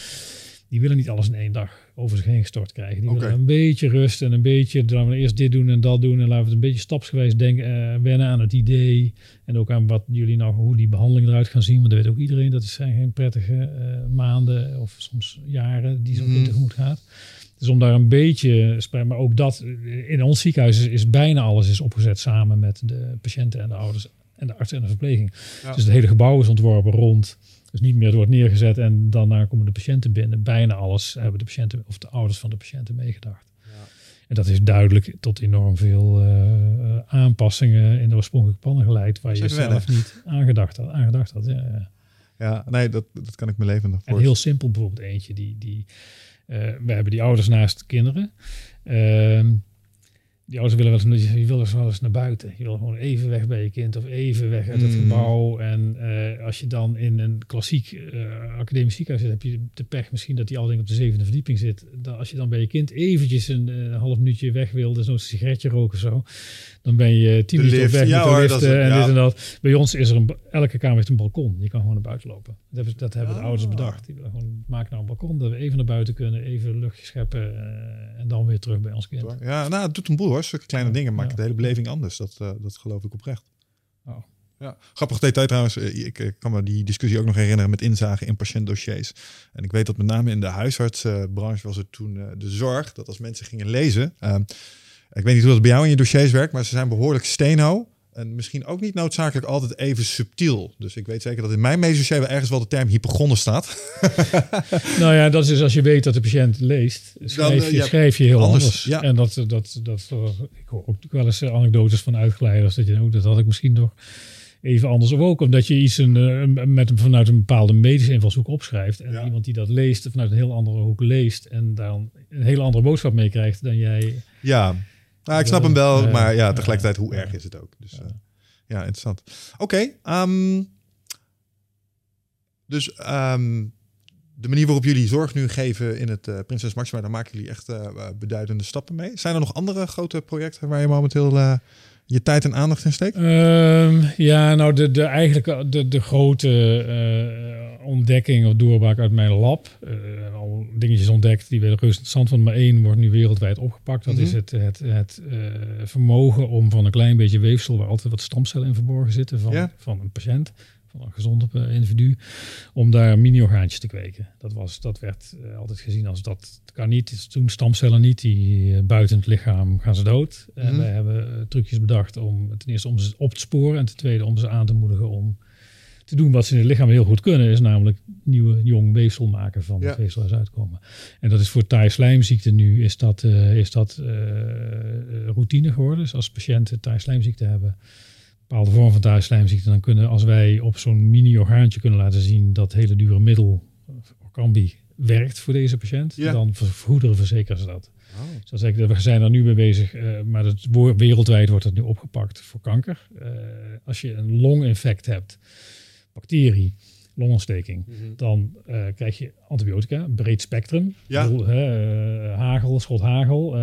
Die willen niet alles in één dag over zich heen gestort krijgen. Die willen een beetje rust en een beetje, dan we eerst dit doen en dat doen. En laten we het een beetje stapsgewijs denken, eh, wennen aan het idee. En ook aan wat jullie nou, hoe die behandeling eruit gaan zien. Want dat weet ook iedereen, dat zijn geen prettige eh, maanden of soms jaren die zo'n kind tegemoet gaat. Dus om daar een beetje, maar ook dat, eh, in ons ziekenhuis is, is bijna alles is opgezet samen met de patiënten en de ouders en de arts en de verpleging.
Ja.
Dus het hele gebouw is ontworpen rond. Dus niet meer, het wordt neergezet en daarna komen de patiënten binnen. Bijna alles hebben de patiënten of de ouders van de patiënten meegedacht. En dat is duidelijk tot enorm veel eh, aanpassingen in de oorspronkelijke plannen geleid, waar je zelf niet aangedacht had. Aangedacht had ja, ja.
Ja, nee, dat, dat kan ik me levendig
En
voorstellen.
heel simpel bijvoorbeeld eentje. Die, die, eh, we hebben die ouders naast de kinderen. Ehm, die ouders willen wel eens, je wil wel eens naar buiten. Je wil gewoon even weg bij je kind of even weg uit het
Mm.
gebouw. En eh, als je dan in een klassiek eh, academisch ziekenhuis zit, heb je de pech misschien dat die afdeling op de zevende verdieping zit. Dan, als je dan bij je kind eventjes een eh, half minuutje weg wil, dus nog een sigaretje roken of zo, dan ben je tien minuten op weg
ja
met de lift en
ja.
dit en dat. Bij ons is er een, elke kamer heeft een balkon. Je kan gewoon naar buiten lopen. Dat hebben, dat hebben de
Ah.
ouders bedacht. Die willen gewoon, maak nou een balkon, dat we even naar buiten kunnen, even luchtje scheppen en dan weer terug bij ons kind.
Ja, nou, het doet een boel hoor. Zulke kleine dingen maken
Ja.
de hele beleving anders. Dat, eh, dat geloof ik oprecht.
Oh.
Ja, grappig detail trouwens. eh, Ik, kan me die discussie ook nog herinneren met inzage in patiëntdossiers. En ik weet dat met name in de huisartsbranche was het toen eh, de zorg dat als mensen gingen lezen. ehm, ik weet niet hoe dat bij jou in je dossiers werkt, maar ze zijn behoorlijk steenho. En misschien ook niet noodzakelijk altijd even subtiel. Dus ik weet zeker dat in mijn wel ergens wel de term hypochonder staat.
Nou ja, dat is dus als je weet dat de patiënt leest, schrijf,
eh,
je,
ja,
schrijf je heel
anders,
anders.
ja.
En dat, dat, dat, ik hoor ook wel eens eh, anekdotes van uitgeleiders dat je oh, dat had ik misschien nog even anders. Of ook omdat je iets een, eh, met, vanuit een bepaalde medische invalshoek opschrijft. En
Ja.
iemand die dat leest vanuit een heel andere hoek leest en dan een hele andere boodschap meekrijgt dan jij.
Ja, nou, ik snap hem wel, maar ja, tegelijkertijd, hoe erg is het ook? Dus ja, ja interessant. Oké, ehm, dus ehm, de manier waarop jullie zorg nu geven in het eh, Prinses Maxima, daar maken jullie echt eh, beduidende stappen mee. Zijn er nog andere grote projecten waar je momenteel eh, je tijd en aandacht in steekt?
Ehm, ja, nou de, de, eigenlijk de, de grote eh, ontdekking of doorbraak uit mijn lab. eh, al dingetjes ontdekt die werden reuze interessant van. Maar één wordt nu wereldwijd opgepakt. Dat
Mhm.
is het, het, het eh, vermogen om van een klein beetje weefsel... waar altijd wat stamcellen in verborgen zitten van,
Ja.
van een patiënt... van een gezond individu, om daar mini-orgaantjes te kweken. Dat, was, dat werd eh, altijd gezien als dat kan niet. Toen stamcellen niet, die eh, buiten het lichaam gaan ze dood. En
Mhm.
wij hebben eh, trucjes bedacht om ten eerste om ze op te sporen... en ten tweede om ze aan te moedigen om te doen wat ze in het lichaam heel goed kunnen... is namelijk nieuwe jong weefsel maken van
Ja.
het weefsel ze uitkomen. En dat is voor taai-slijmziekte nu is dat, is dat routine geworden. Dus als patiënten taai-slijmziekte hebben bepaalde vorm van taai-slijmziekte, dan kunnen als wij op zo'n mini-orgaantje kunnen laten zien dat hele dure middel, eh, Orkambi, werkt voor deze patiënt,
Ja.
dan vergoederen verzekeren ze dat. Dus dat ik, we zijn er nu mee bezig, eh, maar het, wereldwijd wordt het nu opgepakt voor kanker. Eh, als je een longinfect hebt, bacterie, longontsteking, dan eh, krijg je antibiotica, breed spectrum.
Ja.
Bedoel, hagel, schot hagel.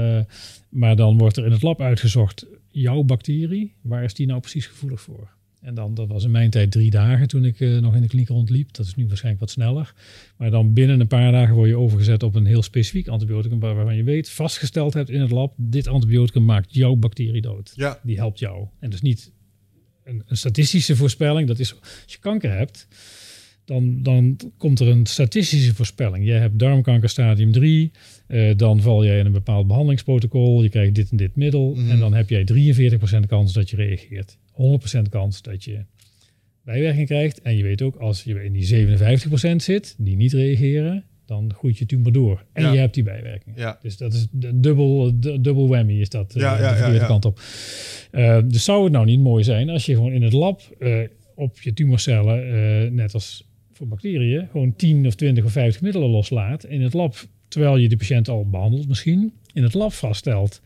maar dan wordt er in het lab uitgezocht, jouw bacterie, waar is die nou precies gevoelig voor? En dan, dat was in mijn tijd drie dagen toen ik eh, nog in de kliniek rondliep. Dat is nu waarschijnlijk wat sneller. Maar dan binnen een paar dagen word je overgezet op een heel specifiek antibioticum... waar- waarvan je weet, vastgesteld hebt in het lab... dit antibioticum maakt jouw bacterie dood.
Ja,
Die helpt jou. En dus niet een, een statistische voorspelling. Dat is, als je kanker hebt, dan, dan komt er een statistische voorspelling. Je hebt darmkanker stadium 3, eh, dan val jij in een bepaald behandelingsprotocol, je krijgt dit en dit middel,
Mhm.
en dan heb jij 43% kans dat je reageert. 100% kans dat je bijwerking krijgt. En je weet ook, als je in die 57% zit, die niet reageren, dan groeit je tumor door. En
Ja.
je hebt die bijwerking.
ja.
Dus dat is de dubbel, dubbel whammy is dat eh,
Ja,
de verkeerde kant op. Eh, dus zou het nou niet mooi zijn als je gewoon in het lab op je tumorcellen, net als voor bacteriën, gewoon 10 of 20 of 50 middelen loslaat in het lab, terwijl je de patiënt al behandelt misschien, in het lab vaststelt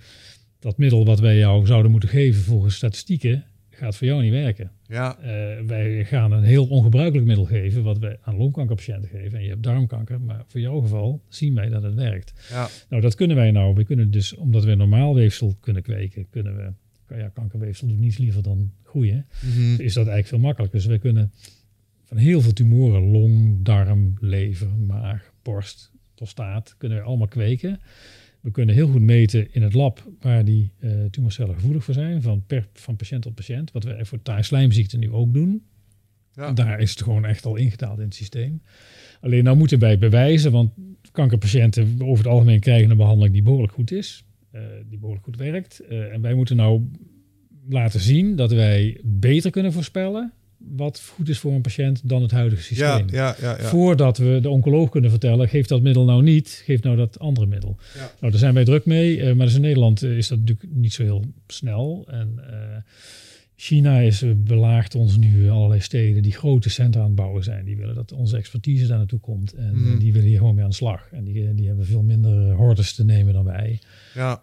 dat middel wat wij jou zouden moeten geven volgens statistieken, gaat voor jou niet werken.
ja.
Eh, wij gaan een heel ongebruikelijk middel geven, wat wij aan longkankerpatiënten geven. En je hebt darmkanker, maar voor jouw geval zien wij dat het werkt.
ja.
Nou, dat kunnen wij nou. We kunnen dus, omdat we normaal weefsel kunnen kweken, kunnen we, ja, kankerweefsel doet niets liever dan groeien.
Mhm.
Is dat eigenlijk veel makkelijker. Dus wij kunnen van heel veel tumoren, long, darm, lever, maag, borst, prostaat, kunnen we allemaal kweken. We kunnen heel goed meten in het lab waar die eh, tumorcellen gevoelig voor zijn, van, per, van patiënt tot patiënt. Wat wij voor taai-slijmziekte nu ook doen.
Ja.
Daar is het gewoon echt al ingedaald in het systeem. Alleen nou moeten wij bewijzen, want kankerpatiënten over het algemeen krijgen een behandeling die behoorlijk goed is, eh, die behoorlijk goed werkt. Eh, en wij moeten nou laten zien dat wij beter kunnen voorspellen wat goed is voor een patiënt dan het huidige systeem.
Ja, ja.
Voordat we de oncoloog kunnen vertellen, geef dat middel nou niet, geef nou dat andere middel. Nou, daar zijn wij druk mee, eh, maar dus in Nederland eh, is dat natuurlijk niet zo heel snel. En eh, China is, eh, belaagt ons nu allerlei steden die grote centra aan het bouwen zijn. Die willen dat onze expertise daar naartoe komt. En eh,
Mhm.
die willen hier gewoon mee aan de slag. En die, eh, die hebben veel minder hordes te nemen dan wij.
ja.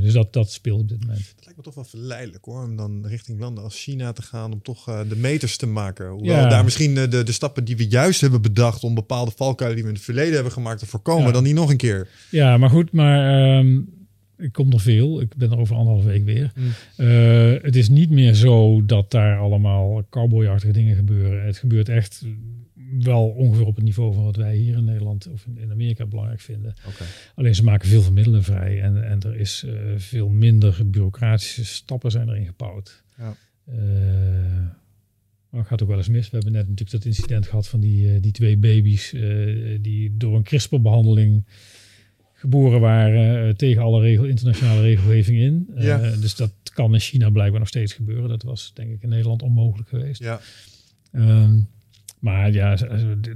Dus dat, dat speelt op dit moment.
Het lijkt me toch wel verleidelijk hoor, om dan richting landen als China te gaan om toch de meters te maken. Hoewel
Ja.
daar misschien de, de stappen die we juist hebben bedacht om bepaalde valkuilen die we in het verleden hebben gemaakt te voorkomen,
Ja.
dan niet nog een keer.
Ja, maar goed, maar ehm, Ik kom er veel. Ik ben er over anderhalf week weer.
Mm.
Eh, het is niet meer zo dat daar allemaal cowboyachtige dingen gebeuren. Het gebeurt echt wel ongeveer op het niveau van wat wij hier in Nederland of in, Amerika belangrijk vinden. Alleen ze maken veel van middelen vrij en, en er is eh, veel minder bureaucratische stappen zijn erin gebouwd.
Ja.
Eh, maar het gaat ook wel eens mis. We hebben net natuurlijk dat incident gehad van die, die twee baby's die door een CRISPR-behandeling geboren waren eh, tegen alle regel, internationale regelgeving in. Eh,
Ja.
Dus dat kan in China blijkbaar nog steeds gebeuren. Dat was denk ik in Nederland onmogelijk geweest.
Ja.
Ehm, maar ja,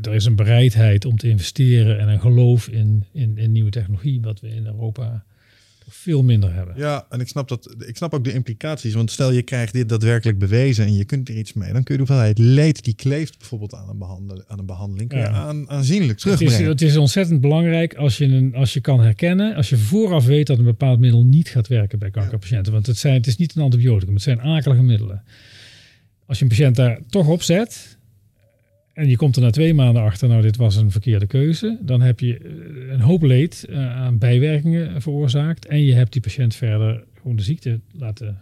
er is een bereidheid om te investeren en een geloof in, in, in nieuwe technologie, wat we in Europa veel minder hebben.
Ja, en ik snap, dat, ik snap ook de implicaties. Want stel je krijgt dit daadwerkelijk bewezen en je kunt er iets mee. Dan kun je de hoeveelheid leed die kleeft bijvoorbeeld aan een, behandel, aan een behandeling
Ja.
aan, aanzienlijk
Het is,
terugbrengen.
het is ontzettend belangrijk als je, een, als je kan herkennen, als je vooraf weet dat een bepaald middel niet gaat werken bij kankerpatiënten. Want het, zijn, het is niet een antibioticum, het zijn akelige middelen. Als je een patiënt daar toch op zet en je komt er na twee maanden achter, nou dit was een verkeerde keuze, dan heb je eh, een hoop leed eh, aan bijwerkingen veroorzaakt en je hebt die patiënt verder gewoon de ziekte laten,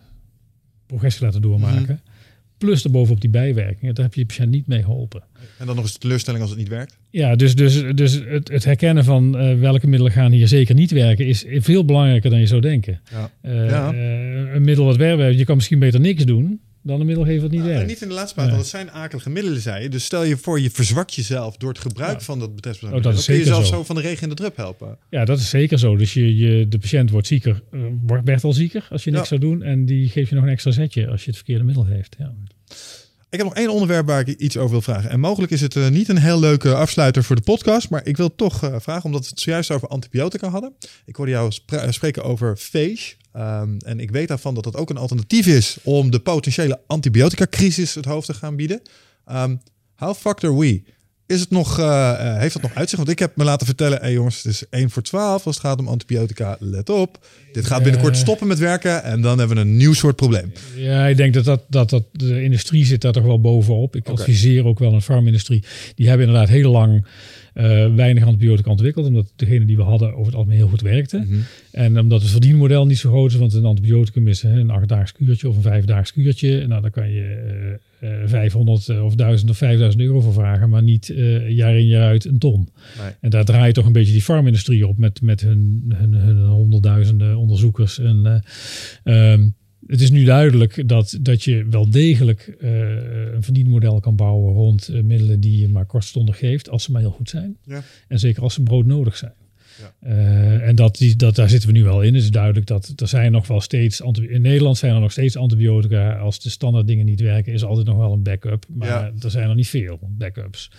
progressie laten doormaken. Plus erbovenop die bijwerkingen, daar heb je de patiënt niet mee geholpen.
En dan nog eens de teleurstelling als het niet werkt.
Ja, dus, dus, dus het, het herkennen van eh, welke middelen gaan hier zeker niet werken, is veel belangrijker dan je zou denken.
Ja. Ja.
een middel wat werkt, je kan misschien beter niks doen dan een middel geven wat niet
Nou, niet in de laatste plaats, want het zijn akelige middelen, zei je. Dus stel je voor, je verzwakt jezelf door het gebruik van dat betreffende
Oh, dat is
Dan kun je
zeker
zelf
zo.
zo van de regen in de drup helpen.
Ja, dat is zeker zo. Dus je, je, de patiënt wordt zieker, eh, wordt, werd al zieker als je niks zou doen. En die geeft je nog een extra zetje als je het verkeerde middel heeft. Ja.
Ik heb nog één onderwerp waar ik iets over wil vragen. En mogelijk is het eh, niet een heel leuke afsluiter voor de podcast. Maar ik wil toch eh, vragen, omdat we het zojuist over antibiotica hadden. Ik hoorde jou eh, spreken over phage. Ehm, en ik weet daarvan dat dat ook een alternatief is om de potentiële antibiotica-crisis het hoofd te gaan bieden. Ehm how fucked are we? Is het nog, eh, eh, heeft dat nog uitzicht? Want ik heb me laten vertellen, hey jongens, het is 1 voor 12 als het gaat om antibiotica. Let op, dit gaat binnenkort
Eh.
stoppen met werken en dan hebben we een nieuw soort probleem.
Ja, ik denk dat, dat, dat, dat de industrie zit daar toch wel bovenop. Ik adviseer ook wel een farmindustrie. Die hebben inderdaad heel lang eh, weinig antibiotica ontwikkeld. Omdat degene die we hadden over het algemeen heel goed werkte.
Mhm.
En omdat het verdienmodel niet zo groot is. Want een antibioticum is een achtdaags kuurtje of een vijfdaags kuurtje. Nou, daar kan je eh, eh, 500 of 1000 of 5000 euro voor vragen. Maar niet eh, jaar in jaar uit een ton.
Nee.
En daar draait toch een beetje die farmindustrie op. Met, met hun, hun, hun honderdduizenden onderzoekers. En eh, ehm, het is nu duidelijk dat, dat je wel degelijk eh, een verdienmodel kan bouwen rond eh, middelen die je maar kortstondig geeft, als ze maar heel goed zijn.
Ja.
En zeker als ze broodnodig zijn.
Ja.
Eh, en dat, die, dat, daar zitten we nu wel in. Het is duidelijk dat er zijn nog wel steeds, in Nederland zijn er nog steeds antibiotica. Als de standaard dingen niet werken, is altijd nog wel een backup. Maar
Ja.
er zijn er niet veel backups.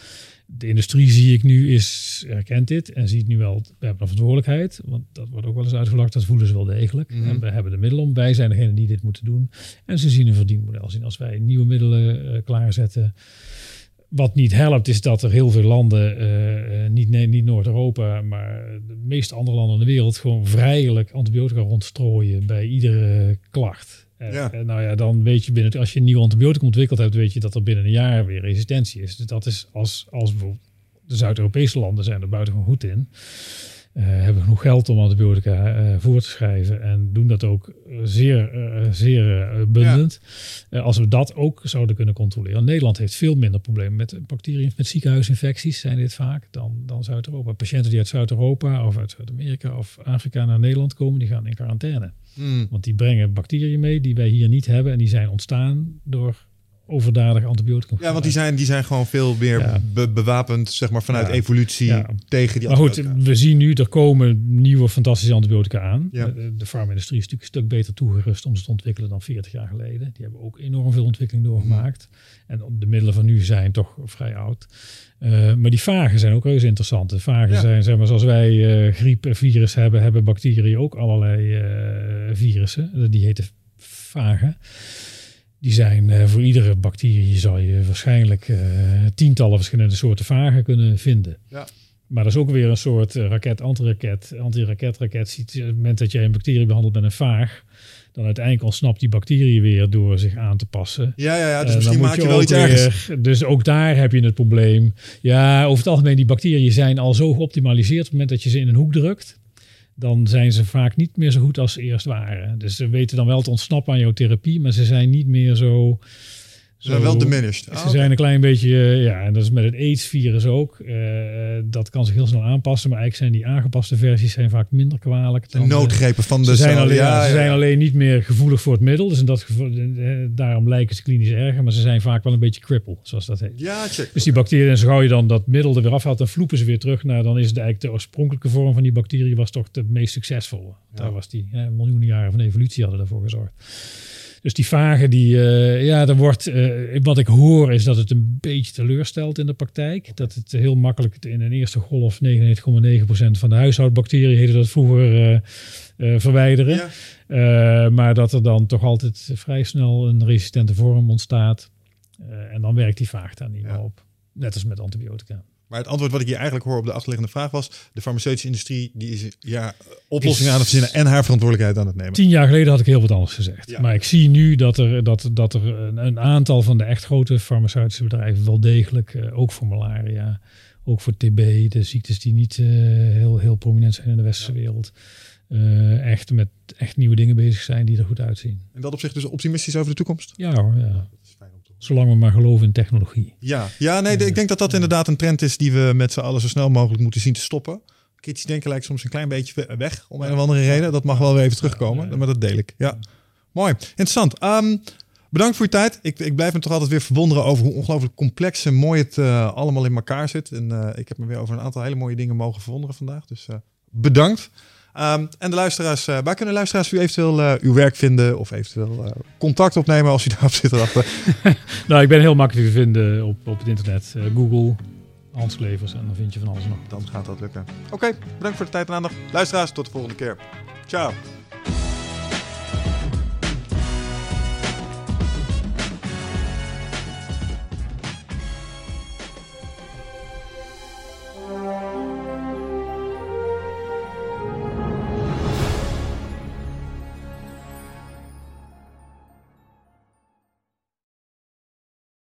De industrie zie ik nu is, herkent dit en ziet nu wel, we hebben een verantwoordelijkheid. Want dat wordt ook wel eens uitgelakt, dat voelen ze wel degelijk.
Mhm.
En we hebben de middelen om, wij zijn degene die dit moeten doen. En ze zien een verdienmodel zien. Als wij nieuwe middelen eh, klaarzetten. Wat niet helpt is dat er heel veel landen, eh, eh, niet, nee, niet Noord-Europa, maar de meeste andere landen in de wereld gewoon vrijelijk antibiotica rondstrooien bij iedere klacht. En,
Ja.
en nou ja, dan weet je binnen, als je een nieuw antibioticum ontwikkeld hebt, weet je dat er binnen een jaar weer resistentie is. Dus dat is als, als bijvoorbeeld de Zuid-Europese landen zijn er buitengewoon goed in. Eh, hebben genoeg geld om antibiotica eh, voor te schrijven en doen dat ook zeer, eh, zeer bundend. Als we dat ook zouden kunnen controleren. Nederland heeft veel minder problemen met bacteriën, met ziekenhuisinfecties zijn dit vaak dan, dan Zuid-Europa. Patiënten die uit Zuid-Europa of uit Zuid-Amerika of Afrika naar Nederland komen, die gaan in quarantaine.
Hmm.
Want die brengen bacteriën mee die wij hier niet hebben en die zijn ontstaan door overdadig antibioticum.
Ja, want die zijn, die zijn gewoon veel meer
Ja.
be- bewapend, zeg maar, vanuit
Ja.
evolutie
Ja.
tegen die
Maar goed,
antibiotica.
we zien nu, er komen nieuwe fantastische antibiotica aan. De, de farmindustrie is natuurlijk een stuk beter toegerust om ze te ontwikkelen dan 40 jaar geleden. Die hebben ook enorm veel ontwikkeling doorgemaakt. En de middelen van nu zijn toch vrij oud. Eh, maar die vagen zijn ook reuze interessant. De vagen zijn, zeg maar, zoals wij eh, griep en virus hebben, hebben bacteriën ook allerlei eh, virussen. Die heten vagen. Die zijn eh, voor iedere bacterie zal je waarschijnlijk eh, tientallen verschillende soorten vagen kunnen vinden.
Ja.
Maar dat is ook weer een soort eh, raket, antiraket, anti-raketraket. Op het moment dat jij een bacterie behandelt met een vaag, dan uiteindelijk ontsnapt die bacterie weer door zich aan te passen.
Ja, ja, ja. Dus misschien maak je wel iets ergens.
Dus ook daar heb je het probleem. Ja, over het algemeen, die bacteriën zijn al zo geoptimaliseerd op het moment dat je ze in een hoek drukt. Dan zijn ze vaak niet meer zo goed als ze eerst waren. Dus ze weten dan wel te ontsnappen aan jouw therapie, maar ze zijn niet meer zo
ze zijn wel diminished.
Ze ah, zijn een klein beetje, eh, ja, en dat is met het AIDS-virus ook. Uh, dat kan zich heel snel aanpassen, maar eigenlijk zijn die aangepaste versies zijn vaak minder kwalijk.
De noodgrepen van de
ze zijn, alleen, ja, ze zijn alleen niet meer gevoelig voor het middel. Dus in dat geval, eh, daarom lijken ze klinisch erger, maar ze zijn vaak wel een beetje cripple, zoals dat heet.
Ja, check.
Dus die bacteriën, en zo gauw je dan dat middel er weer afhaalt, dan vloepen ze weer terug. Nou, dan is het eigenlijk de oorspronkelijke vorm van die bacterie was toch de meest succesvolle. Daar was die, miljoenen jaren van evolutie hadden daarvoor gezorgd. Dus die vagen, die, uh, ja, er wordt, uh, wat ik hoor is dat het een beetje teleurstelt in de praktijk. Dat het heel makkelijk in een eerste golf 99,9% van de huishoudbacteriën, heette dat vroeger, uh, verwijderen. maar dat er dan toch altijd vrij snel een resistente vorm ontstaat. en dan werkt die vaag daar niet meer op. Net als met antibiotica.
Maar het antwoord wat ik hier eigenlijk hoor op de achterliggende vraag was: de farmaceutische industrie die is ja, oplossingen aan het verzinnen en haar verantwoordelijkheid aan het nemen.
Tien jaar geleden had ik heel wat anders gezegd. Maar ik zie nu dat er, dat, dat er een, een, aantal van de echt grote farmaceutische bedrijven wel degelijk, uh, ook voor malaria, ook voor TB, de ziektes die niet uh, heel, heel prominent zijn in de westerse wereld. Uh, echt met echt nieuwe dingen bezig zijn die er goed uitzien.
En dat op zich dus optimistisch over de toekomst?
Ja hoor, ja. Zolang we maar geloven in technologie.
Ja, ja nee, ik denk dat dat inderdaad een trend is die we met z'n allen zo snel mogelijk moeten zien te stoppen. Kitties denken lijkt soms een klein beetje weg om een of andere reden. Dat mag wel weer even terugkomen, maar dat deel ik. Ja, mooi. Interessant. Um, bedankt voor je tijd. Ik, ik blijf me toch altijd weer verwonderen over hoe ongelooflijk complex en mooi het uh, allemaal in elkaar zit. En uh, ik heb me weer over een aantal hele mooie dingen mogen verwonderen vandaag. Dus uh, bedankt. Um, en de luisteraars, uh, waar kunnen luisteraars u eventueel uh, uw werk vinden of eventueel uh, contact opnemen als u daarop zit erachter?
nou, ik ben heel makkelijk te vinden op, op het internet. Google, Hans Klevers en dan vind je van alles nog.
Dan gaat dat lukken. Oké, okay, bedankt voor de tijd en aandacht. Luisteraars, tot de volgende keer. Ciao.